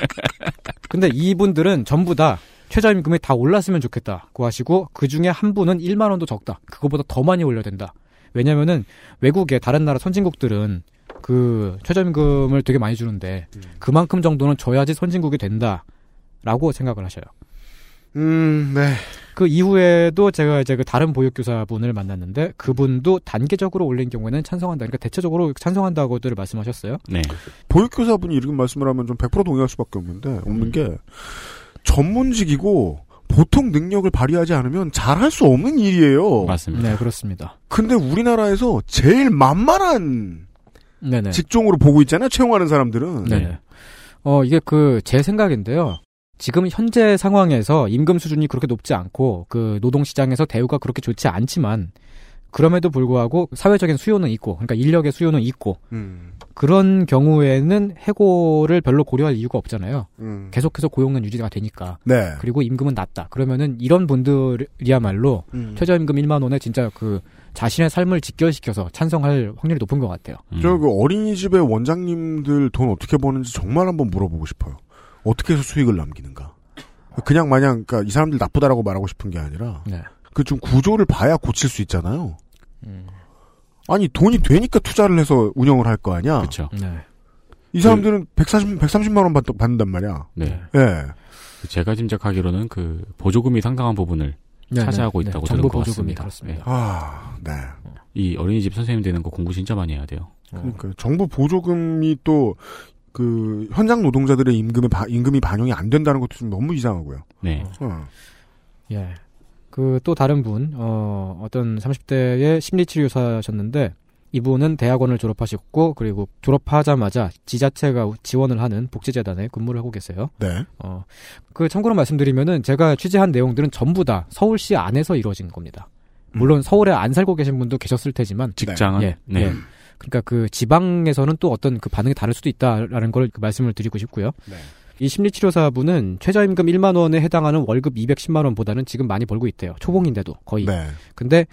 근데 이분들은 전부 다 최저임금이 다 올랐으면 좋겠다 고 하시고 그 중에 한 분은 1만 원도 적다. 그거보다 더 많이 올려야 된다. 왜냐면은 외국의 다른 나라 선진국들은 그 최저임금을 되게 많이 주는데 그만큼 정도는 줘야지 선진국이 된다라고 생각을 하셔요. 음 네 그 이후에도 제가 이제 그 다른 보육교사분을 만났는데 그분도 단계적으로 올린 경우에는 찬성한다. 그러니까 대체적으로 찬성한다고들 말씀하셨어요. 네. 보육교사분이 이렇게 말씀을 하면 좀 100% 동의할 수밖에 없는데 없는 게 전문직이고 보통 능력을 발휘하지 않으면 잘할 수 없는 일이에요. 맞습니다. 네, 그렇습니다. 근데 우리나라에서 제일 만만한 네네. 직종으로 보고 있잖아요. 채용하는 사람들은. 네네. 어, 이게 그, 제 생각인데요. 지금 현재 상황에서 임금 수준이 그렇게 높지 않고, 그, 노동 시장에서 대우가 그렇게 좋지 않지만, 그럼에도 불구하고 사회적인 수요는 있고, 그러니까 인력의 수요는 있고, 음, 그런 경우에는 해고를 별로 고려할 이유가 없잖아요. 음. 계속해서 고용은 유지가 되니까. 네. 그리고 임금은 낮다. 그러면은 이런 분들이야말로 음. 최저임금 1만 원에 진짜 그 자신의 삶을 직결시켜서 찬성할 확률이 높은 것 같아요. 음. 저그 어린이집의 원장님들 돈 어떻게 버는지 정말 한번 물어보고 싶어요. 어떻게 해서 수익을 남기는가. 그냥 마냥 그러니까 이 사람들 나쁘다라고 말하고 싶은 게 아니라 네. 그좀 구조를 봐야 고칠 수 있잖아요. 음. 아니 돈이 되니까 투자를 해서 운영을 할 거 아니야. 그렇죠. 네. 이 사람들은 140, 130만 원 받, 받는단 말이야. 네. 예. 제가 짐작하기로는 그 보조금이 상당한 부분을 네, 차지하고 네, 있다고 네. 들은 것 보조금이 같습니다. 그렇습니다. 아, 네. 네. 이 어린이집 선생님 되는 거 공부 진짜 많이 해야 돼요. 그러니까 정부 보조금이 또 그 현장 노동자들의 임금에 바- 임금이 반영이 안 된다는 것도 좀 너무 이상하고요. 네. 어. 예. 그 또 다른 분, 어, 어떤 30대의 심리치료사셨는데, 이분은 대학원을 졸업하셨고, 그리고 졸업하자마자 지자체가 지원을 하는 복지재단에 근무를 하고 계세요. 네. 어, 그 참고로 말씀드리면은 제가 취재한 내용들은 전부 다 서울시 안에서 이루어진 겁니다. 물론 서울에 안 살고 계신 분도 계셨을 테지만, 직장은 예, 네. 예. 그러니까 그 지방에서는 또 어떤 그 반응이 다를 수도 있다라는 걸 그 말씀을 드리고 싶고요. 네. 이 심리치료사분은 최저임금 1만 원에 해당하는 월급 210만 원보다는 지금 많이 벌고 있대요. 초봉인데도 거의. 네. 근데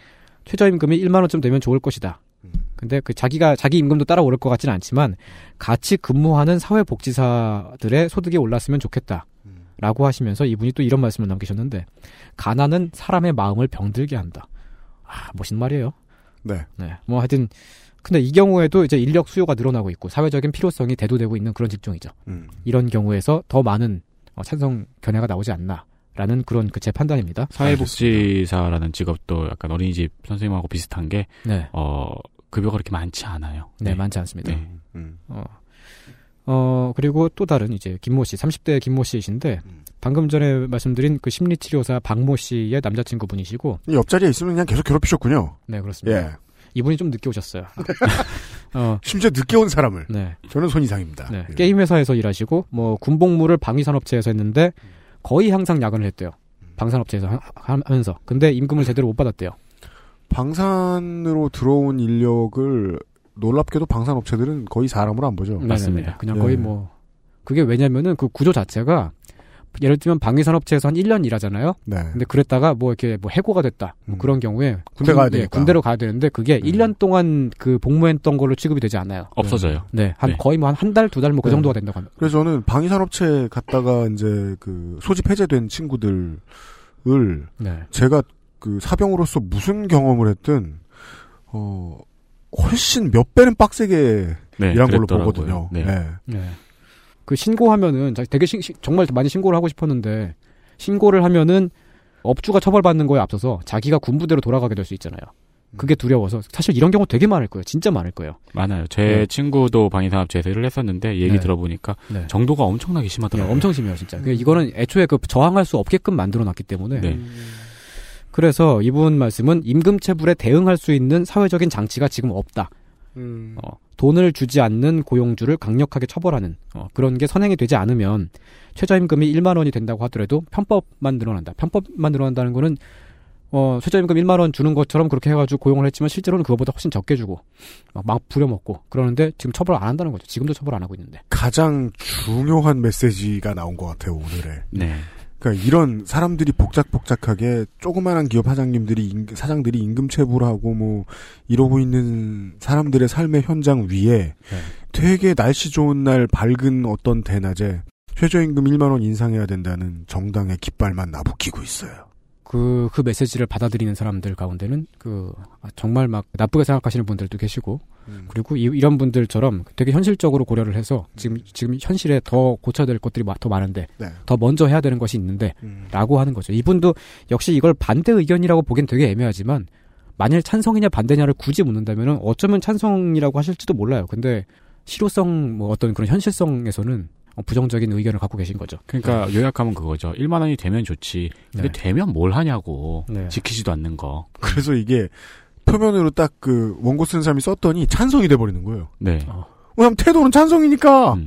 최저임금이 1만 원쯤 되면 좋을 것이다. 음. 근데 그 자기가 자기 임금도 따라오를 것 같지는 않지만 같이 근무하는 사회복지사들의 소득이 올랐으면 좋겠다. 음. 라고 하시면서 이분이 또 이런 말씀을 남기셨는데 가난은 사람의 마음을 병들게 한다. 아, 멋있는 말이에요. 네. 네. 뭐 하여튼 근데 이 경우에도 이제 인력 수요가 늘어나고 있고 사회적인 필요성이 대두되고 있는 그런 직종이죠. 음. 이런 경우에서 더 많은 어, 찬성 견해가 나오지 않나 라는 그런 그 제 판단입니다. 사회복지사라는 직업도 약간 어린이집 선생님하고 비슷한 게, 네. 어, 급여가 그렇게 많지 않아요. 네, 많지 않습니다. 네. 음. 어, 어, 그리고 또 다른 이제 김모 씨, 30대 김모 씨이신데, 방금 전에 말씀드린 그 심리치료사 박모 씨의 남자친구분이시고, 이 옆자리에 있으면 그냥 계속 괴롭히셨군요. 네, 그렇습니다. 예. 이분이 좀 늦게 오셨어요. 어, 심지어 늦게 온 사람을. 네. 저는 손 이상입니다. 네. 예. 게임 회사에서 일하시고, 뭐, 군복무를 방위산업체에서 했는데, 거의 항상 야근을 했대요. 방산업체에서 하, 하면서. 근데 임금을 제대로 못 받았대요. 방산으로 들어온 인력을 놀랍게도 방산업체들은 거의 사람으로 안 보죠. 맞습니다. 그냥 예. 거의 뭐, 그게 왜냐면은 그 구조 자체가, 예를 들면 방위산업체에서 한 1년 일하잖아요. 네. 근데 그랬다가 뭐 이렇게 뭐 해고가 됐다. 뭐 그런 경우에 군대 군- 가야 예, 되니까. 군대로 가야 되는데 그게 1년 동안 그 복무했던 걸로 취급이 되지 않아요. 없어져요. 네. 한 네. 거의 뭐 한 한 달, 두 달 뭐그 네. 정도가 된다고 합니다. 그래서 저는 방위산업체 갔다가 이제 그 소집 해제된 친구들을 네. 제가 그 사병으로서 무슨 경험을 했든 어 훨씬 몇 배는 빡세게 네, 일한 걸로 그랬더라고요. 보거든요. 네. 네. 네. 그 신고하면은 자- 되게 신- 신- 정말 많이 신고를 하고 싶었는데 신고를 하면은 업주가 처벌받는 거에 앞서서 자기가 군부대로 돌아가게 될 수 있잖아요. 그게 두려워서 사실 이런 경우 되게 많을 거예요. 진짜 많을 거예요. 많아요. 제 네. 친구도 방위산업체에서 일을 했었는데 얘기 네. 들어보니까 네. 정도가 엄청나게 심하더라고요. 엄청 심해요, 진짜. 그 이거는 애초에 그 저항할 수 없게끔 만들어 놨기 때문에. 네. 그래서 이분 말씀은 임금체불에 대응할 수 있는 사회적인 장치가 지금 없다. 음. 어, 돈을 주지 않는 고용주를 강력하게 처벌하는 어, 그런 게 선행이 되지 않으면 최저임금이 1만 원이 된다고 하더라도 편법만 늘어난다. 편법만 늘어난다는 거는 어, 최저임금 1만 원 주는 것처럼 그렇게 해가지고 고용을 했지만 실제로는 그거보다 훨씬 적게 주고 막, 막 부려먹고 그러는데 지금 처벌 안 한다는 거죠. 지금도 처벌 안 하고 있는데. 가장 중요한 메시지가 나온 것 같아요 오늘에. 네. 그러니까 이런 사람들이 복작복작하게 조그마한 기업 사장님들이 임- 사장들이 임금 체불 하고 뭐 이러고 있는 사람들의 삶의 현장 위에 되게 날씨 좋은 날 밝은 어떤 대낮에 최저임금 1만 원 인상해야 된다는 정당의 깃발만 나부끼고 있어요. 그, 그 메시지를 받아들이는 사람들 가운데는 그, 아, 정말 막 나쁘게 생각하시는 분들도 계시고, 그리고 이, 런 분들처럼 되게 현실적으로 고려를 해서 지금, 지금 현실에 더 고쳐야 될 것들이 마- 더 많은데, 네. 더 먼저 해야 되는 것이 있는데, 음. 라고 하는 거죠. 이분도 역시 이걸 반대 의견이라고 보기엔 되게 애매하지만, 만일 찬성이냐 반대냐를 굳이 묻는다면 어쩌면 찬성이라고 하실지도 몰라요. 근데 실효성, 뭐 어떤 그런 현실성에서는 어, 부정적인 의견을 갖고 계신 거죠. 그러니까 요약하면 그거죠. 1만 원이 되면 좋지. 근데 네. 되면 뭘 하냐고. 네. 지키지도 않는 거. 그래서 이게 표면으로 딱 그 원고 쓴 사람이 썼더니 찬성이 돼버리는 거예요. 네. 왜냐면 태도는 찬성이니까.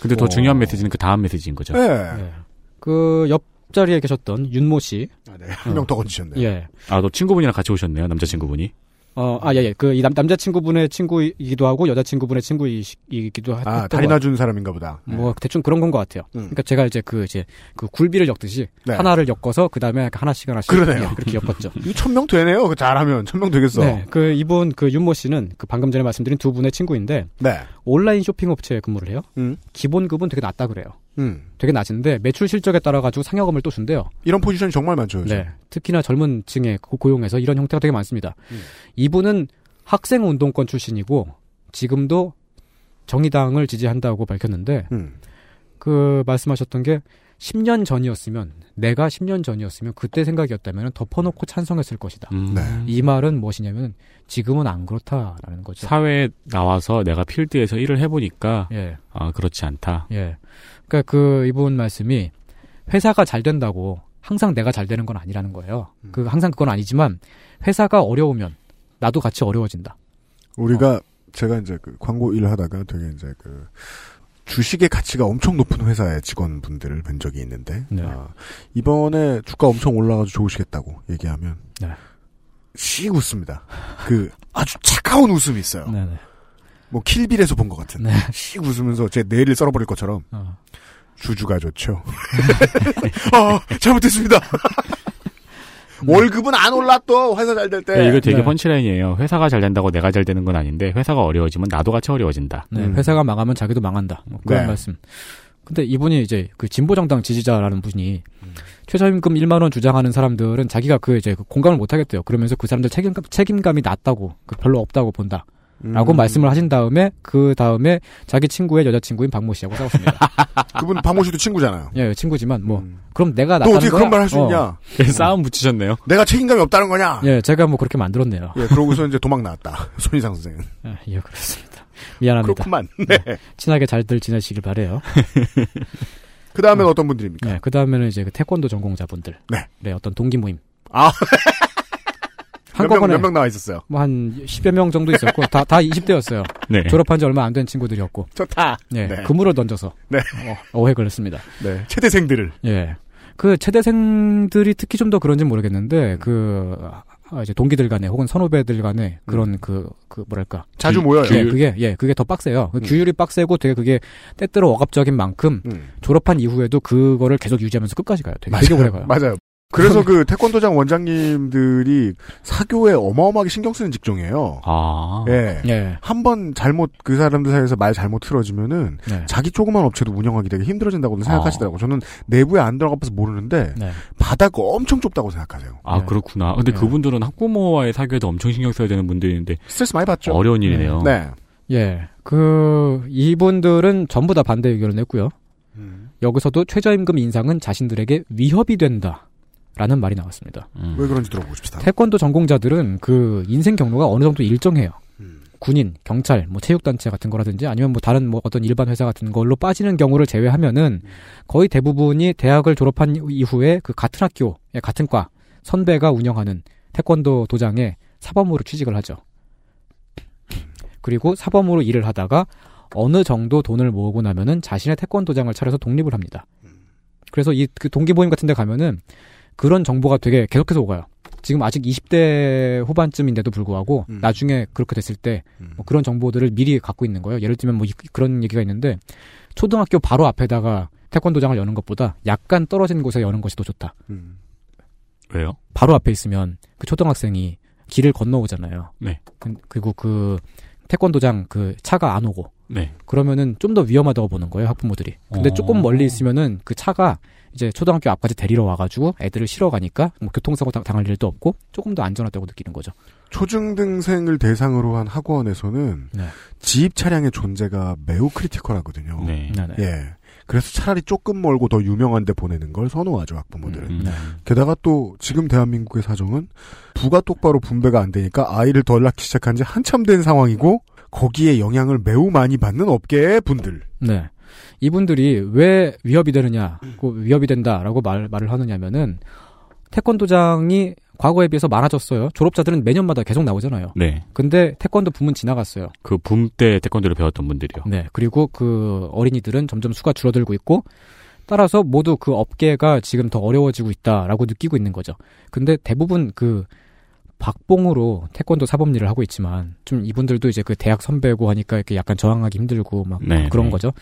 근데 더 어. 중요한 메시지는 그 다음 메시지인 거죠. 네. 그 옆자리에 계셨던 윤모 씨. 한명더 건지셨네요. 예. 아, 너 친구분이랑 같이 오셨네요. 남자친구분이. 어, 아, 예, 예. 그, 이 남, 남자친구분의 친구이기도 하고, 여자친구분의 친구이기도 하 아, 다리 것 놔준 사람인가 보다. 뭐 대충 그런 건 것 같아요. 그러니까 제가 이제 그 이제 그 굴비를 엮듯이 네. 하나를 엮어서 그 다음에 하나씩 하나씩 그러네요. 예, 그렇게 엮었죠. 이거 천명 되네요. 잘하면 천명 되겠어. 네, 그 이분 그 윤모 씨는 그 방금 전에 말씀드린 두 분의 친구인데 네. 온라인 쇼핑 업체에 근무를 해요. 음. 기본급은 되게 낮다 그래요. 음. 되게 낮은데 매출 실적에 따라 가지고 상여금을 또 준대요. 이런 포지션이 정말 많죠. 요즘. 네, 특히나 젊은 층에 고- 고용해서 이런 형태가 되게 많습니다. 음. 이분은 학생 운동권 출신이고 지금도 정의당을 지지한다고 밝혔는데 음. 그 말씀하셨던 게 10년 전이었으면 내가 10년 전이었으면 그때 생각이었다면 덮어놓고 찬성했을 것이다. 음. 네. 이 말은 무엇이냐면 지금은 안 그렇다라는 거죠. 사회에 나와서 내가 필드에서 일을 해보니까 예. 아 그렇지 않다. 예. 그러니까 그 이분 말씀이 회사가 잘 된다고 항상 내가 잘 되는 건 아니라는 거예요. 그 항상 그건 아니지만 회사가 어려우면 나도 같이 어려워진다. 우리가 제가 이제 그 광고 일을 하다가 되게 이제 그 주식의 가치가 엄청 높은 회사의 직원분들을 뵌 적이 있는데 네. 아, 이번에 주가 엄청 올라가서 좋으시겠다고 얘기하면 네. 씩 웃습니다. 그 아주 차가운 웃음이 있어요. 네, 네. 뭐 킬빌에서 본 것 같은. 네. 씩 웃으면서 제 뇌를 썰어버릴 것처럼 어. 주주가 좋죠. 아 잘못했습니다. 월급은 안또 회사 잘 될 때. 네, 이거 되게 네. 펀치라인이에요. 회사가 잘 된다고 내가 잘 되는 건 아닌데 회사가 어려워지면 나도 같이 어려워진다. 네, 음. 회사가 망하면 자기도 망한다. 뭐 그런 네. 말씀. 근데 이분이 이제 그 진보정당 지지자라는 분이 최저임금 1만 원 주장하는 사람들은 자기가 그 이제 그 공감을 못 하겠대요. 그러면서 그 사람들 책임감 책임감이 낮다고 그 별로 없다고 본다. 라고 음. 말씀을 하신 다음에 그 다음에 자기 친구의 여자친구인 박모 씨하고 싸웠습니다. 그분 박모 씨도 친구잖아요. 예, 친구지만 뭐 그럼 내가 너 어떻게 거야? 그런 말 할수 어. 있냐? 싸움 붙이셨네요. 내가 책임감이 없다는 거냐? 예, 제가 뭐 그렇게 만들었네요. 예, 그러고서 이제 도망 나왔다. 손희상 선생은. 예, 예, 그렇습니다. 미안합니다. 그렇구만. 네. 친하게 잘들 지내시길 바래요. 그 다음엔 어떤 분들입니까? 네, 그 다음에는 이제 그 태권도 전공자분들. 네. 어떤 동기 모임. 아. 한꺼번에 몇명 나와 있었어요. 뭐 한 10여 명 정도 있었고 다 다 20대였어요. 네. 졸업한 지 얼마 안 된 친구들이었고. 좋다. 네. 네. 그물을 던져서 네. 어, 오해 걸렸습니다. 네. 체대생들을. 예. 그 체대생들이 특히 좀 더 그런지 모르겠는데 그 아, 이제 동기들 간에 혹은 선후배들 간에 그런 그, 그, 뭐랄까. 음. 자주 규- 모여요. 예. 그게, 예, 그게 더 빡세요. 그 음. 규율이 빡세고 되게 그게 때때로 억압적인 만큼 음. 졸업한 이후에도 그거를 계속 유지하면서 끝까지 가요. 되게, 되게 오래 가요. 맞아요. 그래서 그 태권도장 원장님들이 사교에 어마어마하게 신경 쓰는 직종이에요. 아. 예. 예. 한번 잘못 그 사람들 사이에서 말 잘못 틀어지면은 네. 자기 조그만 업체도 운영하기 되게 힘들어진다고 아. 생각하시더라고요. 저는 내부에 안 들어가봐서 모르는데 네. 바다가 엄청 좁다고 생각하세요. 아 그렇구나. 근데 그분들은 학부모와의 사교에도 엄청 신경 써야 되는 분들인데 스트레스 많이 받죠. 어려운 일이네요. 네. 예. 그, 이분들은 전부 다 반대 의견을 냈고요. 음. 여기서도 최저임금 인상은 자신들에게 위협이 된다. 라는 말이 나왔습니다. 왜 그런지 들어보고 싶다. 태권도 전공자들은 그 인생 경로가 어느 정도 일정해요. 음. 군인, 경찰, 뭐 체육단체 같은 거라든지 아니면 뭐 다른 뭐 어떤 일반 회사 같은 걸로 빠지는 경우를 제외하면은 거의 대부분이 대학을 졸업한 이후에 그 같은 학교, 예, 같은 과 선배가 운영하는 태권도 도장에 사범으로 취직을 하죠. 그리고 사범으로 일을 하다가 어느 정도 돈을 모으고 나면은 자신의 태권도장을 차려서 독립을 합니다. 그래서 이 그 동기 모임 같은 데 가면은 그런 정보가 되게 계속해서 오가요. 지금 아직 20대 후반쯤인데도 불구하고 나중에 그렇게 됐을 때 뭐 그런 정보들을 미리 갖고 있는 거예요. 예를 들면 뭐 이- 그런 얘기가 있는데 초등학교 바로 앞에다가 태권도장을 여는 것보다 약간 떨어진 곳에 여는 것이 더 좋다. 왜요? 바로 앞에 있으면 그 초등학생이 길을 건너오잖아요. 네. 그- 그리고 그 태권도장 그 차가 안 오고 네. 그러면은 좀 더 위험하다고 보는 거예요 학부모들이. 근데 어. 조금 멀리 있으면은 그 차가 이제 초등학교 앞까지 데리러 와가지고 애들을 실어 가니까 뭐 교통사고 당- 당할 일도 없고 조금 더 안전하다고 느끼는 거죠. 초중등생을 대상으로 한 학원에서는 네. 지입 차량의 존재가 매우 크리티컬하거든요. 네. 네네. 예. 그래서 차라리 조금 멀고 더 유명한 데 보내는 걸 선호하죠, 학부모들은. 음. 네. 게다가 또 지금 대한민국의 사정은 부가 똑바로 분배가 안 되니까 아이를 덜 낳기 시작한 지 한참 된 상황이고 거기에 영향을 매우 많이 받는 업계의 분들. 네. 이분들이 왜 위협이 되느냐, 그 위협이 된다라고 말, 말을 하느냐면은 태권도장이 과거에 비해서 많아졌어요. 졸업자들은 매년마다 계속 나오잖아요. 네. 근데 태권도 붐은 지나갔어요. 그 붐 때 태권도를 배웠던 분들이요. 네. 그리고 그 어린이들은 점점 수가 줄어들고 있고 따라서 모두 그 업계가 지금 더 어려워지고 있다라고 느끼고 있는 거죠. 근데 대부분 그 박봉으로 태권도 사범 일을 하고 있지만 좀 이분들도 이제 그 대학 선배고 하니까 이렇게 약간 저항하기 힘들고 막 네, 그런 네. 거죠.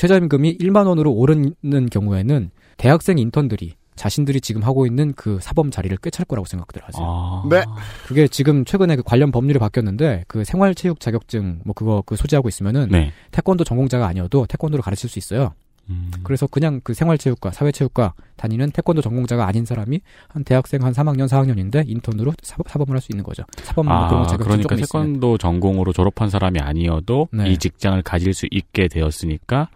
최저임금이 1만 원으로 오르는 경우에는 대학생 인턴들이 자신들이 지금 하고 있는 그 사범 자리를 꿰찰 거라고 생각들 하세요. 아. 네. 그게 지금 최근에 그 관련 법률이 바뀌었는데 그 생활체육 자격증 뭐 그거 그 소지하고 있으면은 네. 태권도 전공자가 아니어도 태권도를 가르칠 수 있어요. 음. 그래서 그냥 그 생활체육과 사회체육과 다니는 태권도 전공자가 아닌 사람이 한 대학생 한 3학년 4학년인데 인턴으로 사범, 사범을 할 수 있는 거죠. 사범 뭐 그런 아, 거 자격증 그러니까 조금 있으면. 태권도 전공으로 졸업한 사람이 아니어도 네. 이 직장을 가질 수 있게 되었으니까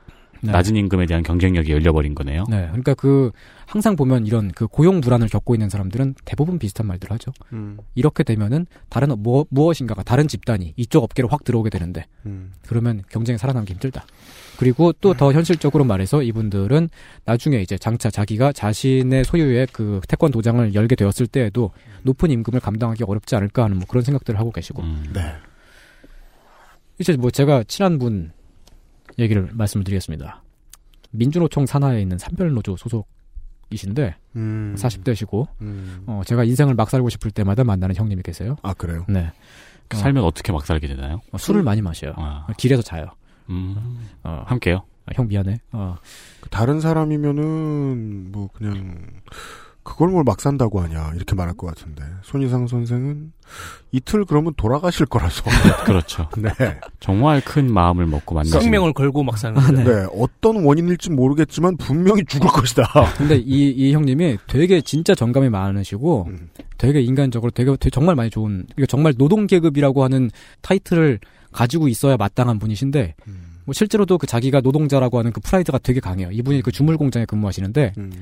네. 낮은 임금에 대한 경쟁력이 열려버린 거네요. 네, 그러니까 그 항상 보면 이런 그 고용 불안을 겪고 있는 사람들은 대부분 비슷한 말들을 하죠. 음. 이렇게 되면은 다른 어- 뭐, 무엇인가가 다른 집단이 이쪽 업계로 확 들어오게 되는데 음. 그러면 경쟁에 살아남기 힘들다. 그리고 또 더 현실적으로 말해서 이분들은 나중에 이제 장차 자기가 자신의 소유의 그 태권 도장을 열게 되었을 때에도 높은 임금을 감당하기 어렵지 않을까 하는 뭐 그런 생각들을 하고 계시고. 음. 네. 이제 뭐 제가 친한 분 얘기를 말씀을 드리겠습니다. 민주노총 산하에 있는 산별노조 소속이신데 음. 40대시고 음. 어, 제가 인생을 막 살고 싶을 때마다 만나는 형님이 계세요. 아, 그래요? 네. 그 살면 어떻게 막 살게 되나요? 어, 술을 많이 마셔요. 아. 길에서 자요. 음. 어, 함께요? 아, 형 미안해. 어, 다른 사람이면은 뭐 그냥 그 그걸 뭘 막 산다고 하냐 이렇게 말할 것 같은데 손희상 선생은 이틀 그러면 돌아가실 거라서 그렇죠. 네. 정말 큰 마음을 먹고 만나신 생명을 걸고 막 사는 아, 거죠. 네. 어떤 원인일지 모르겠지만 분명히 죽을 것이다. 근데 이, 이 형님이 되게 진짜 정감이 많으시고 음. 되게 인간적으로 되게, 되게 정말 많이 좋은 그러니까 정말 노동 계급이라고 하는 타이틀을 가지고 있어야 마땅한 분이신데 음. 뭐 실제로도 그 자기가 노동자라고 하는 그 프라이드가 되게 강해요. 이분이 그 주물 공장에 근무하시는데 음.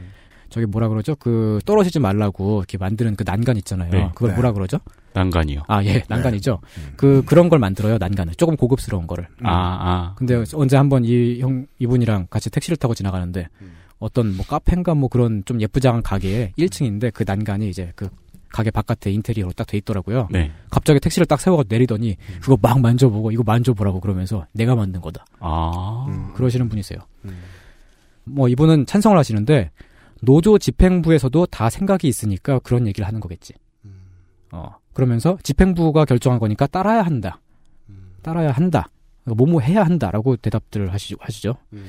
저기 뭐라 그러죠? 그 떨어지지 말라고 이렇게 만드는 그 난간 있잖아요. 네. 그걸 네. 뭐라 그러죠? 난간이요. 아, 예, 난간이죠. 음. 그 그런 걸 만들어요. 난간을 조금 고급스러운 거를. 아, 아. 근데 언제 한번 이 형 이분이랑 같이 택시를 타고 지나가는데 음. 어떤 뭐 카페인가 뭐 그런 좀 예쁘장한 가게에 1층인데 그 난간이 이제 그 가게 바깥에 인테리어로 딱 돼 있더라고요. 네. 갑자기 택시를 딱 세워서 내리더니 그거 막 만져보고 이거 만져보라고 그러면서 내가 만든 거다. 아. 음. 그러시는 분이세요. 음. 뭐 이분은 찬성을 하시는데 노조 집행부에서도 다 생각이 있으니까 그런 얘기를 하는 거겠지. 음. 어 그러면서 집행부가 결정한 거니까 따라야 한다. 음. 따라야 한다. 뭐뭐 해야 한다라고 대답들을 하시, 하시죠. 음.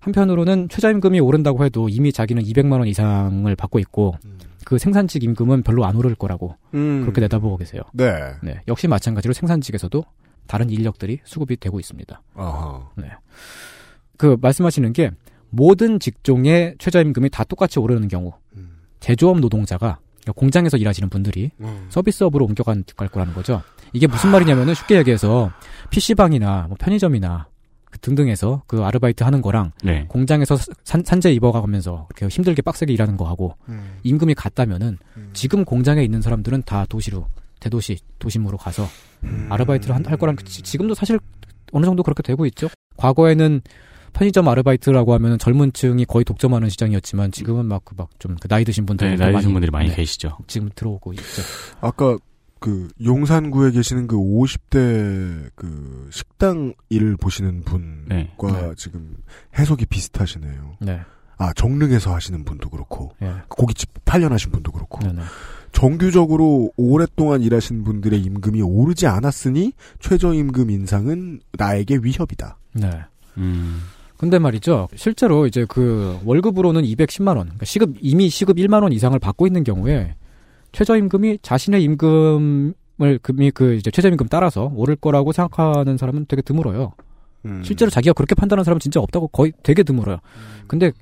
한편으로는 최저임금이 오른다고 해도 이미 자기는 200만 원 이상을 받고 있고 음. 그 생산직 임금은 별로 안 오를 거라고 음. 그렇게 내다보고 계세요. 네. 네, 역시 마찬가지로 생산직에서도 다른 인력들이 수급이 되고 있습니다. 아하. 네. 그 말씀하시는 게 모든 직종의 최저임금이 다 똑같이 오르는 경우 음. 제조업 노동자가 그러니까 공장에서 일하시는 분들이 음. 서비스업으로 옮겨갈 거라는 거죠. 이게 무슨 말이냐면은 쉽게 얘기해서 PC방이나 뭐 편의점이나 그 등등에서 그 아르바이트 하는 거랑 네. 공장에서 산, 산재 입어가면서 그렇게 힘들게 빡세게 일하는 거하고 음. 임금이 같다면은 음. 지금 공장에 있는 사람들은 다 도시로 대도시 도심으로 가서 음. 아르바이트를 한- 할 거란 지- 지금도 사실 어느 정도 그렇게 되고 있죠. 과거에는 편의점 아르바이트라고 하면 젊은 층이 거의 독점하는 시장이었지만 지금은 막 그 막좀 나이 드신 분들 네, 나이 드신 분들이 많이 계시죠. 지금 들어오고 있죠. 아까 그 용산구에 계시는 그 50대 그 식당 일 보시는 분과 네. 지금 해석이 비슷하시네요. 네. 아 정릉에서 하시는 분도 그렇고 예. 고깃집 8년 하신 분도 그렇고 네, 네. 정규적으로 오랫동안 일하신 분들의 임금이 오르지 않았으니 최저임금 인상은 나에게 위협이다. 네. 음. 근데 말이죠. 실제로 이제 그 월급으로는 210만 원, 그러니까 시급 이미 시급 1만 원 이상을 받고 있는 경우에 최저임금이 자신의 임금을 금이 그 이제 최저임금 따라서 오를 거라고 생각하는 사람은 되게 드물어요. 음. 실제로 자기가 그렇게 판단하는 사람은 진짜 없다고 거의 되게 드물어요. 근데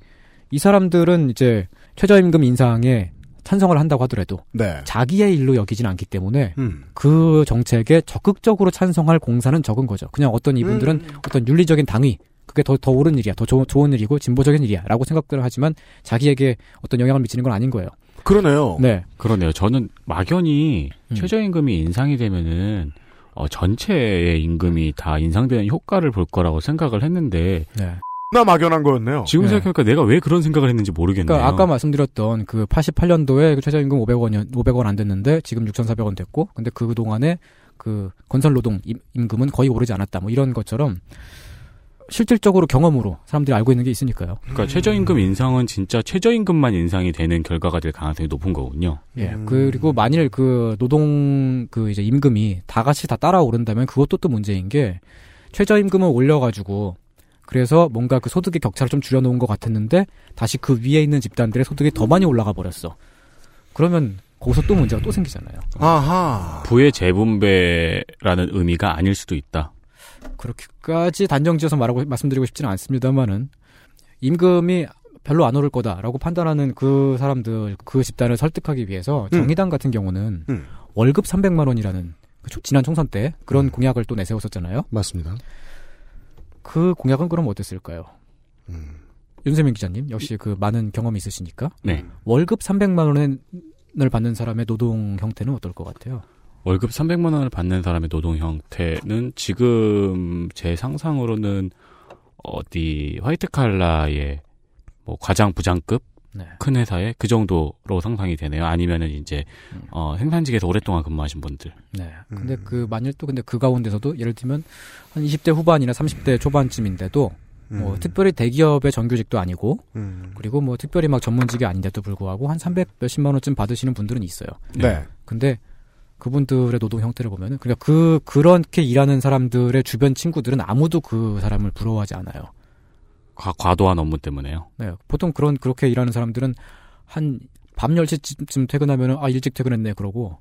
이 사람들은 이제 최저임금 인상에 찬성을 한다고 하더라도 네. 자기의 일로 여기진 않기 때문에 음. 그 정책에 적극적으로 찬성할 공사는 적은 거죠. 그냥 어떤 이분들은 음. 어떤 윤리적인 당위, 그게 더, 더 옳은 일이야, 더 조- 좋은 일이고 진보적인 일이야, 라고 생각들을 하지만 자기에게 어떤 영향을 미치는 건 아닌 거예요. 그러네요. 네. 그러네요. 저는 막연히 음. 최저임금이 인상이 되면은 어, 전체의 임금이 다 인상되는 효과를 볼 거라고 생각을 했는데 네. 나 막연한 거였네요. 지금 네. 생각해보니까 내가 왜 그런 생각을 했는지 모르겠네요. 그러니까 아까 말씀드렸던 그 88년도에 그 최저임금 500원, 500원 안 됐는데 지금 6,400원 됐고, 근데 그 동안에 그 건설 노동 임- 임금은 거의 오르지 않았다. 뭐 이런 것처럼 실질적으로 경험으로 사람들이 알고 있는 게 있으니까요. 그러니까 최저임금 인상은 진짜 최저임금만 인상이 되는 결과가 될 가능성이 높은 거군요. 예. 음. 그리고 만일 그 노동 그 이제 임금이 다 같이 다 따라 오른다면 그것도 또 문제인 게 최저임금을 올려가지고 그래서 뭔가 그 소득의 격차를 좀 줄여놓은 것 같았는데 다시 그 위에 있는 집단들의 소득이 더 많이 올라가 버렸어. 그러면 거기서 또 문제가 또 생기잖아요. 아하. 부의 재분배라는 의미가 아닐 수도 있다. 그렇게까지 단정지어서 말하고 말씀드리고 싶지는 않습니다만은 임금이 별로 안 오를 거다라고 판단하는 그 사람들 그 집단을 설득하기 위해서 음. 정의당 같은 경우는 음. 월급 300만 원이라는 그 초- 지난 총선 때 그런 음. 공약을 또 내세웠었잖아요. 맞습니다. 그 공약은 그럼 어땠을까요? 음. 윤세민 기자님 역시 그 많은 경험이 있으시니까 네. 월급 300만 원을 받는 사람의 노동 형태는 어떨 것 같아요? 월급 300만 원을 받는 사람의 노동 형태는 지금 제 상상으로는 어디 화이트 칼라의 뭐 과장 부장급 네. 큰 회사에 그 정도로 상상이 되네요. 아니면은 이제 음. 어, 생산직에서 오랫동안 근무하신 분들. 네. 근데 음. 그 만일 또 근데 그 가운데서도 예를 들면 한 20대 후반이나 30대 초반쯤인데도 뭐 음. 특별히 대기업의 정규직도 아니고 음. 그리고 뭐 특별히 막 전문직이 아닌데도 불구하고 한 300 몇십만 원쯤 받으시는 분들은 있어요. 네. 근데 그분들의 노동 형태를 보면은 그러니까 그 그렇게 일하는 사람들의 주변 친구들은 아무도 그 사람을 부러워하지 않아요. 과, 과도한 업무 때문에요. 네. 보통 그런 그렇게 일하는 사람들은 한 밤 10시쯤 퇴근하면은 아 일찍 퇴근했네 그러고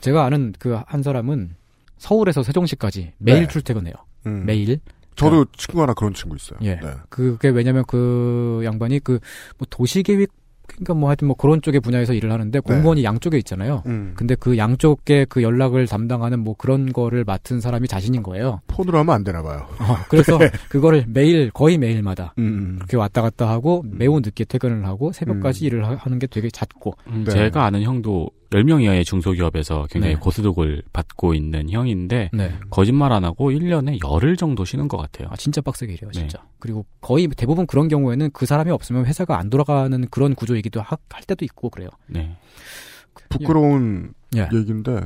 제가 아는 그 한 사람은 서울에서 세종시까지 매일 네. 출퇴근해요. 음. 매일. 저도 친구 하나 그런 친구 있어요. 예. 네. 그게 왜냐면 그 양반이 그 뭐 도시계획 그러니까 뭐 하여튼 뭐 그런 쪽의 분야에서 일을 하는데 공무원이 양쪽에 있잖아요. 네. 음. 근데 그 양쪽에 그 연락을 담당하는 뭐 그런 거를 맡은 사람이 자신인 거예요. 폰으로 하면 안 되나 봐요. 어, 그래서 네. 그거를 매일 거의 매일마다 음. 그렇게 왔다 갔다 하고 매우 늦게 퇴근을 하고 새벽까지 일을 하- 하는 게 되게 잦고 음, 네. 제가 아는 형도 10명 이하의 중소기업에서 굉장히 네. 고소득을 받고 있는 형인데 네. 거짓말 안 하고 1년에 열흘 정도 쉬는 것 같아요. 아 진짜 빡세게 일해요 네. 진짜 그리고 거의 대부분 그런 경우에는 그 사람이 없으면 회사가 안 돌아가는 그런 구조이기도 하- 할 때도 있고 그래요 네. 부끄러운 예. 얘기인데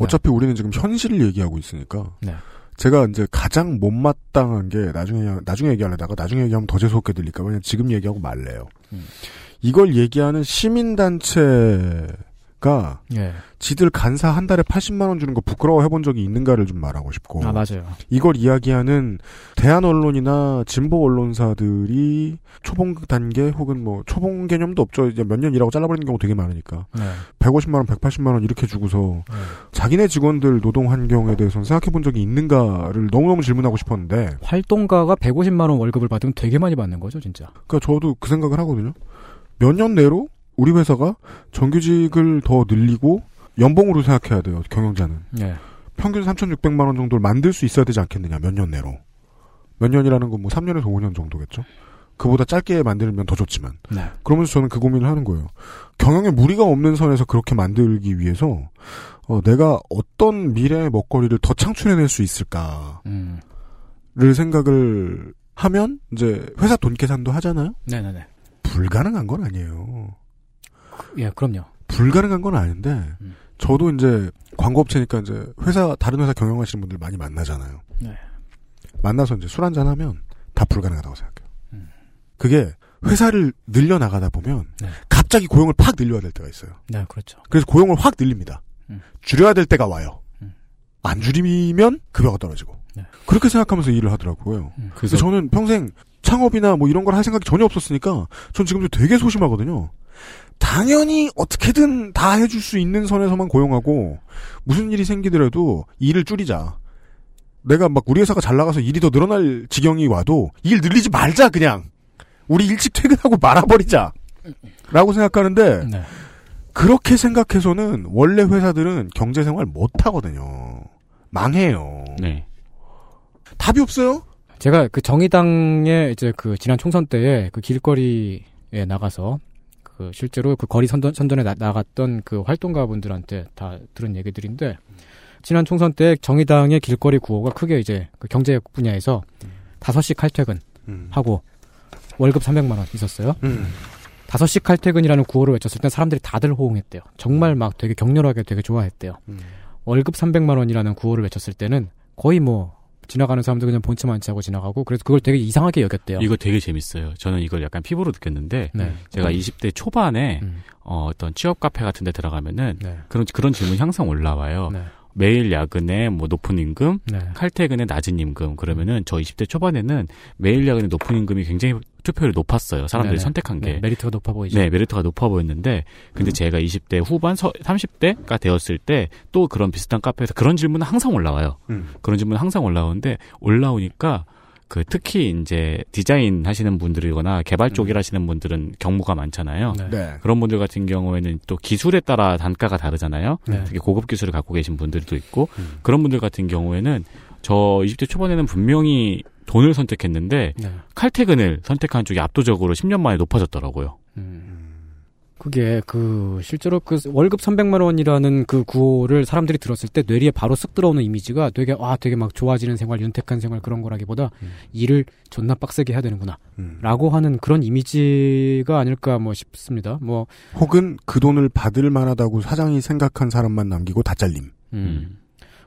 어차피 우리는 지금 현실을 얘기하고 있으니까 네. 제가 이제 가장 못마땅한 게 나중에 나중에 얘기하려다가 나중에 얘기하면 더 재수 없게 들릴까 봐 그냥 지금 얘기하고 말래요. 음. 이걸 얘기하는 시민단체 가 예. 지들 간사 한 달에 80만 원 주는 거 부끄러워 해 본 적이 있는가를 좀 말하고 싶고 아 맞아요 이걸 이야기하는 대한 언론이나 진보 언론사들이 초봉 단계 혹은 뭐 초봉 개념도 없죠. 이제 몇년 일하고 잘라버리는 경우 되게 많으니까. 네. 150만 원, 180만 원 이렇게 주고서 자기네 직원들 노동 환경에 대해서는 생각해 본 적이 있는가를 너무너무 질문하고 싶었는데 활동가가 150만 원 월급을 받으면 되게 많이 받는 거죠 진짜 그러니까 저도 그 생각을 하거든요. 몇 년 내로 우리 회사가 정규직을 더 늘리고 연봉으로 생각해야 돼요. 경영자는. 예. 평균 3,600만 원 정도를 만들 수 있어야 되지 않겠느냐. 몇 년 내로. 몇 년이라는 건 뭐 3년에서 5년 정도겠죠. 그보다 짧게 만들면 더 좋지만. 네. 그러면서 저는 그 고민을 하는 거예요. 경영에 무리가 없는 선에서 그렇게 만들기 위해서 어, 내가 어떤 미래의 먹거리를 더 창출해낼 수 있을까를 음. 생각을 하면 이제 회사 돈 계산도 하잖아요. 네네네 불가능한 건 아니에요. 예 그럼요 불가능한 건 아닌데 음. 저도 이제 광고업체니까 이제 회사 다른 회사 경영하시는 분들 많이 만나잖아요. 네. 만나서 이제 술 한잔 하면 다 불가능하다고 생각해요. 음. 그게 회사를 늘려 나가다 보면 네. 갑자기 고용을 팍 늘려야 될 때가 있어요. 네 그렇죠 그래서 고용을 확 늘립니다. 음. 줄여야 될 때가 와요. 음. 안 줄이면 급여가 떨어지고. 네. 그렇게 생각하면서 일을 하더라고요. 음. 그래서 저는 평생 창업이나 뭐 이런 걸 할 생각이 전혀 없었으니까 전 지금도 되게 소심하거든요. 당연히 어떻게든 다 해줄 수 있는 선에서만 고용하고 무슨 일이 생기더라도 일을 줄이자. 내가 막 우리 회사가 잘 나가서 일이 더 늘어날 지경이 와도 일 늘리지 말자 그냥. 우리 일찍 퇴근하고 말아버리자. 라고 생각하는데 네. 그렇게 생각해서는 원래 회사들은 경제생활 못 하거든요. 망해요. 네. 답이 없어요? 제가 그 정의당의 이제 그 지난 총선 때에 그 길거리에 나가서 그 실제로 그 거리 선전, 선전에 나, 나갔던 그 활동가 분들한테 다 들은 얘기들인데 지난 총선 때 정의당의 길거리 구호가 크게 이제 그 경제 분야에서 다섯 시 칼퇴근 음. 하고 월급 300만 원 있었어요. 음. 다섯 시 칼퇴근이라는 구호를 외쳤을 때 사람들이 다들 호응했대요. 정말 막 되게 격렬하게 되게 좋아했대요. 음. 월급 300만 원이라는 구호를 외쳤을 때는 거의 뭐 지나가는 사람들 그냥 본체만 하고 지나가고 그래서 그걸 되게 이상하게 여겼대요. 이거 되게 재밌어요. 저는 이걸 약간 피부로 느꼈는데 네. 제가 20대 초반에 음. 어, 어떤 취업 카페 같은 데 들어가면은 네. 그런 그런 질문이 항상 올라와요. 네. 매일 야근에 뭐 높은 임금, 네. 칼퇴근에 낮은 임금 그러면은 저 20대 초반에는 매일 야근에 높은 임금이 굉장히 투표율이 높았어요. 사람들이 네네. 선택한 게. 네, 메리트가 높아 보이죠. 네, 메리트가 높아 보였는데, 근데 제가 20대 후반, 서, 30대가 되었을 때, 또 그런 비슷한 카페에서 그런 질문은 항상 올라와요. 음. 그런 질문은 항상 올라오는데, 올라오니까, 그, 특히 이제, 디자인 하시는 분들이거나, 개발 쪽일 하시는 분들은 경무가 많잖아요. 네. 네. 그런 분들 같은 경우에는 또 기술에 따라 단가가 다르잖아요. 네. 되게 고급 기술을 갖고 계신 분들도 있고, 음. 그런 분들 같은 경우에는, 저 20대 초반에는 분명히 돈을 선택했는데, 네. 칼퇴근을 선택한 쪽이 압도적으로 10년 만에 높아졌더라고요. 그게 그 실제로 그 월급 300만 원이라는 그 구호를 사람들이 들었을 때 뇌리에 바로 쓱 들어오는 이미지가 되게 아 되게 막 좋아지는 생활, 윤택한 생활 그런 거라기보다 일을 존나 빡세게 해야 되는구나. 음. 라고 하는 그런 이미지가 아닐까 뭐 싶습니다. 뭐 혹은 그 돈을 받을 만하다고 사장이 생각한 사람만 남기고 다 잘림. 음.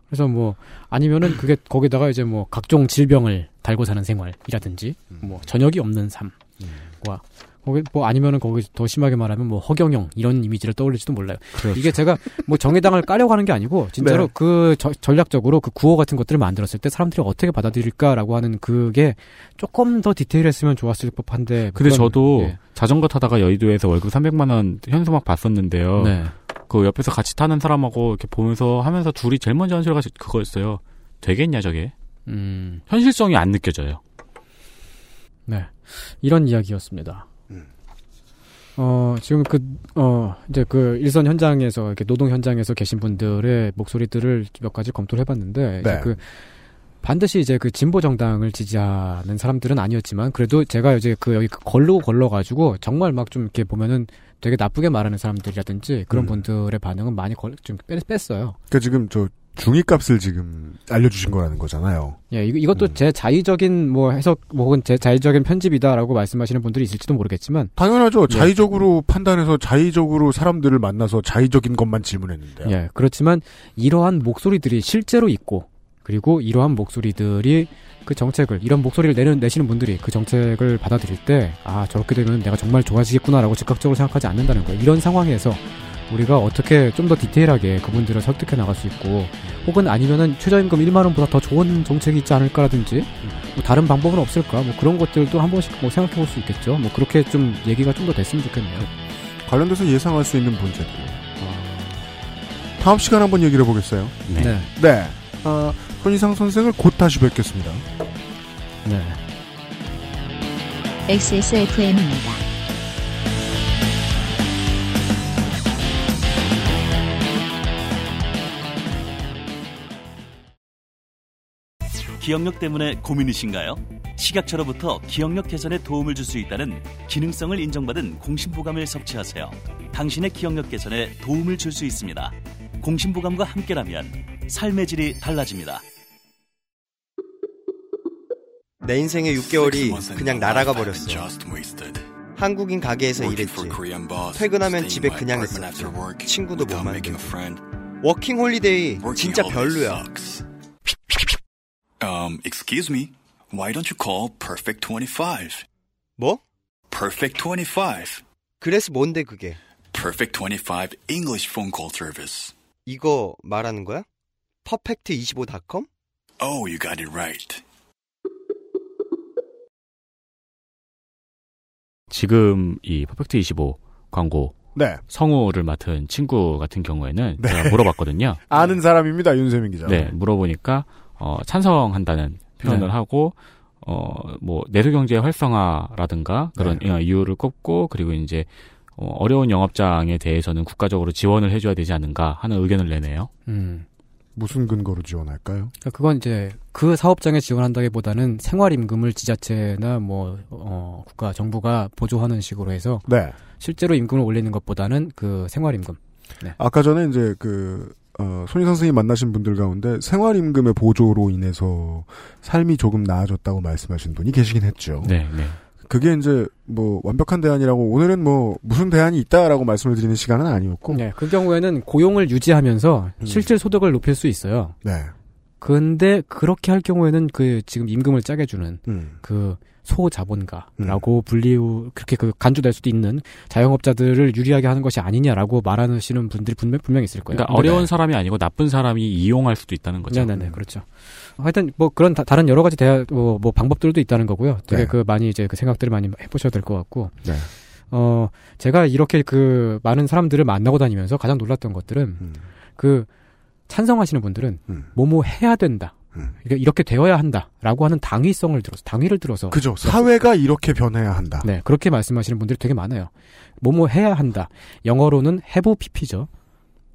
그래서 뭐 아니면은 그게 거기다가 이제 뭐 각종 질병을 달고 사는 생활이라든지 뭐 저녁이 없는 삶과 거기 뭐 아니면은 거기 더 심하게 말하면 뭐 허경영 이런 이미지를 떠올릴지도 몰라요. 그렇죠. 이게 제가 뭐 정의당을 까려고 하는 게 아니고 진짜로 네. 그 저- 전략적으로 그 구호 같은 것들을 만들었을 때 사람들이 어떻게 받아들일까라고 하는 그게 조금 더 디테일했으면 좋았을 법한데. 근데 그건- 저도 예. 자전거 타다가 여의도에서 월급 300만 원 현수막 봤었는데요. 네. 그 옆에서 같이 타는 사람하고 이렇게 보면서 하면서 둘이 제일 먼저 한 소리가 그거였어요. 되겠냐 저게? 음. 현실성이 안 느껴져요. 네. 이런 이야기였습니다. 어, 지금 그, 어, 이제 그 일선 현장에서, 이렇게 노동 현장에서 계신 분들의 목소리들을 몇 가지 검토를 해봤는데, 네. 그, 반드시 이제 그 진보 정당을 지지하는 사람들은 아니었지만, 그래도 제가 이제 그 여기 걸르고 걸러가지고, 정말 막 좀 이렇게 보면은 되게 나쁘게 말하는 사람들이라든지, 그런 음. 분들의 반응은 많이 걸, 좀 뺐, 뺐어요. 그러니까 지금 저 중위값을 지금 알려주신 거라는 거잖아요. 예, 이거, 이것도 제 자의적인 뭐 해석, 뭐 혹은 제 자의적인 편집이다라고 말씀하시는 분들이 있을지도 모르겠지만, 당연하죠. 네. 자의적으로 판단해서 자의적으로 사람들을 만나서 자의적인 것만 질문했는데요. 예, 그렇지만 이러한 목소리들이 실제로 있고 그리고 이러한 목소리들이 그 정책을 이런 목소리를 내는 내시는 분들이 그 정책을 받아들일 때 아 저렇게 되면 내가 정말 좋아지겠구나라고 즉각적으로 생각하지 않는다는 거예요. 이런 상황에서 우리가 어떻게 좀 더 디테일하게 그분들을 설득해 나갈 수 있고 혹은 아니면은 최저임금 1만 원보다 더 좋은 정책이 있지 않을까라든지 뭐 다른 방법은 없을까 뭐 그런 것들도 한 번씩 뭐 생각해 볼 수 있겠죠. 뭐 그렇게 좀 얘기가 좀 더 됐으면 좋겠네요. 관련돼서 예상할 수 있는 문제들. 다음 시간 한번 얘기를 해보겠어요. 네. 네. 네. 아, 손희상 선생을 곧 다시 뵙겠습니다. 네. XSFM입니다. 기억력 때문에 고민이신가요? 식약처로부터 기억력 개선에 도움을 줄 수 있다는 기능성을 인정받은 공심보감을 섭취하세요. 당신의 기억력 개선에 도움을 줄 수 있습니다. 공심보감과 함께라면 삶의 질이 달라집니다. 내 인생의 6개월이 그냥 날아가 버렸어. Just wasted. 한국인 가게에서 일했지. for Korean boss, 퇴근하면 집에 그냥 있었지. after work, 친구도 못 만들고. 워킹 홀리데이 진짜 holiday 별로야. Um, excuse me. Why don't you call Perfect 25? 뭐? Perfect 25. 그래서 뭔데 그게? Perfect 25 English phone call service. 이거 말하는 거야? 퍼펙트25.com? Oh, you got it right. 지금 이 퍼펙트 25 광고 네. 성우를 맡은 친구 같은 경우에는 제가 물어봤거든요. 아는 사람입니다, 윤세민 기자. 네, 물어보니까 어, 찬성한다는 표현을 네. 하고 어, 뭐 내수 경제 활성화라든가 그런 어, 이유를 꼽고 그리고 이제 어, 어려운 영업장에 대해서는 국가적으로 지원을 해줘야 되지 않는가 하는 의견을 내네요. 음. 무슨 근거로 지원할까요? 그러니까 그건 이제 그 사업장에 지원한다기보다는 생활임금을 지자체나 뭐 어, 국가 정부가 보조하는 식으로 해서 네. 실제로 임금을 올리는 것보다는 그 생활임금. 네. 아까 전에 이제 그, 어, 손희 선생님 만나신 분들 가운데 생활임금의 보조로 인해서 삶이 조금 나아졌다고 말씀하신 분이 계시긴 했죠. 네, 네. 그게 이제 뭐 완벽한 대안이라고 오늘은 뭐 무슨 대안이 있다라고 말씀을 드리는 시간은 아니었고. 네, 그 경우에는 고용을 유지하면서 음. 실질 소득을 높일 수 있어요. 네. 근데 그렇게 할 경우에는 그 지금 임금을 짜게 주는 음. 그 소자본가라고 불리우 그렇게 그 간주될 수도 있는 자영업자들을 유리하게 하는 것이 아니냐라고 말하시는 분들이 분명 분명히 있을 거예요. 그러니까 어려운 사람이 아니고 나쁜 사람이 이용할 수도 있다는 거죠. 네네네 그렇죠. 하여튼 뭐 그런 다, 른 여러 가지 대화 뭐, 뭐 방법들도 있다는 거고요. 되게 네. 그 많이 이제 그 생각들을 많이 해보셔야 될 것 같고. 네. 어 제가 이렇게 그 많은 사람들을 만나고 다니면서 가장 놀랐던 것들은 음. 그 찬성하시는 분들은 뭐뭐 해야 된다. 이게 이렇게 되어야 한다라고 하는 당위성을 들어서 당위를 들어서 그죠. 사회가 이렇게 변해야 한다. 네 그렇게 말씀하시는 분들이 되게 많아요. 뭐뭐 해야 한다. 영어로는 have pp죠.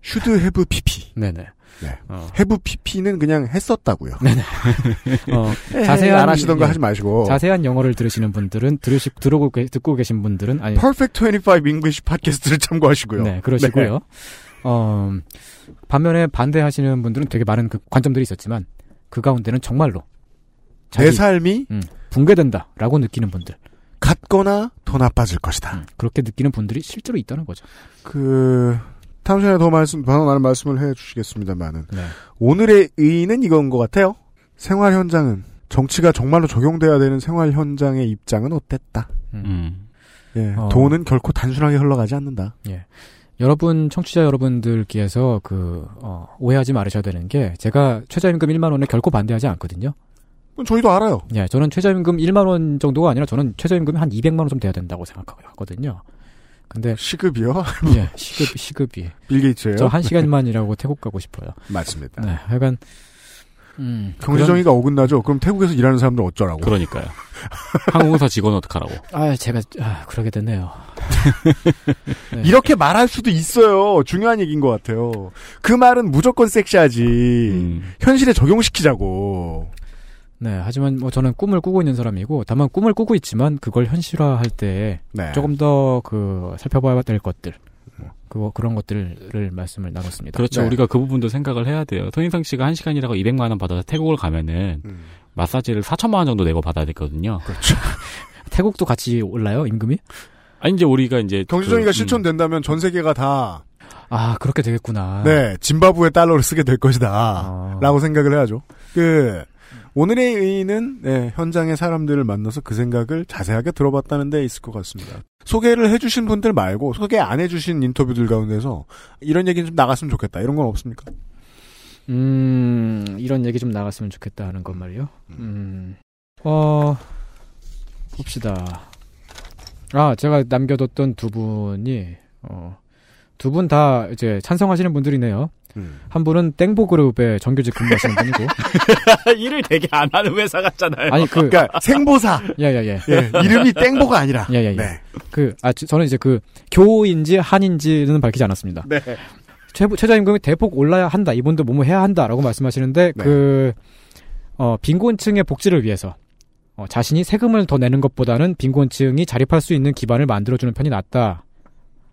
should have pp. 네네. 네. 어. have pp는 그냥 했었다고요. 네네. 어, 에이, 자세한 안 하시던 거 예, 하지 마시고. 자세한 영어를 들으시는 분들은 들으시 들어고 계- 듣고 계신 분들은 아니 Perfect 25 English 팟캐스트를 참고하시고요. 네, 그러시고요. 어, 반면에 반대하시는 분들은 되게 많은 그 관점들이 있었지만 그 가운데는 정말로 내 삶이 음, 붕괴된다라고 느끼는 분들 같거나 더 나빠질 것이다. 음, 그렇게 느끼는 분들이 실제로 있다는 거죠. 그 다음 시간에 더 말씀, 더 많은 말씀을 해주시겠습니다만은 네. 오늘의 의의는 이건 것 같아요. 생활 현장은 정치가 정말로 적용돼야 되는 생활 현장의 입장은 어땠다. 음. 예, 어. 돈은 결코 단순하게 흘러가지 않는다. 예. 여러분 청취자 여러분들께서 그 어, 오해하지 말으셔야 되는 게 제가 최저임금 1만 원에 결코 반대하지 않거든요. 저희도 알아요. 예, 저는 최저임금 1만 원 정도가 아니라 저는 최저임금이 한 200만 원 좀 돼야 된다고 생각하거든요. 근데 시급이요? 예, 시급 시급이 빌 게이츠예요? 저 한 시간만이라고 태국 가고 싶어요. 맞습니다. 네, 하여간 음, 경제정의가 어긋나죠. 그럼 태국에서 일하는 사람들 어쩌라고? 그러니까요. 항공사 직원 어떡하라고. 아, 제가 아, 그러게 됐네요. 네. 이렇게 말할 수도 있어요. 중요한 얘기인 것 같아요. 그 말은 무조건 섹시하지. 음. 현실에 적용시키자고. 네, 하지만 뭐 저는 꿈을 꾸고 있는 사람이고 다만 꿈을 꾸고 있지만 그걸 현실화할 때 네. 조금 더 그 살펴봐야 될 것들, 뭐, 그거 그런 것들을 말씀을 나눴습니다. 그렇죠. 네. 우리가 그 부분도 생각을 해야 돼요. 손인상 씨가 한 시간이라고 200만 원 받아서 태국을 가면은 음. 마사지를 4천만 원 정도 내고 받아야 되거든요. 그렇죠. 태국도 같이 올라요 임금이? 아니 이제 우리가 이제 경제정의가 그, 음, 실천된다면 전 세계가 다, 아 그렇게 되겠구나. 네, 짐바브웨 달러를 쓰게 될 것이다. 아. 라고 생각을 해야죠. 그, 오늘의 의의는, 네, 현장의 사람들을 만나서 그 생각을 자세하게 들어봤다는 데 있을 것 같습니다. 소개를 해주신 분들 말고, 소개 안 해주신 인터뷰들 가운데서, 이런 얘기는 좀 나갔으면 좋겠다. 이런 건 없습니까? 음, 이런 얘기 좀 나갔으면 좋겠다 하는 건 말이요. 음, 어, 봅시다. 아, 제가 남겨뒀던 두 분이, 어, 두 분 다 이제 찬성하시는 분들이네요. 음. 한 분은 땡보그룹의 정규직 근무하시는 분이고. 일을 되게 안 하는 회사 같잖아요. 아니, 그, 그러니까, 생보사. 예, 예, 예. 예, 이름이 땡보가 아니라. 예, 예, 예. 네. 그, 아, 저- 저는 이제 그, 교인지 한인지는 밝히지 않았습니다. 네. 최, 최저임금이 대폭 올라야 한다. 이분도 뭐뭐 해야 한다라고 말씀하시는데 네. 그 어, 빈곤층의 복지를 위해서 어, 자신이 세금을 더 내는 것보다는 빈곤층이 자립할 수 있는 기반을 만들어주는 편이 낫다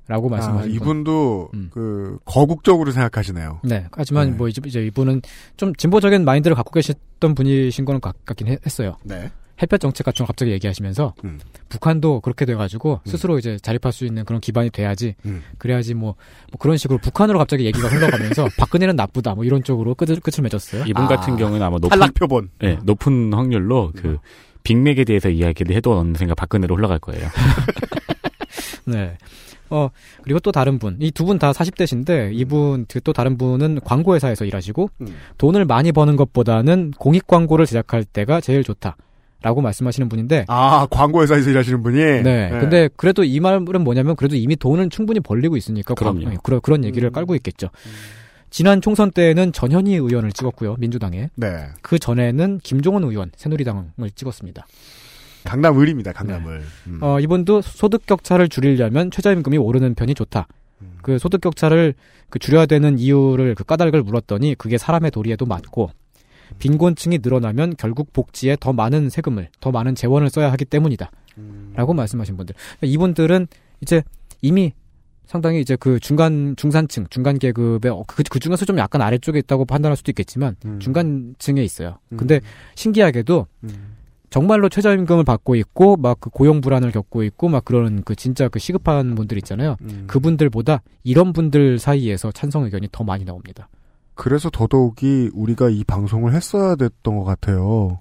라고 아, 말씀하신 분. 이분도, 음. 그, 거국적으로 생각하시네요. 네. 하지만 네. 뭐 이제, 이제 이분은 좀 진보적인 마인드를 갖고 계셨던 분이신 거는 같, 같긴 했- 했어요. 네. 햇볕 정책 같은 걸 갑자기 얘기하시면서 음. 북한도 그렇게 돼가지고 음. 스스로 이제 자립할 수 있는 그런 기반이 돼야지 음. 그래야지 뭐, 뭐 그런 식으로 북한으로 갑자기 얘기가 흘러가면서 박근혜는 나쁘다 뭐 이런 쪽으로 끝을 끝을 맺었어요. 이분 아. 같은 경우는 아마 높은 탈락표본. 네, 높은 확률로 그 빅맥에 대해서 이야기를 해도 언젠가 박근혜로 흘러갈 거예요. 네. 어, 그리고 또 다른 분. 이 두 분 다 40대신데, 이분, 그또 다른 분은 광고회사에서 일하시고, 음. 돈을 많이 버는 것보다는 공익 광고를 제작할 때가 제일 좋다. 라고 말씀하시는 분인데, 아, 광고회사에서 일하시는 분이? 네. 근데 그래도 이 말은 뭐냐면, 그래도 이미 돈은 충분히 벌리고 있으니까, 그럼요. 광- 네, 그런, 그런 얘기를 음. 깔고 있겠죠. 지난 총선 때에는 전현희 의원을 찍었고요, 민주당에. 네. 그 전에는 김종원 의원, 새누리당을 찍었습니다. 강남을입니다, 강남을. 음. 어, 이분도 소득 격차를 줄이려면 최저임금이 오르는 편이 좋다. 음. 그 소득 격차를 그 줄여야 되는 이유를 그 까닭을 물었더니 그게 사람의 도리에도 맞고 빈곤층이 늘어나면 결국 복지에 더 많은 세금을 더 많은 재원을 써야 하기 때문이다. 음. 라고 말씀하신 분들. 이분들은 이제 이미 상당히 이제 그 중간 중산층 중간 계급의 어, 그, 그 중에서 좀 약간 아래쪽에 있다고 판단할 수도 있겠지만 음. 중간층에 있어요. 음. 근데 신기하게도 음. 정말로 최저임금을 받고 있고 막 그 고용 불안을 겪고 있고 막 그런 그 진짜 그 시급한 분들 있잖아요. 음. 그분들보다 이런 분들 사이에서 찬성 의견이 더 많이 나옵니다. 그래서 더더욱이 우리가 이 방송을 했어야 됐던 것 같아요.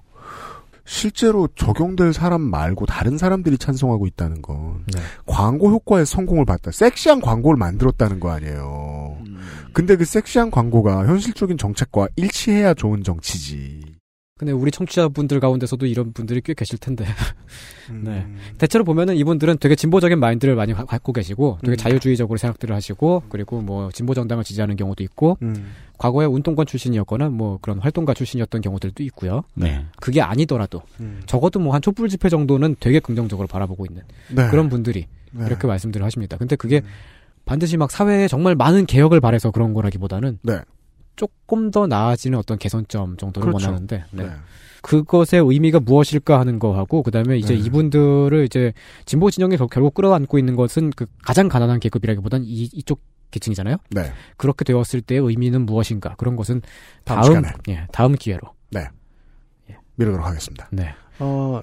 실제로 적용될 사람 말고 다른 사람들이 찬성하고 있다는 건 네. 광고 효과에 성공을 봤다. 섹시한 광고를 만들었다는 거 아니에요. 음. 근데 그 섹시한 광고가 현실적인 정책과 일치해야 좋은 정치지. 근데 우리 청취자분들 가운데서도 이런 분들이 꽤 계실 텐데. 음. 네. 대체로 보면은 이분들은 되게 진보적인 마인드를 많이 가- 갖고 계시고 되게 음. 자유주의적으로 생각들을 하시고 그리고 뭐 진보 정당을 지지하는 경우도 있고 음. 과거에 운동권 출신이었거나 뭐 그런 활동가 출신이었던 경우들도 있고요. 네. 그게 아니더라도 음. 적어도 뭐 한 촛불 집회 정도는 되게 긍정적으로 바라보고 있는 네. 그런 분들이 네. 이렇게 말씀들을 하십니다. 근데 그게 음. 반드시 막 사회에 정말 많은 개혁을 바래서 그런 거라기보다는 네. 조금 더 나아지는 어떤 개선점 정도를 그렇죠. 원하는데 네. 네. 그것의 의미가 무엇일까 하는 거하고 그다음에 이제 네. 이분들을 이제 진보 진영에 결- 결국 끌어안고 있는 것은 그 가장 가난한 계급이라기보단 이 이쪽 계층이잖아요. 네. 그렇게 되었을 때의 의미는 무엇인가 그런 것은 다음 다음 시간에. 예 다음 기회로 미루도록 하겠습니다. 네 어,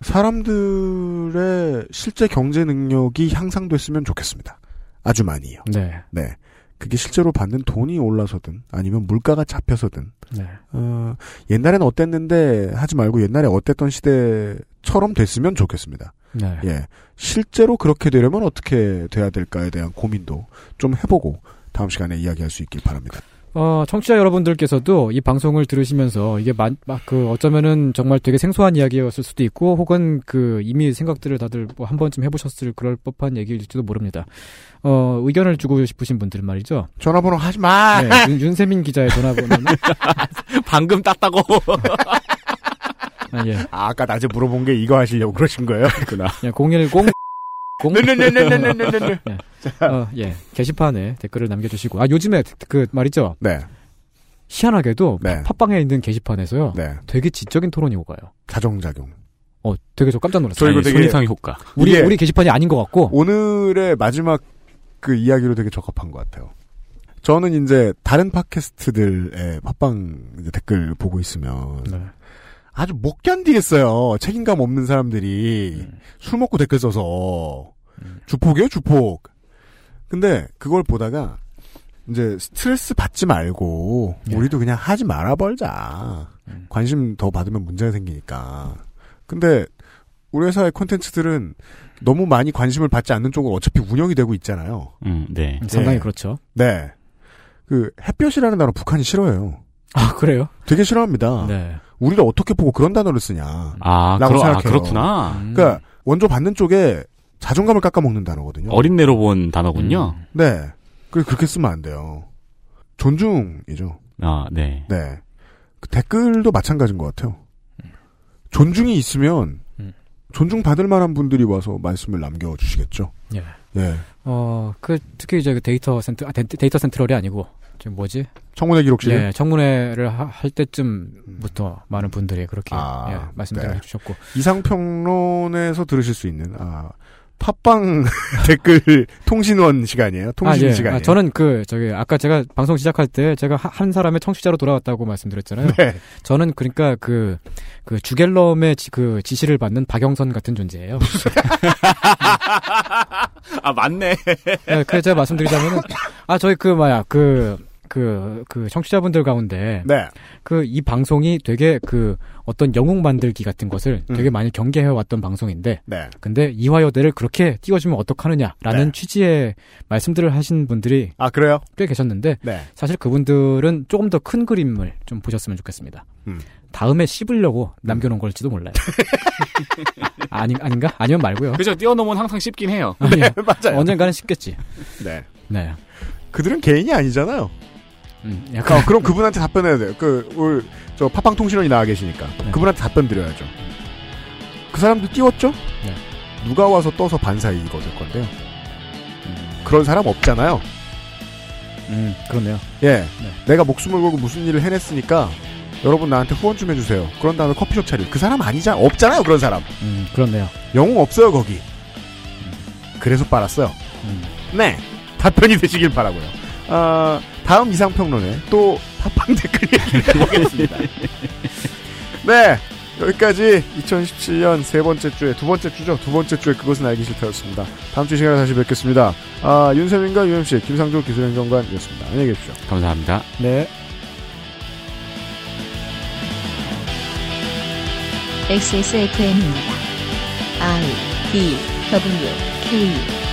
사람들의 실제 경제 능력이 향상됐으면 좋겠습니다. 아주 많이요. 네. 네. 그게 실제로 받는 돈이 올라서든 아니면 물가가 잡혀서든 네. 어, 옛날엔 어땠는데 하지 말고 옛날에 어땠던 시대처럼 됐으면 좋겠습니다. 네. 예. 실제로 그렇게 되려면 어떻게 돼야 될까에 대한 고민도 좀 해보고 다음 시간에 이야기할 수 있길 바랍니다. 어, 청취자 여러분들께서도 이 방송을 들으시면서 이게 막, 막, 그, 어쩌면은 정말 되게 생소한 이야기였을 수도 있고, 혹은 그, 이미 생각들을 다들 뭐 한 번쯤 해보셨을 그럴 법한 얘기일지도 모릅니다. 어, 의견을 주고 싶으신 분들 말이죠. 전화번호 하지 마! 네, 윤, 윤세민 기자의 전화번호는. 방금 땄다고! 아, 예. 아, 아까 낮에 물어본 게 이거 하시려고 그러신 거예요? 그나. 예, 010. 공... 네네네네네네네. 예. 어, 예. 게시판에 댓글을 남겨주시고. 아, 요즘에 그 말이죠. 네. 희한하게도 네. 팟빵에 있는 게시판에서요. 네. 되게 지적인 토론이 오가요. 자정작용. 어, 되게 저 깜짝 놀랐어요. 저 이거 되게- 손이상 효과. 우리 우리 게시판이 아닌 것 같고. 오늘의 마지막 그 이야기로 되게 적합한 것 같아요. 저는 이제 다른 팟캐스트들의 팟빵 댓글 보고 있으면 네. 아주 못 견디겠어요. 책임감 없는 사람들이 음. 술 먹고 댓글 써서 주폭이에요, 주폭. 근데 그걸 보다가 이제 스트레스 받지 말고 네. 우리도 그냥 하지 말아 벌자. 음. 관심 더 받으면 문제가 생기니까. 근데 우리 회사의 콘텐츠들은 너무 많이 관심을 받지 않는 쪽으로 어차피 운영이 되고 있잖아요. 음, 네. 상당히 네. 그렇죠. 네. 그 햇볕이라는 단어 북한이 싫어해요. 아, 그래요? 되게 싫어합니다. 네. 우리를 어떻게 보고 그런 단어를 쓰냐. 아, 라고 그러, 아 생각해요. 그렇구나. 음. 그러니까 원조 받는 쪽에 자존감을 깎아먹는 단어거든요. 어린애로 본 단어군요. 음. 네. 그 그렇게 쓰면 안 돼요. 존중이죠. 아, 네. 네. 그 댓글도 마찬가지인 것 같아요. 존중이 있으면 음. 존중 받을 만한 분들이 와서 말씀을 남겨주시겠죠. 예. 네. 어, 그 특히 이제 그 데이터 센터 아, 데, 데이터 센트럴이 아니고 지금 뭐지? 청문회 기록실. 예, 청문회를 하- 할 때쯤부터 많은 분들이 그렇게 아, 예, 말씀들을 네. 해주셨고 이상평론에서 들으실 수 있는 아 팟빵 댓글 통신원 시간이에요. 통신 아, 예. 시간이에요. 아, 저는 그 저기 아까 제가 방송 시작할 때 제가 하- 한 사람의 청취자로 돌아왔다고 말씀드렸잖아요. 네. 저는 그러니까 그, 그 주갤럼의 지, 그 지시를 받는 박영선 같은 존재예요. 아, 맞네. 네, 그 제가 말씀드리자면은 아 저희 그 뭐야 그 그, 그, 청취자분들 가운데, 네. 그, 이 방송이 되게 그, 어떤 영웅 만들기 같은 것을 음. 되게 많이 경계해왔던 방송인데, 네. 근데 이화여대를 그렇게 띄워주면 어떡하느냐라는 네. 취지의 말씀들을 하신 분들이 아 그래요? 꽤 계셨는데, 네. 사실 그분들은 조금 더 큰 그림을 좀 보셨으면 좋겠습니다. 음. 다음에 씹으려고 남겨놓은 걸지도 몰라요. 아니, 아닌가? 아니면 말고요. 그죠. 뛰어넘으면 항상 씹긴 해요. 아니요. 맞아요. 언젠가는 씹겠지. 네. 네. 그들은 개인이 아니잖아요. 음, 약간 어, 그럼 그분한테 답변해야 돼요. 그, 우리, 저, 팟빵 통신원이 나와 계시니까. 네. 그분한테 답변 드려야죠. 그 사람도 띄웠죠? 네. 누가 와서 떠서 반사이 이거 될 건데요. 그런 사람 없잖아요. 음, 그렇네요. 예. 내가 목숨을 걸고 무슨 일을 해냈으니까 여러분 나한테 후원 좀 해주세요. 그런 다음에 커피숍 차릴. 그 사람 아니잖아. 없잖아요. 그런 사람. 음, 그렇네요. 영웅 없어요. 거기. 그래서 빨았어요. 음. 네. 답변이 되시길 바라고요. 아, 다음 이상평론에 또 팟빵 댓글 얘기를 해보겠습니다. 네. 여기까지 2017년 세 번째 주에 두 번째 주죠. 두 번째 주에 그것은 알기 싫다였습니다. 다음 주 시간에 다시 뵙겠습니다. 아, 윤세민과 UMC 김상조 기술행정관이었습니다. 안녕히 계십시오. 감사합니다. 네. XSFM입니다. I D W K